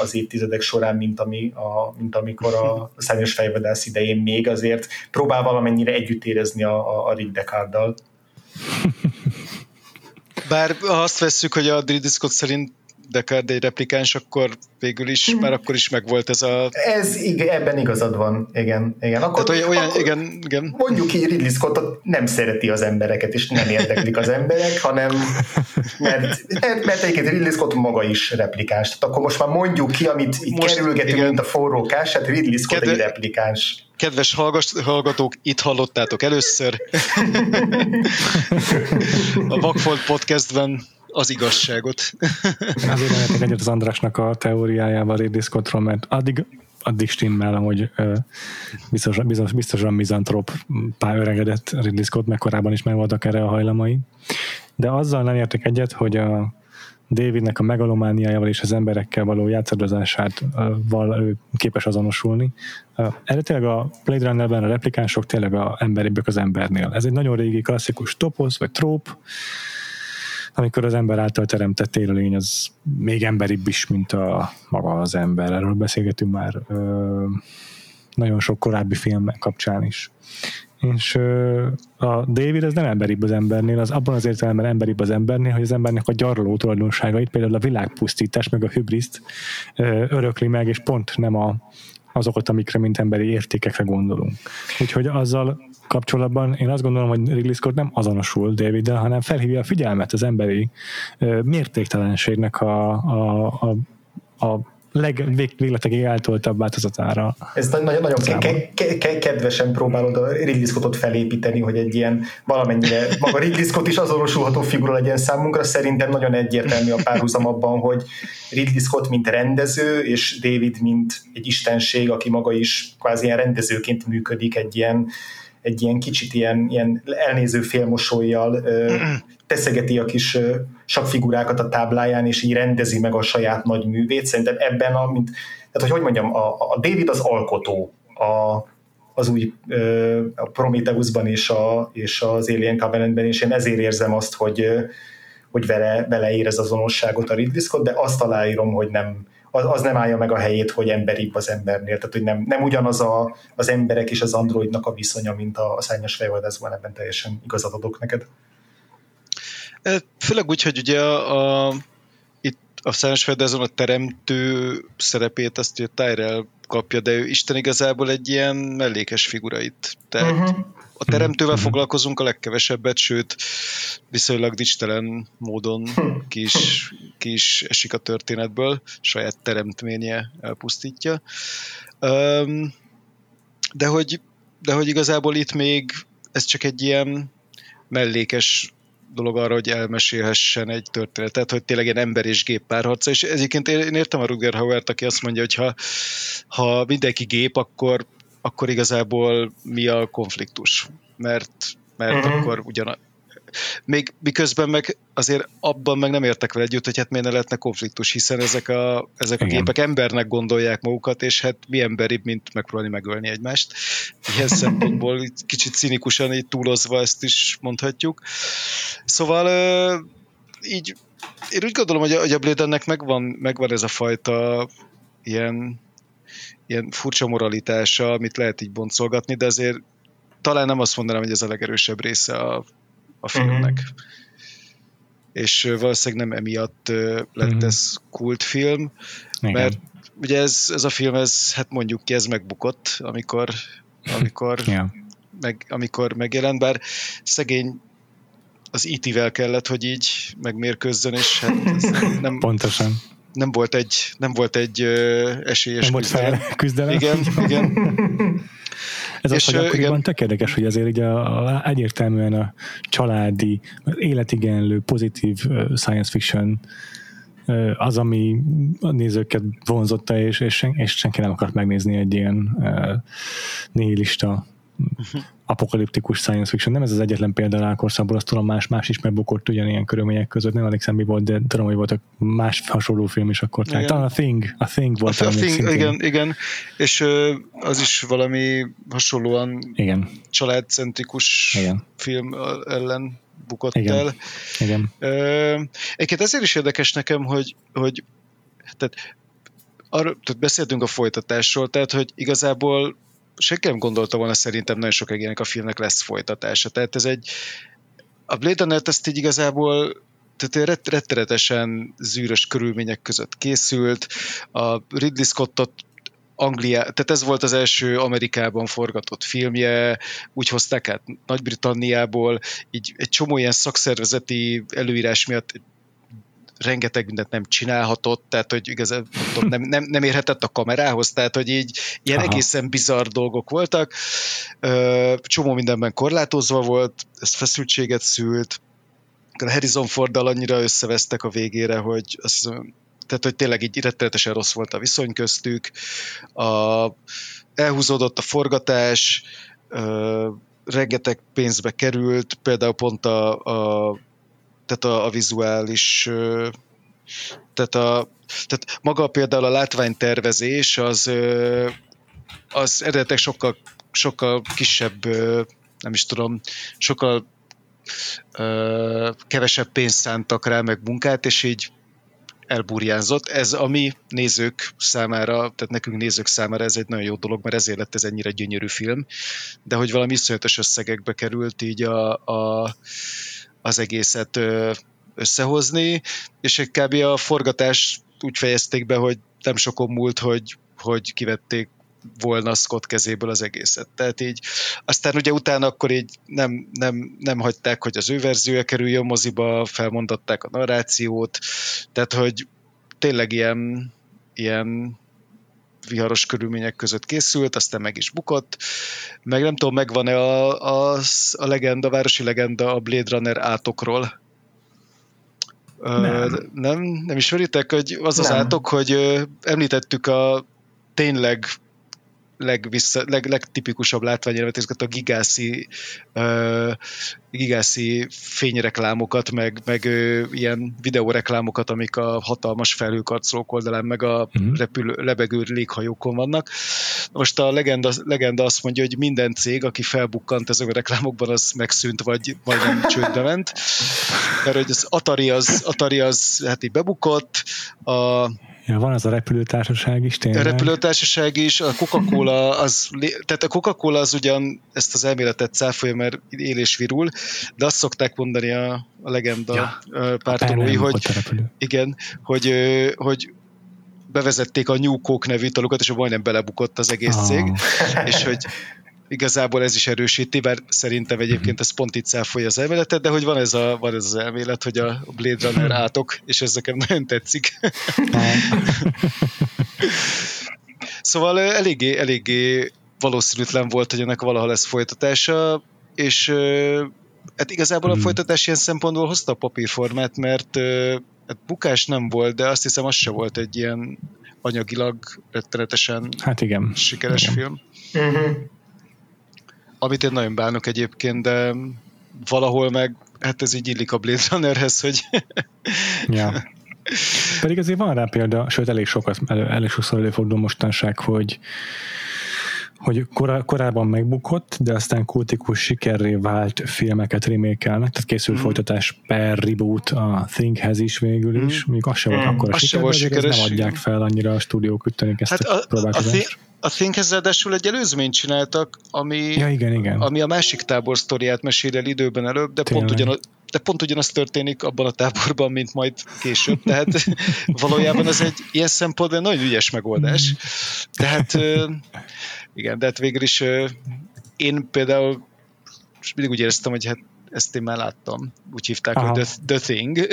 az évtizedek során, mint, ami, a, mint amikor a szányos fejvadász idején még azért próbál valamennyire együtt érezni a, a, Rick Deckard-dal. Bár azt vesszük, hogy a Ridley Scott szerint Deckard egy replikáns, akkor végül is, mm. már akkor is megvolt ez a... Ez, igen, ebben igazad van, igen. igen. Akkor, Tehát olyan, akkor igen, igen. Mondjuk így Ridley Scott nem szereti az embereket, és nem érdeklik az emberek, hanem mert, mert egyébként Ridley Scott maga is replikáns. Tehát akkor most már mondjuk ki, amit most, kerülgetünk, igen. mint a forró kás, hát Ridley Scott Kedve, egy replikáns. Kedves hallgatók, itt hallottátok először. a Vagfolt podcastben az igazságot. Azért lehetek egyet az Andrásnak a teóriájával Ridley Scottról, mert addig addig stimmel, hogy biztos, biztos, biztosan mizantrop pár öregedett Ridley Scott, meg korábban is megvoltak erre a hajlamai. De azzal nem értek egyet, hogy a Davidnek a megalomániájával és az emberekkel való játszadozását val képes azonosulni. Erre tényleg a Blade Runnerben a replikánsok tényleg a emberibbek az embernél. Ez egy nagyon régi klasszikus toposz, vagy tróp, amikor az ember által teremtett élőlény az még emberibb is, mint a maga az ember. Erről beszélgetünk már ö, nagyon sok korábbi film kapcsán is. És ö, a David az nem emberibb az embernél, az abban az értelemben emberibb az embernél, hogy az embernek a gyarló tulajdonságait, például a világpusztítás, meg a hübriszt ö, örökli meg, és pont nem a, azokat, amikre mint emberi értékekre gondolunk. Úgyhogy azzal kapcsolatban én azt gondolom, hogy Ridley Scott nem azonosul Daviddel, hanem felhívja a figyelmet az emberi mértéktelenségnek a, a, a, a legvégletekig eltoltabb változatára. Ez nagyon-nagyon ke- ke- ke- kedvesen próbálod a Ridley Scottot felépíteni, hogy egy ilyen valamennyire maga Ridley Scott is azonosulható figura legyen számunkra. Szerintem nagyon egyértelmű a párhuzam abban, hogy Ridley Scott mint rendező, és David mint egy istenség, aki maga is kvázi ilyen rendezőként működik, egy ilyen egy ilyen kicsit ilyen, ilyen elnéző félmosolyjal teszegeti a kis sakfigurákat a tábláján, és így rendezi meg a saját nagy művét. Szerintem ebben, a, mint, tehát hogy hogy mondjam, a, a David az alkotó a, az új a Prometheusban és, a, és az Alien Covenantben, és én ezért érzem azt, hogy, hogy vele, vele érez azonosságot a Ridley Scott, de azt aláírom, hogy nem, az, az nem állja meg a helyét, hogy emberibb az embernél. Tehát, hogy nem, nem ugyanaz a, az emberek és az androidnak a viszonya, mint a, a szányos fejvadászban, ebben teljesen igazat adok neked. Főleg úgy, hogy ugye a, a itt a Szányos Fejvadászban a teremtő szerepét azt ugye Tyrell kapja, de ő Isten igazából egy ilyen mellékes figura itt. Tehát uh-huh. A teremtővel uh-huh. foglalkozunk a legkevesebbet, sőt, viszonylag dicstelen módon ki is, ki is esik a történetből, saját teremtménye elpusztítja. Um, de hogy, de hogy igazából itt még ez csak egy ilyen mellékes dolog arra, hogy elmesélhessen egy történetet, hogy tényleg egy ember és gép párharca, és egyébként én értem a Ruger Hauert, aki azt mondja, hogy ha, ha mindenki gép, akkor, akkor igazából mi a konfliktus, mert, mert uh-huh. akkor ugyan, még miközben meg azért abban meg nem értek vele együtt, hogy hát miért ne lehetne konfliktus, hiszen ezek a, ezek a gépek embernek gondolják magukat, és hát mi emberibb, mint megpróbálni megölni egymást. Ilyen szempontból kicsit cinikusan így túlozva ezt is mondhatjuk. Szóval így én úgy gondolom, hogy a, hogy a Blade ennek megvan, megvan ez a fajta ilyen, ilyen furcsa moralitása, amit lehet így boncolgatni, de azért talán nem azt mondanám, hogy ez a legerősebb része a, a filmnek. Uh-huh. És valószínűleg nem emiatt lett uh-huh. ez kultfilm, Igen. mert ugye ez, ez a film, ez, hát mondjuk ki, ez megbukott, amikor, amikor, yeah. meg, amikor megjelent, bár szegény az IT-vel e kellett, hogy így megmérközzön, és hát nem, Pontosan. Nem volt egy, nem volt egy esélyes nem küzdelem. Volt küzdelem. Igen, igen. Ez és az, hogy akkoriban tök érdekes, hogy azért így a, a, egyértelműen a családi, életigenlő, pozitív science fiction az, ami a nézőket vonzotta, és, és, sen, és senki nem akart megnézni egy ilyen uh, nihilista apokaliptikus science fiction. Nem ez az egyetlen példa a korszakból, azt tudom, más, más is megbukott ugyanilyen körülmények között. Nem emlékszem, mi volt, de tudom, hogy voltak más hasonló film is akkor. Talán a Thing, a Thing volt. A, a Thing, igen, igen. És az is valami hasonlóan igen. családcentrikus igen. film ellen bukott igen. el. Igen. Egyébként ezért is érdekes nekem, hogy, hogy tehát, arra, tehát beszéltünk a folytatásról, tehát hogy igazából senki nem gondolta volna szerintem nagyon sok ennek a filmnek lesz folytatása. Tehát ez egy, a Blade Runner ezt így igazából tehát rettenetesen zűrös körülmények között készült. A Ridley Scottot Anglia, tehát ez volt az első Amerikában forgatott filmje, úgy hozták át Nagy-Britanniából, így egy csomó ilyen szakszervezeti előírás miatt rengeteg mindent nem csinálhatott, tehát hogy igazából nem, nem, nem érhetett a kamerához, tehát hogy így ilyen Aha. egészen bizarr dolgok voltak. Csomó mindenben korlátozva volt, ez feszültséget szült, a Harrison Forddal annyira összevesztek a végére, hogy azt tehát, hogy tényleg így rettenetesen rossz volt a viszony köztük, a, elhúzódott a forgatás, ö, rengeteg pénzbe került, például pont a, a tehát a, a vizuális tehát, a, tehát maga például a látványtervezés az, az eredetek sokkal, sokkal kisebb, nem is tudom, sokkal kevesebb pénzt szántak rá, meg munkát, és így elburjánzott. Ez a mi nézők számára, tehát nekünk nézők számára ez egy nagyon jó dolog, mert ezért lett ez ennyire gyönyörű film, de hogy valami iszonyatos összegekbe került így a, a az egészet összehozni, és kb. a forgatás úgy fejezték be, hogy nem sokon múlt, hogy, hogy kivették volna Scott kezéből az egészet. Tehát így, aztán ugye utána akkor így nem, nem, nem hagyták, hogy az ő verziója kerüljön moziba, felmondatták a narrációt, tehát hogy tényleg ilyen, ilyen viharos körülmények között készült, aztán meg is bukott. Meg nem tudom, megvan-e a, a, a legenda, a városi legenda a Blade Runner átokról? Nem. nem, nem ismeritek, hogy az az átok, hogy említettük a tényleg legvissza, leg, legtipikusabb látványelemet, ezeket a gigászi, uh, gigászi fényreklámokat, meg, meg uh, ilyen videóreklámokat, amik a hatalmas felhőkarcolók oldalán, meg a uh-huh. repülő, lebegő léghajókon vannak. Most a legenda, legenda azt mondja, hogy minden cég, aki felbukkant ezek a reklámokban, az megszűnt, vagy majdnem csődbe ment. Mert hogy az Atari az, Atari az hát így bebukott, a Ja, van az a repülőtársaság is tényleg. A repülőtársaság is, a Coca-Cola az, tehát a Coca-Cola az ugyan ezt az elméletet cáfolja, mert él és virul, de azt szokták mondani a, a legenda ja, pártolói, a hogy, igen, hogy, hogy bevezették a New Coke nevű italukat, és majdnem belebukott az egész cég, oh. és hogy igazából ez is erősíti, bár szerintem egyébként ez pont itt száfolja az elméletet, de hogy van ez, a, van ez az elmélet, hogy a Blade Runner átok, és ez nekem nagyon tetszik. szóval eléggé, eléggé valószínűtlen volt, hogy ennek valaha lesz folytatása, és hát igazából a hmm. folytatás ilyen szempontból hozta a papírformát, mert hát bukás nem volt, de azt hiszem az se volt egy ilyen anyagilag rettenetesen hát igen. sikeres igen. film. Uh-huh amit én nagyon bánok egyébként, de valahol meg, hát ez így illik a Blade Runnerhez, hogy... ja. Pedig azért van rá példa, sőt elég sokat, elő, elég sokszor előfordul mostanság, hogy hogy kor- korábban megbukott, de aztán kultikus sikerré vált filmeket remékelnek, tehát készült mm. folytatás per reboot a Thinghez is végül is, mm. még az sem volt mm. akkor a siker, volt sikeres. nem adják fel annyira a stúdiók üttenik ezt hát a, a próbálkozást. A, a Thinghez ráadásul egy előzményt csináltak, ami, ja, igen, igen. ami a másik tábor sztoriát mesél el időben előbb, de pont, ugyan, de pont ugyanaz történik abban a táborban, mint majd később, tehát valójában ez egy ilyen szempontból nagyon ügyes megoldás. Tehát igen, de hát végül is én például mindig úgy éreztem, hogy hát ezt én már láttam. Úgy hívták, Aha. hogy the, the Thing.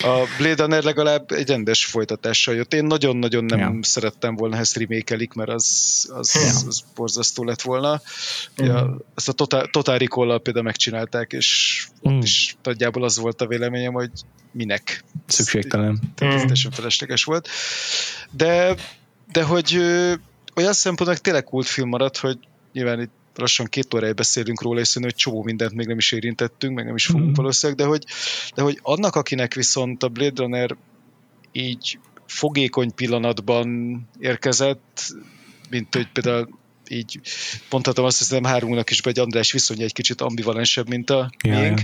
a Blade Runner legalább egy rendes folytatással jött. Én nagyon-nagyon nem ja. szerettem volna, ha ezt remékelik, mert az, az, ja. az borzasztó lett volna. Mm. Ja, ezt a Total, Total recall például megcsinálták, és mm. ott is nagyjából az volt a véleményem, hogy minek. Szükségtelen. Tehát mm. felesleges volt. De, de hogy olyan szempontnak tényleg kultfilm maradt, hogy nyilván itt lassan két órája beszélünk róla, és hogy csomó mindent még nem is érintettünk, meg nem is fogunk mm. valószínűleg, de hogy, de hogy annak, akinek viszont a Blade Runner így fogékony pillanatban érkezett, mint hogy például így mondhatom azt, hogy szerintem hárunknak is, vagy András viszony egy kicsit ambivalensebb, mint a miénk,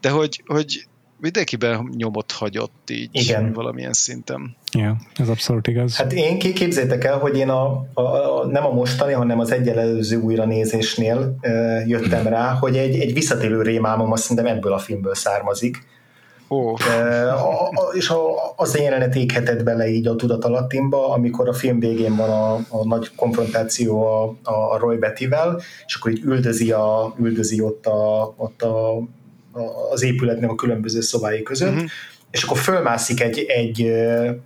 de hogy, hogy mindenkiben nyomot hagyott így Igen. valamilyen szinten. Ja, ez abszolút igaz. Hát én képzétek el, hogy én a, a, a, nem a mostani, hanem az egyelőző újranézésnél e, jöttem rá, hogy egy, egy visszatérő rémálmom azt szerintem ebből a filmből származik. Oh. E, a, a, és a, az a jelenet éghetett bele így a tudatalattimba, amikor a film végén van a, a nagy konfrontáció a, a Roy Betty-vel, és akkor így üldözi, a, üldözi ott, a, ott a az épületnek a különböző szobái között, uh-huh. és akkor fölmászik egy, egy,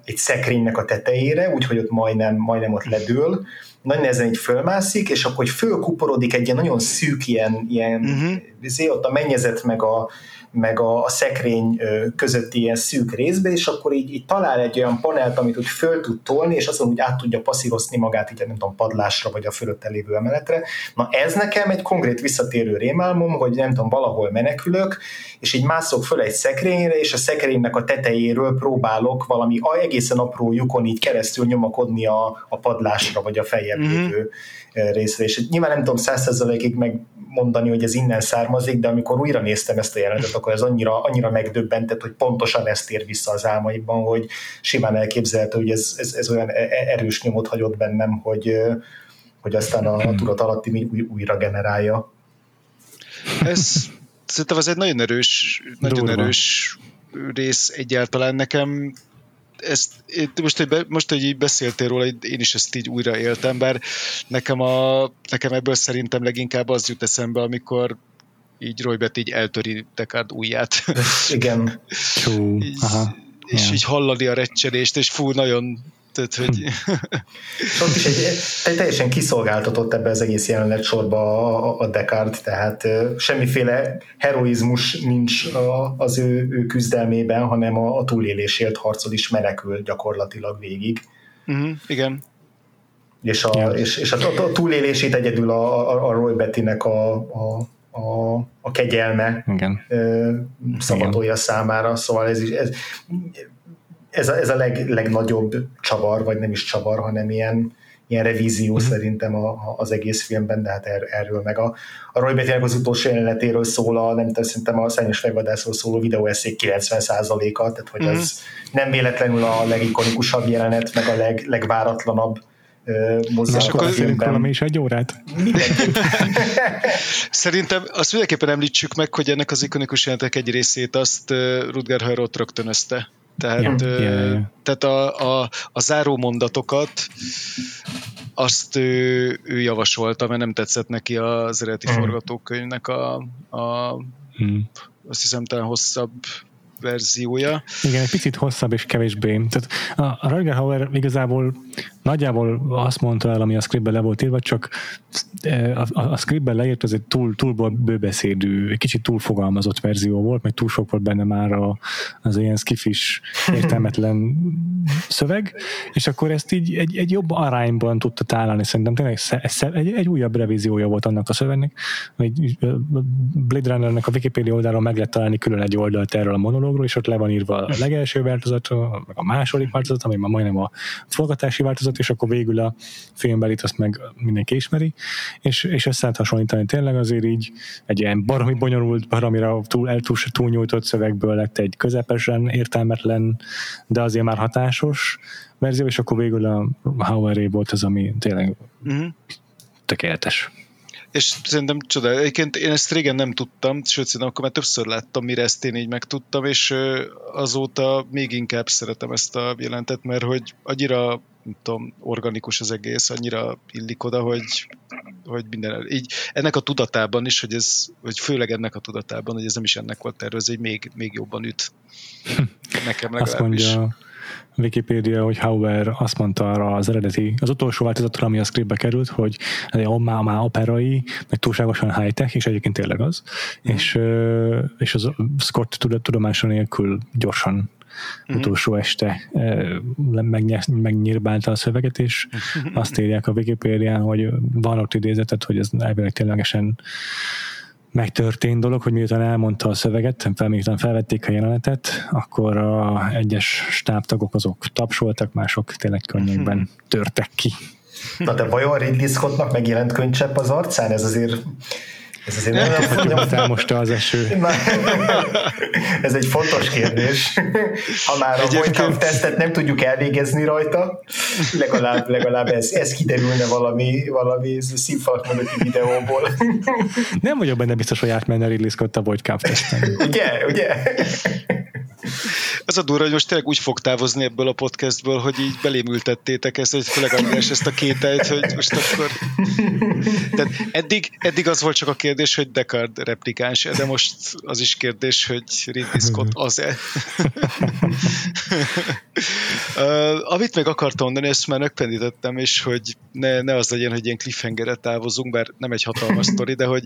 egy szekrénynek a tetejére, úgyhogy ott majdnem, majdnem ott ledől, nagy nehezen így fölmászik, és akkor hogy fölkuporodik egy ilyen nagyon szűk ilyen, ilyen uh-huh. ott a mennyezet meg a, meg a, a szekrény közötti ilyen szűk részbe, és akkor így, így talál egy olyan panelt, amit úgy föl tud tolni, és azon úgy át tudja passzírozni magát, így nem tudom, padlásra, vagy a fölött lévő emeletre. Na ez nekem egy konkrét visszatérő rémálmom, hogy nem tudom, valahol menekülök, és így mászok föl egy szekrényre, és a szekrénynek a tetejéről próbálok valami egészen apró lyukon így keresztül nyomakodni a, a padlásra, vagy a feljebb mm-hmm. részre. És nyilván nem tudom százszerzalékig megmondani, hogy ez innen származik, de amikor újra néztem ezt a jelenetet, akkor ez annyira, annyira megdöbbentett, hogy pontosan ezt ér vissza az álmaimban, hogy simán elképzelhető, hogy ez, ez, ez olyan e, e, erős nyomot hagyott bennem, hogy, hogy aztán a, a tudat alatti új, újra generálja. Ez szerintem az egy nagyon erős, nagyon Durva. erős rész egyáltalán nekem ezt, most, hogy be, most, hogy így beszéltél róla, én is ezt így újra éltem, bár nekem, a, nekem ebből szerintem leginkább az jut eszembe, amikor így Roy Betty így eltöri Deckard ujját. Igen. Így, aha. és Ja. így hallani a recsenést, és fú, nagyon tehát, hogy És ott is egy, egy teljesen kiszolgáltatott ebbe az egész jelenet sorba a, a Descartes, tehát ö, semmiféle heroizmus nincs a, az ő, ő küzdelmében, hanem a, a túlélésért harcol is menekül gyakorlatilag végig. uh-huh, igen. És a, Ja. és, és a, a túlélését egyedül a, a, a Roy Bettynek a, a, a, a kegyelme Igen. ö, szabadolja számára, szóval ez is ez, ez a, ez a leg, legnagyobb csavar, vagy nem is csavar, hanem ilyen, ilyen revízió mm-hmm. szerintem a, a, az egész filmben, de hát er, erről meg a, a Roy Bettynek az utolsó jelenetéről szól a, nem tudom, szerintem a Szennyes Fegyvadászról szóló videóeszék 90%-a, tehát hogy Mhm. ez nem véletlenül a legikonikusabb jelenet, meg a leg, legváratlanabb Na, mozzanat akkor valami is egy órát. Szerintem azt mindenképpen említsük meg, hogy ennek az ikonikus jelentek egy részét azt Rutger Hauer rögtönözte. Tehát, Ja, ö, ja, ja. tehát a, a, a záró mondatokat azt ő, ő javasolta, mert nem tetszett neki az eredeti Mhm. forgatókönyvnek a, a Hmm. azt hiszem talán hosszabb verziója. Igen, egy picit hosszabb és kevésbé. Tehát a, a Rutger Hauer igazából nagyjából azt mondta el, ami a scriptben le volt írva, csak eh, a, a, a scriptben leírt, ez egy túl, túl bőbeszédű, egy kicsit túlfogalmazott verzió volt, meg túl sok volt benne már a, az ilyen skifis értelmetlen szöveg, és akkor ezt így egy, egy jobb arányban tudta találni. Szerintem tényleg egy, egy újabb revíziója volt annak a szövegnek, hogy Blade Runnernek a Wikipedia oldalon meg lehet találni külön egy oldalt erről a monológról, és ott le van írva a legelső változat, meg a második változat, ami már majdnem a forgatási változat, és akkor végül a filmbelit azt meg mindenki ismeri, és, és össze lehet hasonlítani tényleg azért így egy ilyen baromi bonyolult, baromira túl, eltúl, túlnyújtott szövegből lett egy közepesen értelmetlen, de azért már hatásos verzió, és akkor végül a Haueré volt az, ami tényleg Uh-huh. tökéletes. És szerintem csoda. Egyébként én ezt régen nem tudtam, sőt szerintem akkor már többször láttam, mire ezt én így megtudtam, és azóta még inkább szeretem ezt a jelentet, mert hogy annyira nem tudom, organikus az egész, annyira illik oda, hogy, hogy minden el. Így ennek a tudatában is, hogy ez, hogy főleg ennek a tudatában, hogy ez nem is ennek volt tervezve, hogy még, még jobban üt. Nekem Azt legalábbis. mondja a Wikipedia, hogy Hauer azt mondta arra az eredeti, az utolsó változatra, ami a scriptbe került, hogy már, már operai, meg túlságosan high-tech, és egyébként tényleg az. Mhm. És, és az Scott tudomása nélkül gyorsan Mhm. utolsó este megnyers- megnyírbálta a szöveget, és azt írják a Wikipédián, hogy van ott idézetet, hogy ez elvileg ténylegesen megtörtént dolog, hogy miután elmondta a szöveget, fel, miután felvették a jelenetet, akkor a egyes stábtagok azok tapsoltak, mások tényleg könnyekben törtek ki. Na de vajon Ridley Scottnak megjelent könycsepp az arcán? Ez azért ez azért nem, nem, nem, Ott elmosta az eső. Na, ez egy fontos kérdés. Ha már a Voight tesztet nem tudjuk elvégezni rajta, legalább, legalább ez, ez kiderülne valami, valami színfalt mögötti videóból. Nem vagyok benne biztos, hogy átmenne Ridley Scott a Cup teszten. Ugye? Ugye? Az a durva, hogy most tényleg úgy fog távozni ebből a podcastből, hogy így belém ültettétek ezt, hogy főleg András ezt a kételyt, hogy most akkor... Tehát eddig, eddig az volt csak a kérdés, hogy Descard replikáns de most az is kérdés, hogy Ridley Scott az-e. uh, amit meg akartam mondani, ezt már megpendítettem, és hogy ne, ne az legyen, hogy ilyen cliffhangerre távozunk, bár nem egy hatalmas sztori, de hogy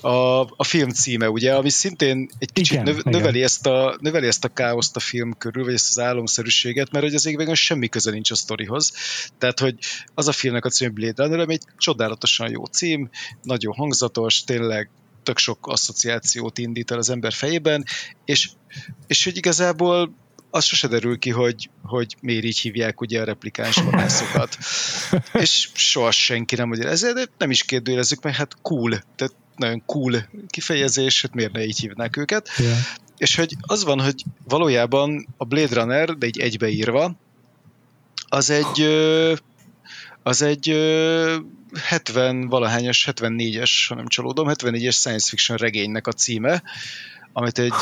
a, a film címe, ugye, ami szintén egy kicsit Igen, növ, igen. növeli, ezt a, növeli ezt a káoszt a film körül, vagy ezt az álomszerűséget, mert hogy az végül semmi köze nincs a sztorihoz. Tehát, hogy az a filmnek a cím Blade Runner, ami egy csodálatosan jó cím, nagyon hangzatos, tényleg tök sok asszociációt indít el az ember fejében, és, és hogy igazából az sose derül ki, hogy, hogy miért így hívják ugye a replikáns vadászokat. és soha senki nem magyarázza, de nem is kérdőjelezzük meg, hát cool, tehát nagyon cool kifejezés, hát miért ne így hívnák őket. Ja. És hogy az van, hogy valójában a Blade Runner, de így egybeírva, az egy az egy ö, 70 valahányos, 74-es, ha nem csalódom, 74-es science fiction regénynek a címe, amit egy.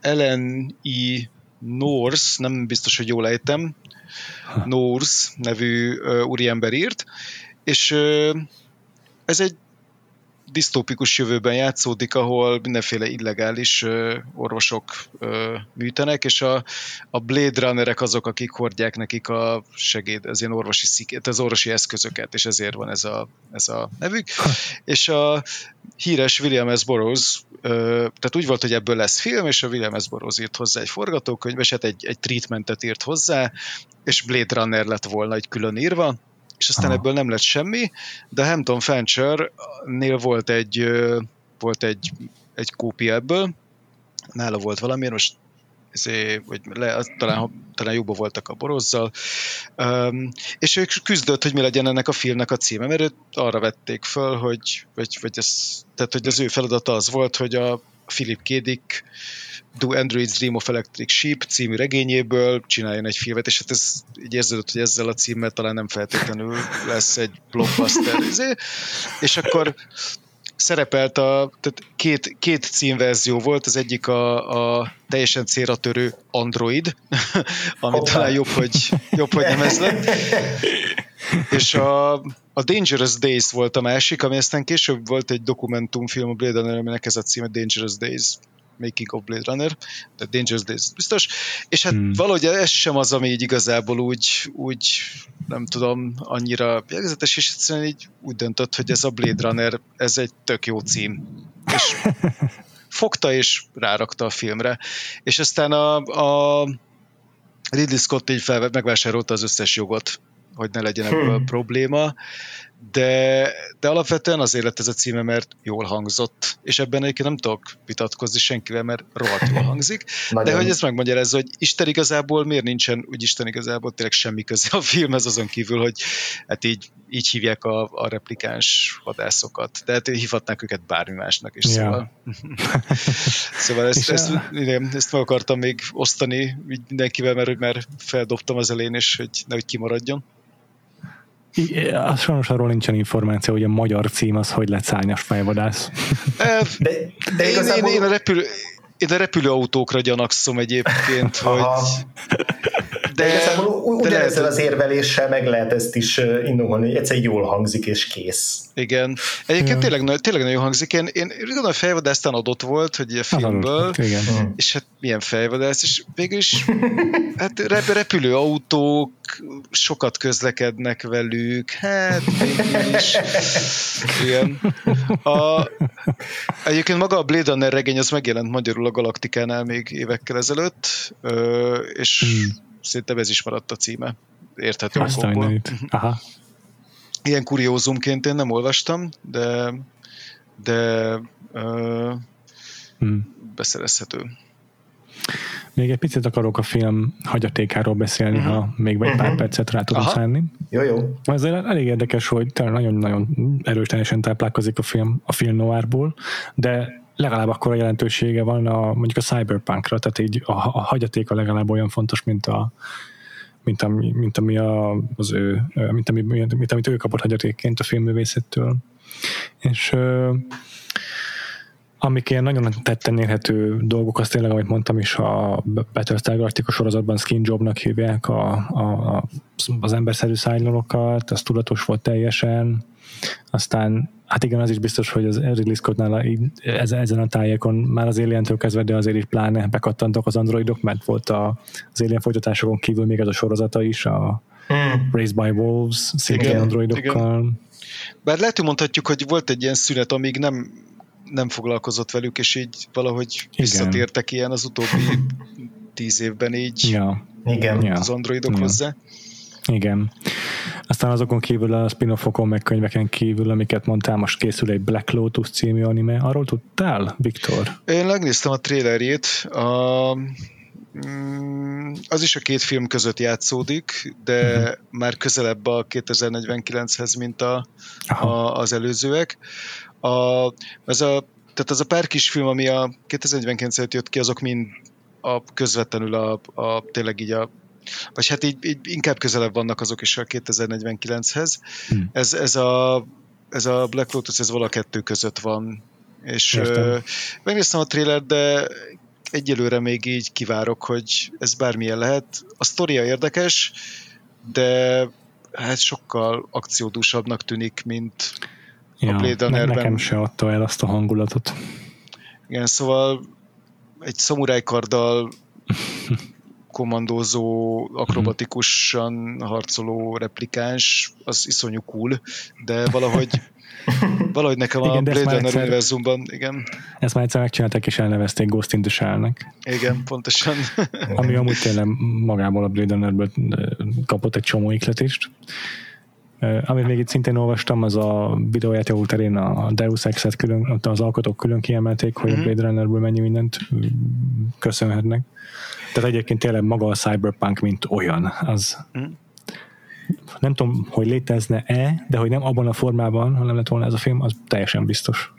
Ellen E. Norse, nem biztos, hogy jól ejtem, Norse nevű uh, úriember írt, és uh, ez egy disztópikus jövőben játszódik, ahol mindenféle illegális ö, orvosok ö, műtenek, és a, a Blade Runnerek azok, akik hordják nekik a segéd, az ilyen orvosi szikét, az orvosi eszközöket, és ezért van ez a, ez a nevük. és a híres William S. Burroughs, ö, tehát úgy volt, hogy ebből lesz film, és a William S. Burroughs írt hozzá egy forgatókönyv, és hát egy, egy treatmentet írt hozzá, és Blade Runner lett volna egy külön írva, és aztán Aha. ebből nem lett semmi, de Hampton Fancher-nél volt egy, volt egy, egy kópia ebből, nála volt valami, most ezért, vagy le, talán, talán jobban voltak a borozzal, um, és ők küzdött, hogy mi legyen ennek a filmnek a címe, mert őt arra vették föl, hogy, vagy, vagy ez, tehát, hogy az ő feladata az volt, hogy a Philip Kédik Do Androids Dream of Electric Sheep című regényéből csináljon egy filmet, és hát ez így érződött, hogy ezzel a címmel talán nem feltétlenül lesz egy blockbuster. Izé. És akkor szerepelt a, tehát két, két címverzió volt, az egyik a, a teljesen célra törő Android, ami Hoppá. talán jobb, hogy, jobb, hogy nem ez lett. És a, a Dangerous Days volt a másik, ami aztán később volt egy dokumentumfilm a Blade Runner, aminek ez a címe Dangerous Days. Making of Blade Runner, de Dangerous Days biztos, és hát hmm. valahogy ez sem az, ami így igazából úgy, úgy nem tudom, annyira végzetes, és egyszerűen így úgy döntött, hogy ez a Blade Runner, ez egy tök jó cím. És fogta és rárakta a filmre. És aztán a, a Ridley Scott így fel, megvásárolta az összes jogot, hogy ne legyen ebből hmm. probléma, de, de alapvetően azért lett ez a címe, mert jól hangzott, és ebben egyébként nem tudok vitatkozni senkivel, mert rohadt jól hangzik, de hogy ez megmagyarázza, hogy Isten igazából miért nincsen úgy Isten igazából tényleg semmi köze a filmhez azon kívül, hogy hát így, így hívják a, a replikáns vadászokat, de hát hívhatnák őket bármi másnak is, szóval. Szóval ezt, ezt, igen, ezt meg akartam még osztani mindenkivel, mert, mert feldobtam az elén, és hogy nehogy kimaradjon. Az sajnos arról nincsen információ, hogy a magyar cím az hogy lett szárnyas fejvadász. De, de igazából... én, én, én, a repülő, én a repülőautókra gyanakszom egyébként, hogy de, de igazából ugyanezzel az érveléssel meg lehet ezt is indulni, hogy egyszer jól hangzik és kész. Igen. Egyébként ja. tényleg, tényleg nagyon hangzik. Én, én gondolom, a fejvadásztán adott volt, hogy a filmből, adott, igen. Mm. és hát milyen fejvadász, és végül is hát repülőautók, sokat közlekednek velük, hát is. Igen. A, egyébként maga a Blade Runner regény az megjelent magyarul a Galaktikánál még évekkel ezelőtt, és mm szerintem ez is maradt a címe. Érthető okokból. Aha. Ilyen kuriózumként én nem olvastam, de de uh, hmm. beszerezhető. Még egy picit akarok a film hagyatékáról beszélni, uh-huh. ha még egy pár uh-huh. percet rá tudom szállni. Jó, jó. Ezért elég érdekes, hogy nagyon-nagyon erőteljesen táplálkozik a film a film noárból, de legalább akkor a jelentősége van a, mondjuk a cyberpunkra, tehát így a, a hagyatéka legalább olyan fontos, mint a mint ami, mint ami a, az ő, mint, ami, mint amit ő kapott hagyatékként a filmművészettől. És amik ilyen nagyon tetten érhető dolgok, azt tényleg, amit mondtam is, a Battlestar Galactica sorozatban skin jobnak hívják a, a, az emberszerű szájlalokat, az tudatos volt teljesen, aztán hát igen, az is biztos, hogy az Ridley Scottnál ezen a tájékon már az alien kezdve, de azért is pláne bekattantak az androidok, mert volt a, az Alien folytatásokon kívül még ez a sorozata is, a hmm. Raised by Wolves, szintén igen, androidokkal. Igen. Bár lehet, hogy mondhatjuk, hogy volt egy ilyen szünet, amíg nem, nem foglalkozott velük, és így valahogy igen. visszatértek ilyen az utóbbi tíz évben így ja. Igen. az androidok ja. hozzá. Igen. Aztán azokon kívül a spin-offokon, meg könyveken kívül, amiket mondtál, most készül egy Black Lotus című anime. Arról tudtál, Viktor? Én megnéztem a trailerjét. A, mm, az is a két film között játszódik, de uh-huh. már közelebb a 2049-hez, mint a, a, az előzőek. A, ez a, tehát az a pár kis film, ami a 2049 jött ki, azok mind a közvetlenül a, a tényleg így a vagy hát így, így inkább közelebb vannak azok is a 2049-hez. Hmm. Ez, ez, a, ez a Black Lotus, ez vala kettő között van. És uh, megnéztem a trailer, de egyelőre még így kivárok, hogy ez bármilyen lehet. A sztoria érdekes, de hát sokkal akciódúsabbnak tűnik, mint ja, a Blade Runnerben. Nekem se adta el azt a hangulatot. Igen, szóval egy szamurájkarddal kommandózó, akrobatikusan harcoló replikáns, az iszonyú cool, de valahogy valahogy nekem igen, a Blade Runner egyszer, univerzumban, igen. Ezt már egyszer megcsinálták és elnevezték Ghost in the Shell-nek. Igen, pontosan. Ami amúgy tényleg magából a Blade Runnerből kapott egy csomó ikletést. Amit még itt szintén olvastam, az a videójáték terén a Deus Ex-et külön, az alkotók külön kiemelték, hogy mm-hmm. a mhm. Blade Runnerből mennyi mindent köszönhetnek. Tehát egyébként tényleg maga a Cyberpunk, mint olyan, az mm. nem tudom, hogy létezne-e, de hogy nem abban a formában, ha nem lett volna ez a film, az teljesen biztos.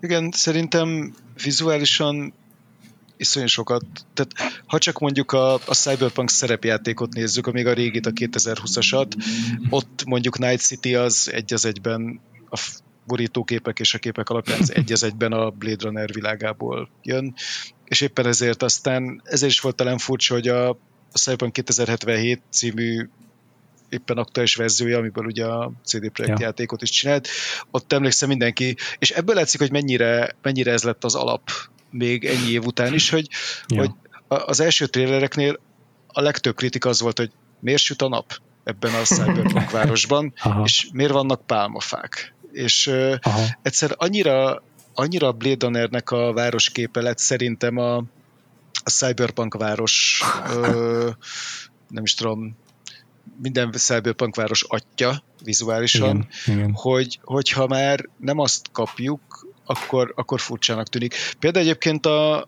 Igen, szerintem vizuálisan iszonyú sokat, tehát ha csak mondjuk a, a Cyberpunk szerepjátékot nézzük, amíg a régit, a 2020-asat, ott mondjuk Night City az egy az egyben a borítóképek és a képek alapján az egy az egyben a Blade Runner világából jön, és éppen ezért aztán ezért is volt talán furcsa, hogy a, a Cyberpunk 2077 című éppen aktuális verziója, amiből ugye a CD Projekt ja. játékot is csinált, ott emlékszem mindenki, és ebből látszik, hogy mennyire, mennyire ez lett az alap még ennyi év után is, hogy, ja. hogy az első trélereknél a legtöbb kritika az volt, hogy miért süt a nap ebben a Cyberpunk városban, Aha. és miért vannak pálmafák. És Aha. egyszer annyira, annyira Blade Runnernek a városképe lett szerintem a, a Cyberpunk város ö, nem is tudom, minden Cyberpunk város atya vizuálisan, igen, igen. hogy hogyha már nem azt kapjuk, akkor, akkor furcsának tűnik. Például egyébként a,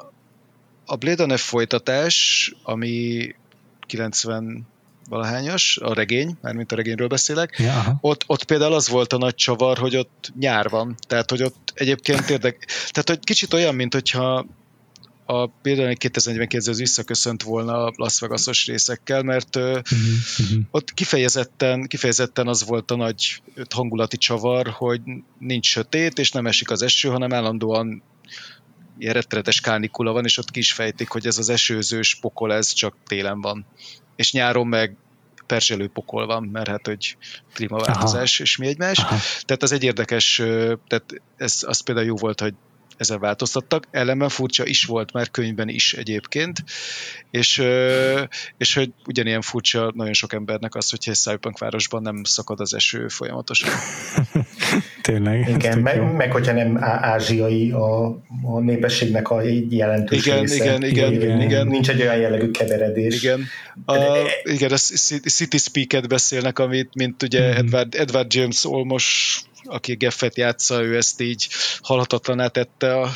a Blade Runner folytatás, ami 90 valahányas, a regény, mármint a regényről beszélek, ja, ott, ott például az volt a nagy csavar, hogy ott nyár van, tehát hogy ott egyébként érdek, tehát hogy kicsit olyan, mint hogyha a például 2049 az visszaköszönt volna a Las Vegas-os részekkel, mert uh-huh, uh-huh. ott kifejezetten, kifejezetten az volt a nagy hangulati csavar, hogy nincs sötét, és nem esik az eső, hanem állandóan ilyen rettenetes kánikula van, és ott ki is fejtik, hogy ez az esőzős pokol, ez csak télen van. És nyáron meg perzselő pokol van, mert hát, hogy klímaváltozás és mi egymás. Aha. Tehát az egy érdekes, tehát ez az például jó volt, hogy ezen változtattak. Ellenben furcsa is volt már könyvben is egyébként, és, és hogy ugyanilyen furcsa nagyon sok embernek az, hogyha egy Cyberpunk városban nem szakad az eső folyamatosan. Tényleg. Igen, meg, meg hogyha nem ázsiai a, a népességnek a jelentős igen, része. Igen, igen, igen, igen. Nincs egy olyan jellegű keveredés. Igen, a, igen, a City Speak-et beszélnek, amit, mint ugye mm. Edward, Edward James Olmos aki Geffet játsza, ő ezt így halhatatlaná tette a,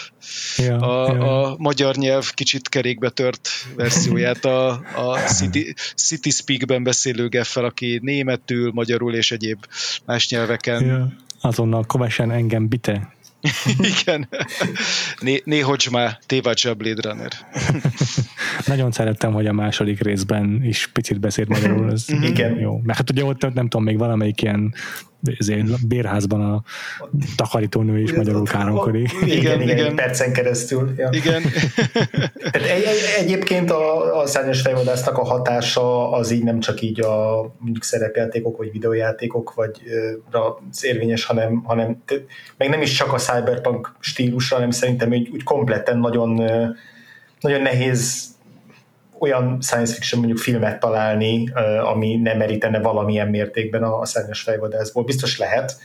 ja, a, ja. a magyar nyelv kicsit kerékbe tört verzióját a, a City, City Speak-ben beszélő Geffel, aki németül, magyarul és egyéb más nyelveken. Ja. Azonnal kovesen engem bite. Igen. Né, néhogy már tévadja Blade Runner. Nagyon szerettem, hogy a második részben is picit beszélt magyarul. Ez Igen. Jó. Mert hát ugye ott nem tudom, még valamelyik ilyen bérházban a takarítónő is magyarul káromkodik. Igen, igen, igen, igen. percen keresztül. Ja. Igen. Tehát egy, egy, egyébként a, a szárnyas fejvadásznak a hatása az így nem csak így a mondjuk szerepjátékok, vagy videójátékok, vagy az érvényes, hanem, hanem meg nem is csak a cyberpunk stílusra, hanem szerintem úgy, úgy kompletten nagyon, nagyon nehéz olyan science fiction mondjuk filmet találni, ami nem merítene valamilyen mértékben a, szárnyas fejvadászból. Biztos lehet,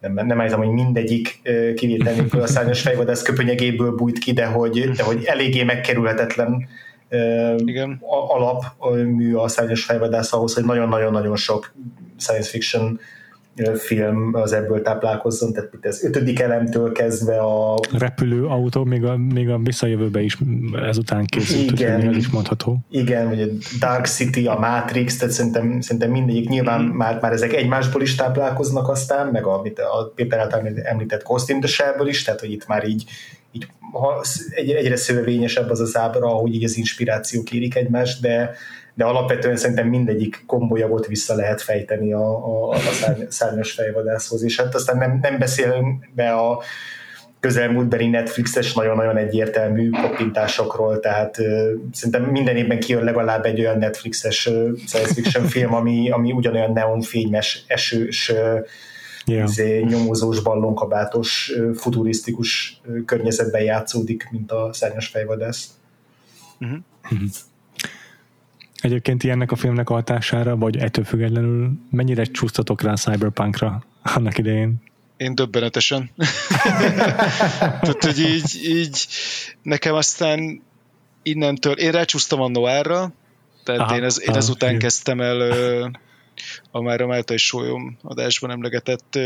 nem, nem állítom, hogy mindegyik kivétel nélkül a szárnyas fejvadász köpönyegéből bújt ki, de hogy, de hogy eléggé megkerülhetetlen Igen. alapmű a szárnyas fejvadász ahhoz, hogy nagyon-nagyon-nagyon sok science fiction film az ebből táplálkozzon, tehát itt az ötödik elemtől kezdve a... Repülő autó, még a, még a visszajövőbe is ezután készült, igen, úgyhogy is mondható. Igen, vagy a Dark City, a Matrix, tehát szerintem, szerintem mindegyik nyilván mm. már, már ezek egymásból is táplálkoznak aztán, meg a, a Péter által említett Ghost in the Shell-ből is, tehát hogy itt már így, így ha egyre szövevényesebb az az ábra, ahogy így az inspirációk érik egymást, de de alapvetően szerintem mindegyik kombolyagot vissza lehet fejteni a, a, a szárnyas fejvadászhoz, és hát aztán nem, nem beszélünk be a, közelmúltbeli Netflixes nagyon-nagyon egyértelmű koppintásokról, tehát uh, szerintem minden évben kijön legalább egy olyan Netflixes uh, science fiction film, ami, ami ugyanolyan neonfényes, esős, uh, yeah. izé, nyomozós, ballonkabátos, futurisztikus környezetben játszódik, mint a szárnyas fejvadász. Uh-huh. Egyébként ilyennek a filmnek a hatására, vagy ettől függetlenül mennyire csúsztatok rá Cyberpunkra annak idején? Én döbbenetesen. Tehát, hogy így, így nekem aztán innentől, én rácsúsztam a Noárra, tehát aha, én, ez, én ezután aha, kezdtem el a már a Máltai Sólyom adásban emlegetett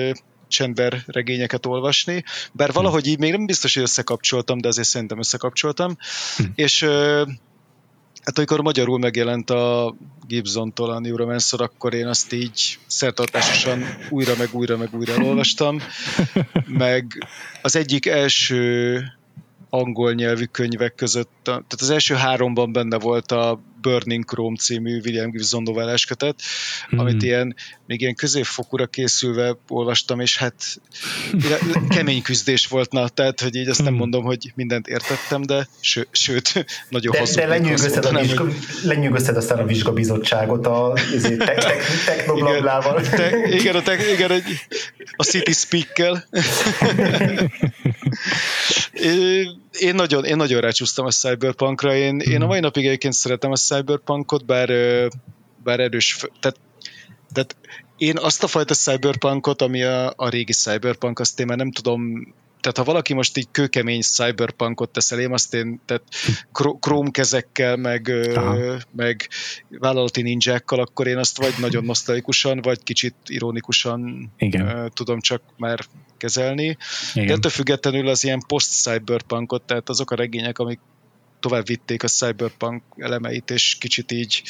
csendver regényeket olvasni, bár valahogy így még nem biztos, hogy összekapcsoltam, de azért szerintem összekapcsoltam, hm. és Hát amikor magyarul megjelent a Gibson-tól a Neuromancer, akkor én azt így szertartásosan újra meg újra meg újra olvastam, meg az egyik első angol nyelvű könyvek között, tehát az első háromban benne volt a Burning Chrome című William Gibson novellás kötet, hmm. amit ilyen, még ilyen középfokúra készülve olvastam, és hát kemény küzdés volt, na, tehát, hogy így azt nem hmm. mondom, hogy mindent értettem, de ső, sőt, nagyon de, de lenyűgözted, a vizsga, hogy... lenyűgözted aztán a vizsgabizottságot a izé, te, te, technoblablával. Igen, te, igen, a, te, igen, a, a City Speak-kel. Én nagyon, én nagyon rácsúsztam a Cyberpunkra, én, én a hmm. mai napig egyébként szeretem a Cyberpunkot, bár, bár erős, tehát, tehát én azt a fajta Cyberpunkot, ami a, a régi Cyberpunk, azt én már nem tudom tehát ha valaki most így kőkemény cyberpunkot tesz elém, azt én tehát króm kezekkel, meg, meg vállalati ninjákkal, akkor én azt vagy nagyon nosztalikusan, vagy kicsit ironikusan Igen. tudom csak már kezelni. Igen. De ettől függetlenül az ilyen post-cyberpunkot, tehát azok a regények, amik tovább vitték a cyberpunk elemeit, és kicsit így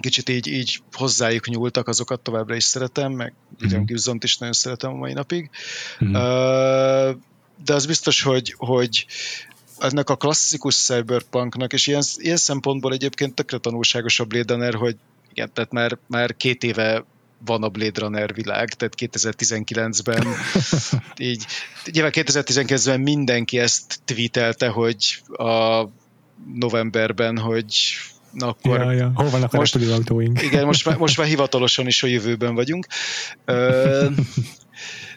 kicsit így, így hozzájuk nyúltak, azokat továbbra is szeretem, meg William mm-hmm. Gibson-t is nagyon szeretem a mai napig. Mm-hmm. Uh, de az biztos, hogy, hogy ennek a klasszikus cyberpunknak, és ilyen, ilyen szempontból egyébként tökre tanulságos a Blade Runner, hogy igen, tehát már, már két éve van a Blade Runner világ, tehát 2019-ben így, nyilván 2019-ben mindenki ezt tweetelte, hogy a novemberben, hogy na akkor... Ja, ja. Hol vannak a most, repülőautóink? Igen, most már, most már hivatalosan is a jövőben vagyunk. Ö,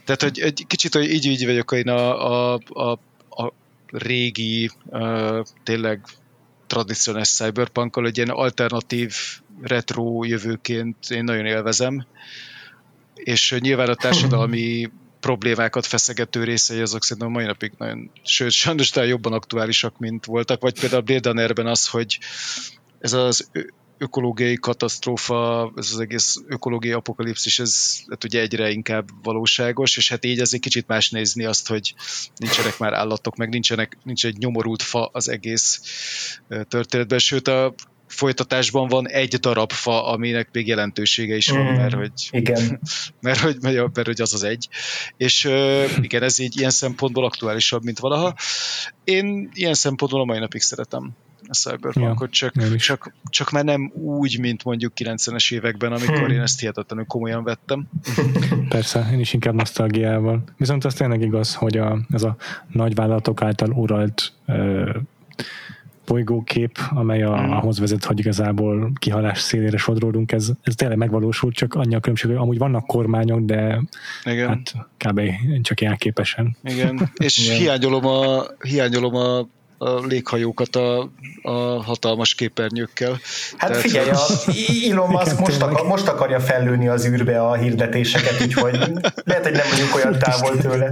tehát, hogy egy kicsit hogy így, így vagyok én a, a, a, a régi, tényleg tradicionális cyberpunkkal, egy ilyen alternatív retro jövőként én nagyon élvezem, és nyilván a társadalmi problémákat feszegető részei azok szerintem a mai napig nagyon, sőt, sajnos talán jobban aktuálisak, mint voltak, vagy például Blade Runnerben az, hogy ez az ökológiai katasztrófa, ez az egész ökológiai apokalipszis, ez hát ugye egyre inkább valóságos, és hát így azért kicsit más nézni azt, hogy nincsenek már állatok, meg nincsenek, nincs egy nyomorult fa az egész történetben, sőt a folytatásban van egy darab fa, aminek még jelentősége is van, mm, mert hogy, igen. mert, hogy, mert, hogy az az egy. És igen, ez így ilyen szempontból aktuálisabb, mint valaha. Én ilyen szempontból a mai napig szeretem a Cyberpunkot, ja, csak, csak, csak már nem úgy, mint mondjuk 90-es években, amikor hmm. én ezt hihetetlenül komolyan vettem. Persze, én is inkább nosztalgiával. Viszont az tényleg igaz, hogy a, ez a nagyvállalatok által uralt ö, bolygókép, amely a, hmm. ahhoz vezet, hogy igazából kihalás szélére sodródunk, ez, ez tényleg megvalósult, csak annyi a különbség, hogy amúgy vannak kormányok, de Igen. hát kb. csak jelképesen. Igen, és Igen. hiányolom a, hiányolom a a léghajókat a, a hatalmas képernyőkkel. Hát Tehát, figyelj, a Elon Musk most, akar, most akarja fellőni az űrbe a hirdetéseket, úgyhogy lehet, hogy nem vagyunk olyan távol tőle.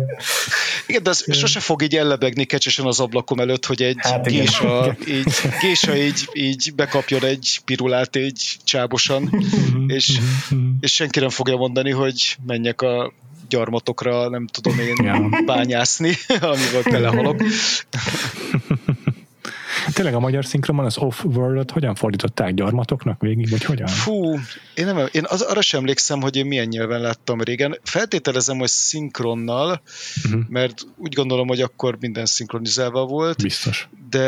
Igen, de ez sose fog így ellebegni kecsesen az ablakom előtt, hogy egy hát gésa, így, gésa így, így bekapjon egy pirulát így csábosan, mhm. és, mhm. és senki nem fogja mondani, hogy menjek a gyarmatokra, nem tudom én ja. bányászni, amivel belehalok. Tényleg a magyar szinkronban az off-world-ot hogyan fordították gyarmatoknak végig, vagy hogyan? Fú, én, nem, én az, arra sem emlékszem, hogy én milyen nyelven láttam régen. Feltételezem, hogy szinkronnal, uh-huh. mert úgy gondolom, hogy akkor minden szinkronizálva volt. Biztos. De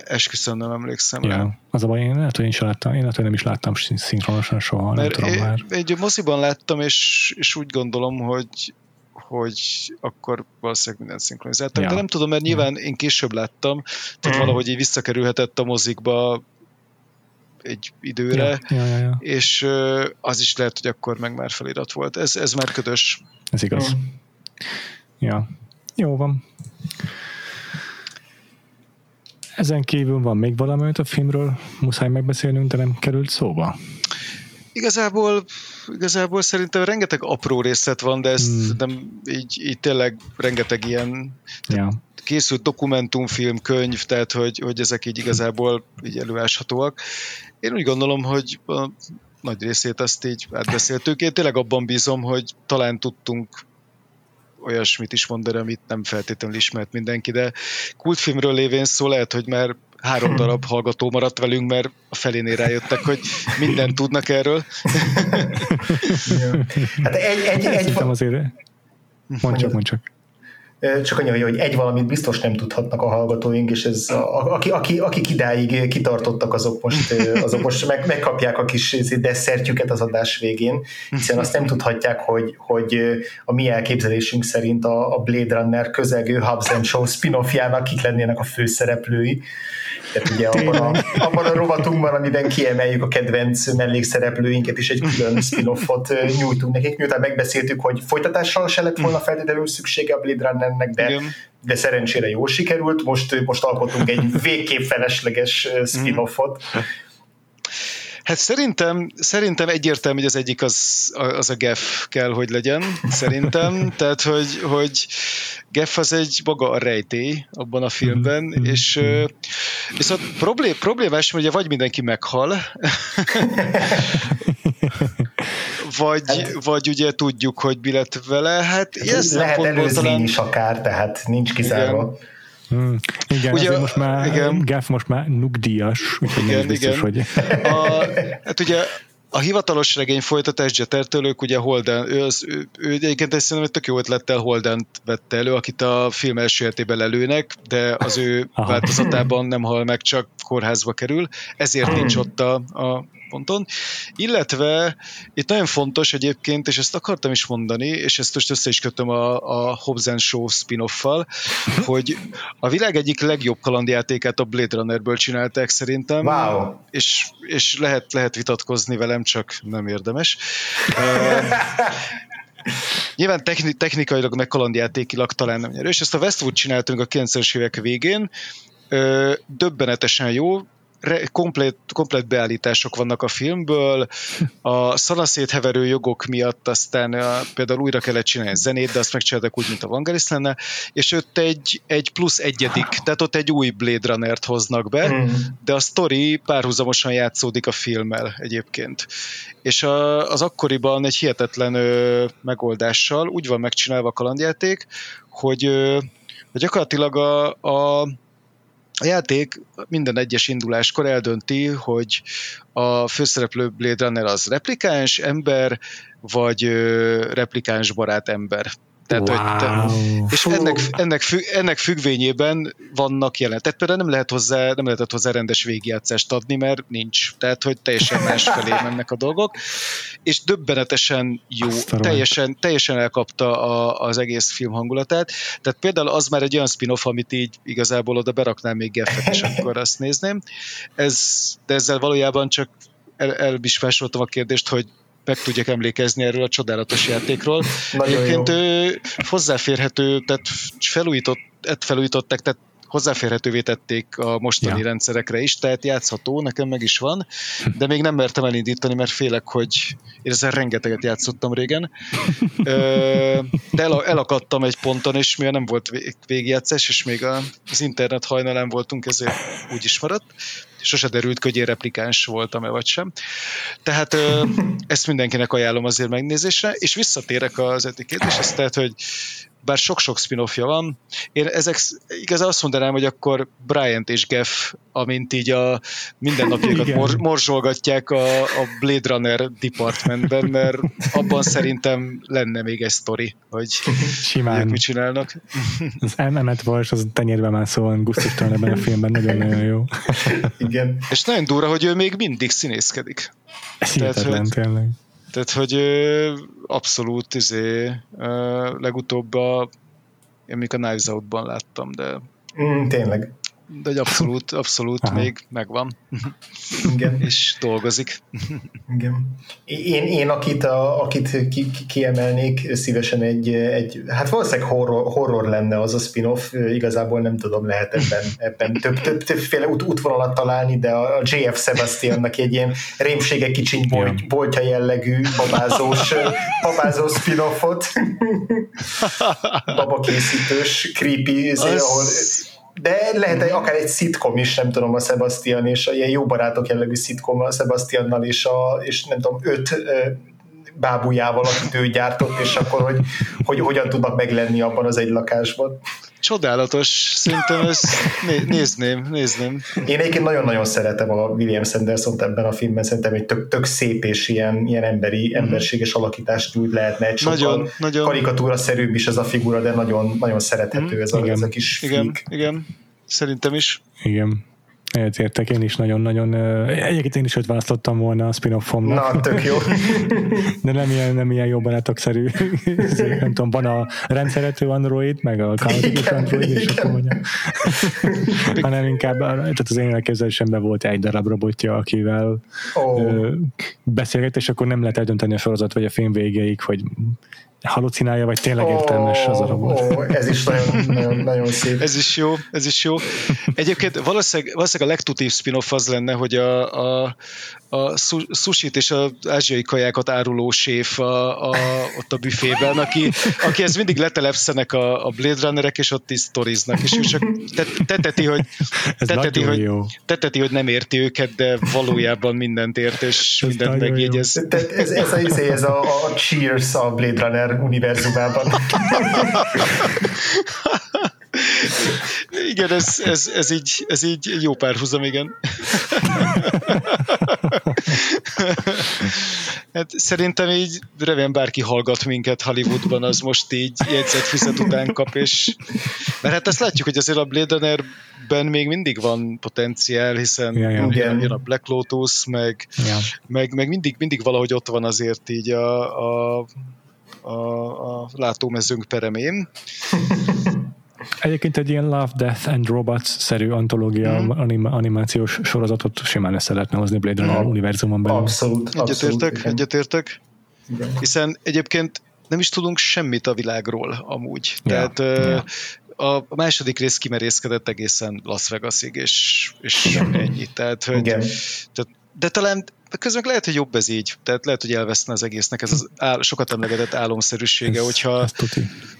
esküszöm nem emlékszem ja. rá. Az a baj, én lehet, hogy én sem láttam, én lehet, hogy nem is láttam szinkronosan soha, mert nem tudom én, már. Egy moziban láttam, és, és úgy gondolom, hogy hogy akkor valószínűleg minden szinkronizáltam, Ja. de nem tudom, mert nyilván én később láttam, tehát Mm. valahogy így visszakerülhetett a mozikba egy időre, Ja, ja, ja, ja. és az is lehet, hogy akkor meg már felirat volt. Ez, ez már ködös. Ez igaz. Mm. Ja. Jó van. Ezen kívül van még valami, amit a filmről muszáj megbeszélnünk, de nem került szóba. Igazából, igazából szerintem rengeteg apró részlet van, de ezt Mm. nem így, így tényleg rengeteg ilyen Ja. készült dokumentumfilm, könyv, tehát hogy, hogy ezek így igazából így előáshatóak. Én úgy gondolom, hogy a nagy részét azt így átbeszéltük. Én tényleg abban bízom, hogy talán tudtunk olyasmit is mondani, amit nem feltétlenül ismert mindenki, de kultfilmről lévén szó lehet, hogy már három darab hallgató maradt velünk, mert a felénél rájöttek, hogy mindent tudnak erről. Hát egy, egy, egy, Szerintem azért... Mondd csak, mondd csak. Csak annyi, hogy egy valamit biztos nem tudhatnak a hallgatóink, és ez a, aki, aki, akik idáig kitartottak, azok most, azok most meg, megkapják a kis desszertjüket az adás végén, hiszen azt nem tudhatják, hogy, hogy a mi elképzelésünk szerint a, a Blade Runner közelgő Hubs and Show spin-offjának kik lennének a főszereplői. Tehát ugye abban a, abban a rovatunkban, amiben kiemeljük a kedvenc mellékszereplőinket, és egy külön spin-offot nyújtunk nekik, miután megbeszéltük, hogy folytatással se lett volna feltétlenül szüksége a Blade Runnernek, de, Igen. de szerencsére jól sikerült. Most, most alkotunk egy végképp felesleges spin-offot. Hát szerintem, szerintem egyértelmű, hogy az egyik az, az a Geff kell, hogy legyen, szerintem. Tehát, hogy, hogy Geff az egy maga a rejtély abban a filmben, Mhm. és ö, viszont problém, problémás, ugye vagy mindenki meghal, vagy, Hát- vagy ugye tudjuk, hogy mi lett vele. Hát ilyen Lehet előzmény talán... is akár, tehát nincs kizárva. Hmm. Igen, Ugye, most már igen. Gaff most már nyugdíjas, úgyhogy nem Igen, is biztos, igen. hogy A, hát ugye a hivatalos regény folytatás Jettertől ők ugye Holden, ő, az, ő, ő egyébként egy szerintem egy tök jó ötlettel Holden vette elő, akit a film első életében lelőnek, de az ő Aha. változatában nem hal meg, csak kórházba kerül, ezért nincs ott a, a ponton. Illetve itt nagyon fontos egyébként, és ezt akartam is mondani, és ezt most össze is kötöm a, a Hobbs Show spin-offal, hogy a világ egyik legjobb kalandjátékát a Blade Runnerből csinálták szerintem Wow. és, és lehet, lehet vitatkozni velem, csak nem érdemes. Uh, nyilván techni, technikailag, meg kalandjátékilag talán nem nyerő, és ezt a Westwood csináltunk a 90-es évek végén, uh, döbbenetesen jó, re, komplet, komplet beállítások vannak a filmből, a szanaszétheverő jogok miatt aztán a, például újra kellett csinálni zenét, de azt megcsináltak úgy, mint a Vangelis lenne, és ott egy, egy plusz egyedik, tehát ott egy új Blade Runner-t hoznak be, Mm. de a sztori párhuzamosan játszódik a filmmel egyébként. És a, az akkoriban egy hihetetlen ö, megoldással úgy van megcsinálva a kalandjáték, hogy, ö, hogy gyakorlatilag a, a a játék minden egyes induláskor eldönti, hogy a főszereplő Blade Runner az replikáns ember, vagy replikáns barát ember. Tehát, hogy te, wow. és ennek, ennek, függ, ennek függvényében vannak jelen. Tehát például nem, lehet hozzá, nem lehetett hozzá rendes végigjátszást adni, mert nincs. Tehát, hogy teljesen más felé mennek a dolgok. És döbbenetesen jó, Azt a rohadt. teljesen, teljesen elkapta a, az egész film hangulatát. Tehát például az már egy olyan spin-off, amit így igazából oda beraknám még Geffet, és akkor azt nézném. Ez, de ezzel valójában csak el, el is másoltam a kérdést, hogy meg tudjak emlékezni erről a csodálatos játékról. Jó. Egyébként ő hozzáférhető, tehát felújított, felújították, tehát hozzáférhetővé tették a mostani Ja. rendszerekre is, tehát játszható, nekem meg is van, de még nem mertem elindítani, mert félek, hogy én ezzel rengeteget játszottam régen. De el, elakadtam egy ponton, és mivel nem volt vég- végigjátszás, és még a- az internet hajnalán voltunk, ezért úgy is maradt. Sose derült, hogy én replikáns voltam-e vagy sem. Tehát ezt mindenkinek ajánlom azért megnézésre, és visszatérek az etikét, tehát, hogy bár sok-sok spin-offja van, én ezek igazán azt mondanám, hogy akkor Bryant és Geff, amint így a mindennapjaikat mor- morzsolgatják a, a Blade Runner departmentben, mert abban szerintem lenne még egy sztori, hogy Simán. mit csinálnak. Az Emmet Vars, az tenyérbe mászóan gusztustalan ebben a filmben, nagyon-nagyon jó. Igen. És nagyon durva, hogy ő még mindig színészkedik. Ez Tehát, hihetetlen hogy- tényleg. Tehát, hogy abszolút izé, legutóbb a, én még a Knives Out-ban láttam, de Mm, tényleg. De egy abszolút, abszolút Aha. még megvan. Igen. És dolgozik. Igen. Én, én akit, a, akit ki, ki, kiemelnék szívesen egy, egy, hát valószínűleg horror, horror lenne az a spin-off, igazából nem tudom, lehet ebben, ebben több, több, többféle út, útvonalat találni, de a JF Sebastiannak egy ilyen rémsége kicsiny bolt, boltja jellegű babázós, babázós spin-offot, babakészítős, creepy, az... ahol de lehet egy, akár egy szitkom is, nem tudom, a Sebastian és a ilyen jó barátok jellegű szitkom a Sebastiannal és, a, és nem tudom, öt bábujával, akit ő gyártott, és akkor, hogy, hogy hogyan tudnak meglenni abban az egy lakásban. Csodálatos, szerintem ezt nézném, nézném. Én egyébként nagyon-nagyon szeretem a William sanderson ebben a filmben, szerintem egy tök, tök szép és ilyen, ilyen emberi, mm-hmm. emberséges alakítást úgy lehetne, egy sokkal nagyon, nagyon... karikatúra-szerűbb is ez a figura, de nagyon, nagyon szerethető mm, ez, a, ez a kis igen, flik. Igen, szerintem is. Igen. Egyetértek, én is nagyon-nagyon, egyébként én is őt választottam volna a spin-offomnak. Na, tök jó. De nem ilyen, nem ilyen jó barátok-szerű. nem tudom, van a rendszerető Android, meg a kaotikus Android, és akkor mondjam. hanem inkább, tehát az én elképzelésemben volt egy darab robotja, akivel oh. beszélget, és akkor nem lehet eldönteni a sorozat vagy a film végéig, hogy halucinálja, vagy tényleg értelmes az a robot. Oh, ez is nagyon, nagyon, nagyon szép. Ez is jó, ez is jó. Egyébként valószínűleg, valószínűleg a legtutív spin-off az lenne, hogy a, a, a sushit és az ázsiai kajákat áruló séf a, a, ott a büfében, aki, aki ez mindig letelepszenek a, a Blade Runnerek, és ott is sztoriznak, és ő csak teteti, hogy, teteti, hogy, jó. teteti, hogy nem érti őket, de valójában mindent ért, és ez mindent megjegyez. Ez, ez, ez, a, izé, ez a, a Cheers a Blade Runner univerzumában. Igen, ez, ez, ez, így, ez így jó párhuzam, igen. Hát szerintem így remélem bárki hallgat minket Hollywoodban, az most így jegyzett fizet után kap, és mert hát ezt látjuk, hogy azért a Blade Runner-ben még mindig van potenciál, hiszen ja, ja. Jön, jön a Black Lotus, meg, ja. meg, meg mindig, mindig valahogy ott van azért így a, a, a, a látómezőnk peremén. Egyébként egy ilyen Love, Death and Robots-szerű antológia mm. anim- animációs sorozatot simán össze lehetne hozni Blade Runner mm. univerzumon belül. Abszolút. Egyetértek, egyetértek. Igen. Hiszen egyébként nem is tudunk semmit a világról amúgy. Ja, Tehát ja. a második rész kimerészkedett egészen Las Vegasig, és, és ennyi. Tehát, hogy, Igen. tehát, de talán de közben lehet, hogy jobb ez így. Tehát lehet, hogy elveszne az egésznek ez az áll, sokat emlegetett álomszerűsége, ez, hogyha ez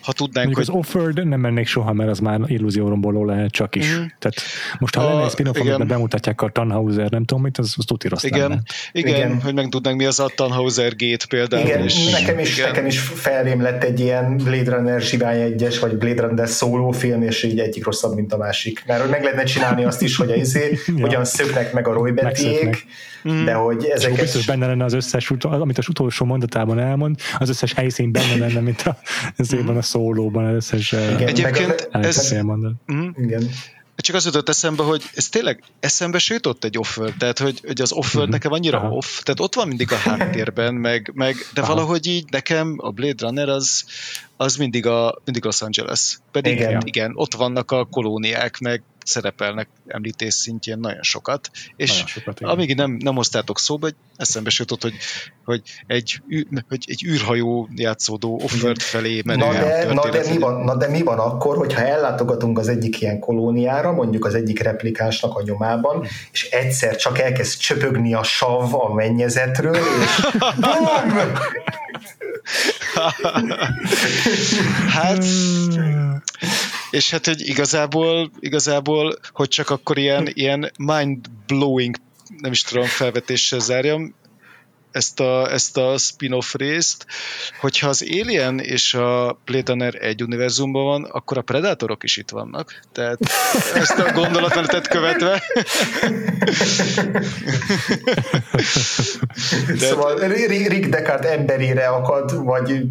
ha tudnánk, Mondjuk hogy... az offered nem mennék soha, mert az már illúzióromboló lehet csak is. Mm. Tehát most ha a, lenne egy spin amiben bemutatják a Tannhauser, nem tudom mit, az, az tuti rossz igen, lenne. Igen, igen, hogy megtudnánk mi az a Tannhauser gate például. Igen, és, nekem is, igen. nekem is felrém lett egy ilyen Blade Runner Zsivány egyes, vagy Blade Runner szóló film, és így egyik rosszabb, mint a másik. Mert meg lehetne csinálni azt is, hogy a izé, ja. hogyan szöknek meg a Roy de hogy ezeket... És biztos benne lenne az összes, amit az utolsó mondatában elmond, az összes helyszín benne lenne, mint a, ezében a szólóban, az összes Igen, Egyébként ez... Mm. Igen csak az jutott eszembe, hogy ez tényleg eszembe se jutott egy offer, tehát hogy, hogy az offer mm-hmm. nekem annyira Aha. off, tehát ott van mindig a háttérben, meg, meg de Aha. valahogy így nekem a Blade Runner az, az mindig, a, mindig Los Angeles. Pedig igen. igen, ott vannak a kolóniák, meg szerepelnek említés szintjén nagyon sokat, és nagyon sokat, amíg nem, nem hoztátok szóba, hogy eszembe jutott, hogy, hogy, egy, hogy egy űrhajó játszódó offert felé menő na de, na, de mi van, na de mi van akkor, hogyha ellátogatunk az egyik ilyen kolóniára, mondjuk az egyik replikásnak a nyomában, és egyszer csak elkezd csöpögni a sav a mennyezetről, és bum! hát és hát, hogy igazából, igazából, hogy csak akkor ilyen, ilyen mind-blowing nem is tudom felvetéssel zárjam, ezt a, ezt a spin-off részt, hogyha az Alien és a Blade Runner egy univerzumban van, akkor a Predatorok is itt vannak. Tehát ezt a gondolatmenetet követve. De szóval Rick Deckard emberére akad, vagy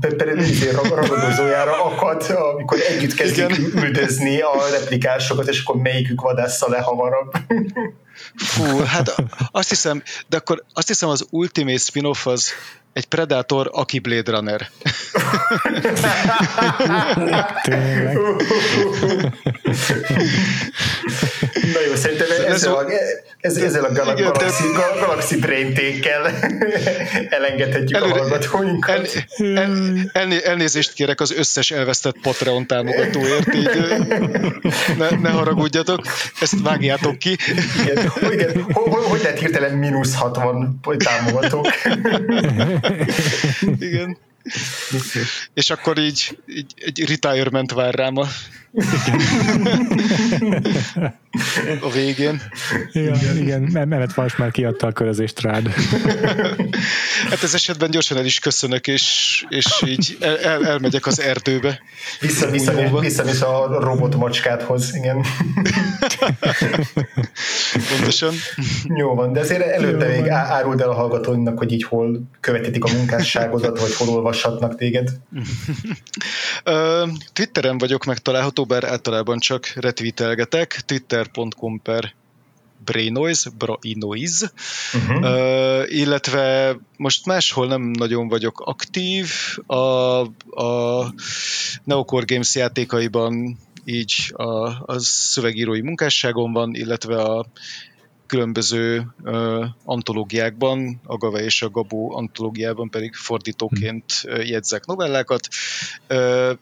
ragadozójára akad, amikor együtt kezdik üldözni a replikásokat, és akkor melyikük vadásza le hamarabb. Fú, hát azt hiszem, de akkor azt hiszem az Ultimate spin-off az egy Predator, aki Blade Runner. Tényleg. Na jó, szerintem ezzel a, ez, ezzel a gal- Igen, galaxy, gal- galaxy brain take-kel elengedhetjük a Előre- hallgatóinkat. El, el, elné, elnézést kérek az összes elvesztett Patreon támogatóért, így ne, ne haragudjatok, ezt vágjátok ki. Igen, igen, hogy, hogy lehet hirtelen mínusz 60 támogatók? Igen. És akkor így, így egy retirement vár rám a, a végén. Ja, igen, mert Mehmet Vas már kiadta a körözést rád. Hát ez esetben gyorsan el is köszönök, és, és így el, el, elmegyek az erdőbe. Vissza, vissza, vissza, vissza a robot macskádhoz, igen. Pontosan. Jó van, de azért előtte Jó még van. áruld el a hallgatóinknak, hogy így hol követítik a munkásságodat, vagy hol olvashatnak téged. Twitteren vagyok megtalálható, bár általában csak retweetelgetek, twitter.com per brainoise, brainoise, Uh-huh. Ö, illetve most máshol nem nagyon vagyok aktív, a, a Neocore Games játékaiban így a, a szövegírói munkásságon van, illetve a különböző ö, antológiákban, a Gave és a Gabó antológiában pedig fordítóként ö, jegyzek novellákat. Ö,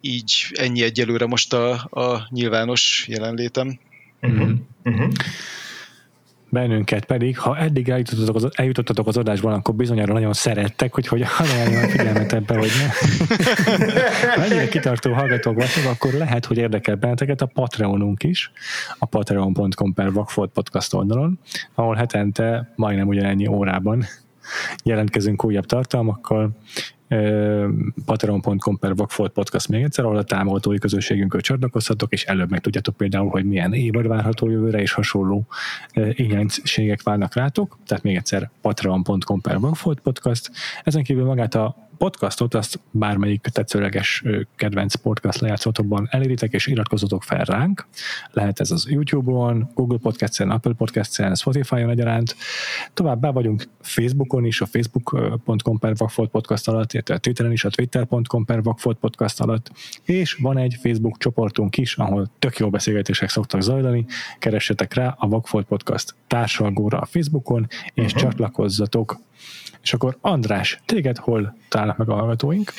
így ennyi egyelőre most a, a nyilvános jelenlétem. Uh-huh. Uh-huh. Bennünket pedig, ha eddig eljutottatok az, eljutottatok az adásban, akkor bizonyára nagyon szerettek, hogy hogy ajánljon a figyelmet ebbe, hogy ne. Ha ennyire kitartó hallgatók vagytok, akkor lehet, hogy érdekel benneteket a Patreonunk is, a patreon.com per Vagfolt podcast oldalon, ahol hetente majdnem ugyanennyi órában jelentkezünk újabb tartalmakkal, patreon.com per Vagfolt Podcast még egyszer, ahol a támogatói közösségünkön csatlakozhatok, és előbb meg tudjátok például, hogy milyen évad várható jövőre, és hasonló ö, ingyenségek várnak rátok. Tehát még egyszer patreon.com per Vagfolt Podcast. Ezen kívül magát a podcastot, azt bármelyik tetszőleges kedvenc podcast lejátszótokban eléritek, és iratkozzatok fel ránk. Lehet ez az YouTube-on, Google Podcast-en, Apple Podcast-en, Spotify-on egyaránt. Továbbá vagyunk Facebookon is, a facebook.com per Vagfolt Podcast alatt, illetve a Twitteren is, a twitter.com per Vagfolt Podcast alatt, és van egy Facebook csoportunk is, ahol tök jó beszélgetések szoktak zajlani. Keressetek rá a Vagfolt Podcast társalgóra a Facebookon, és uh-huh. csatlakozzatok. És akkor András, téged hol találnak meg a hallgatóink?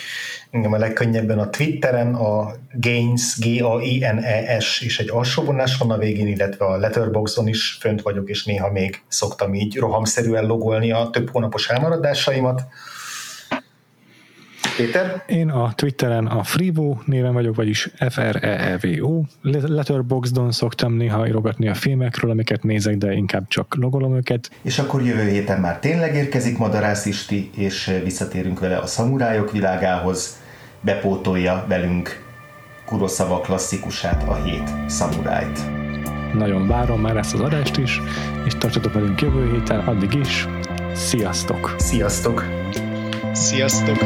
Engem a legkönnyebben a Twitteren a Gaines, G-A-I-N-E-S és egy alsóvonás van a végén, illetve a Letterboxdon is fönt vagyok, és néha még szoktam így rohamszerűen logolni a több hónapos elmaradásaimat. Péter? Én a Twitteren a Frivo néven vagyok, vagyis F-R-E-E-V-O. Letterboxdon szoktam néha írogatni a filmekről, amiket nézek, de inkább csak logolom őket. És akkor jövő héten már tényleg érkezik Madarász Isti, és visszatérünk vele a szamurájok világához, bepótolja velünk Kuroszava klasszikusát, a hét szamurájt. Nagyon várom már ezt az adást is, és tartsatok velünk jövő héten, addig is. Sziasztok! Sziasztok! Sziasztok!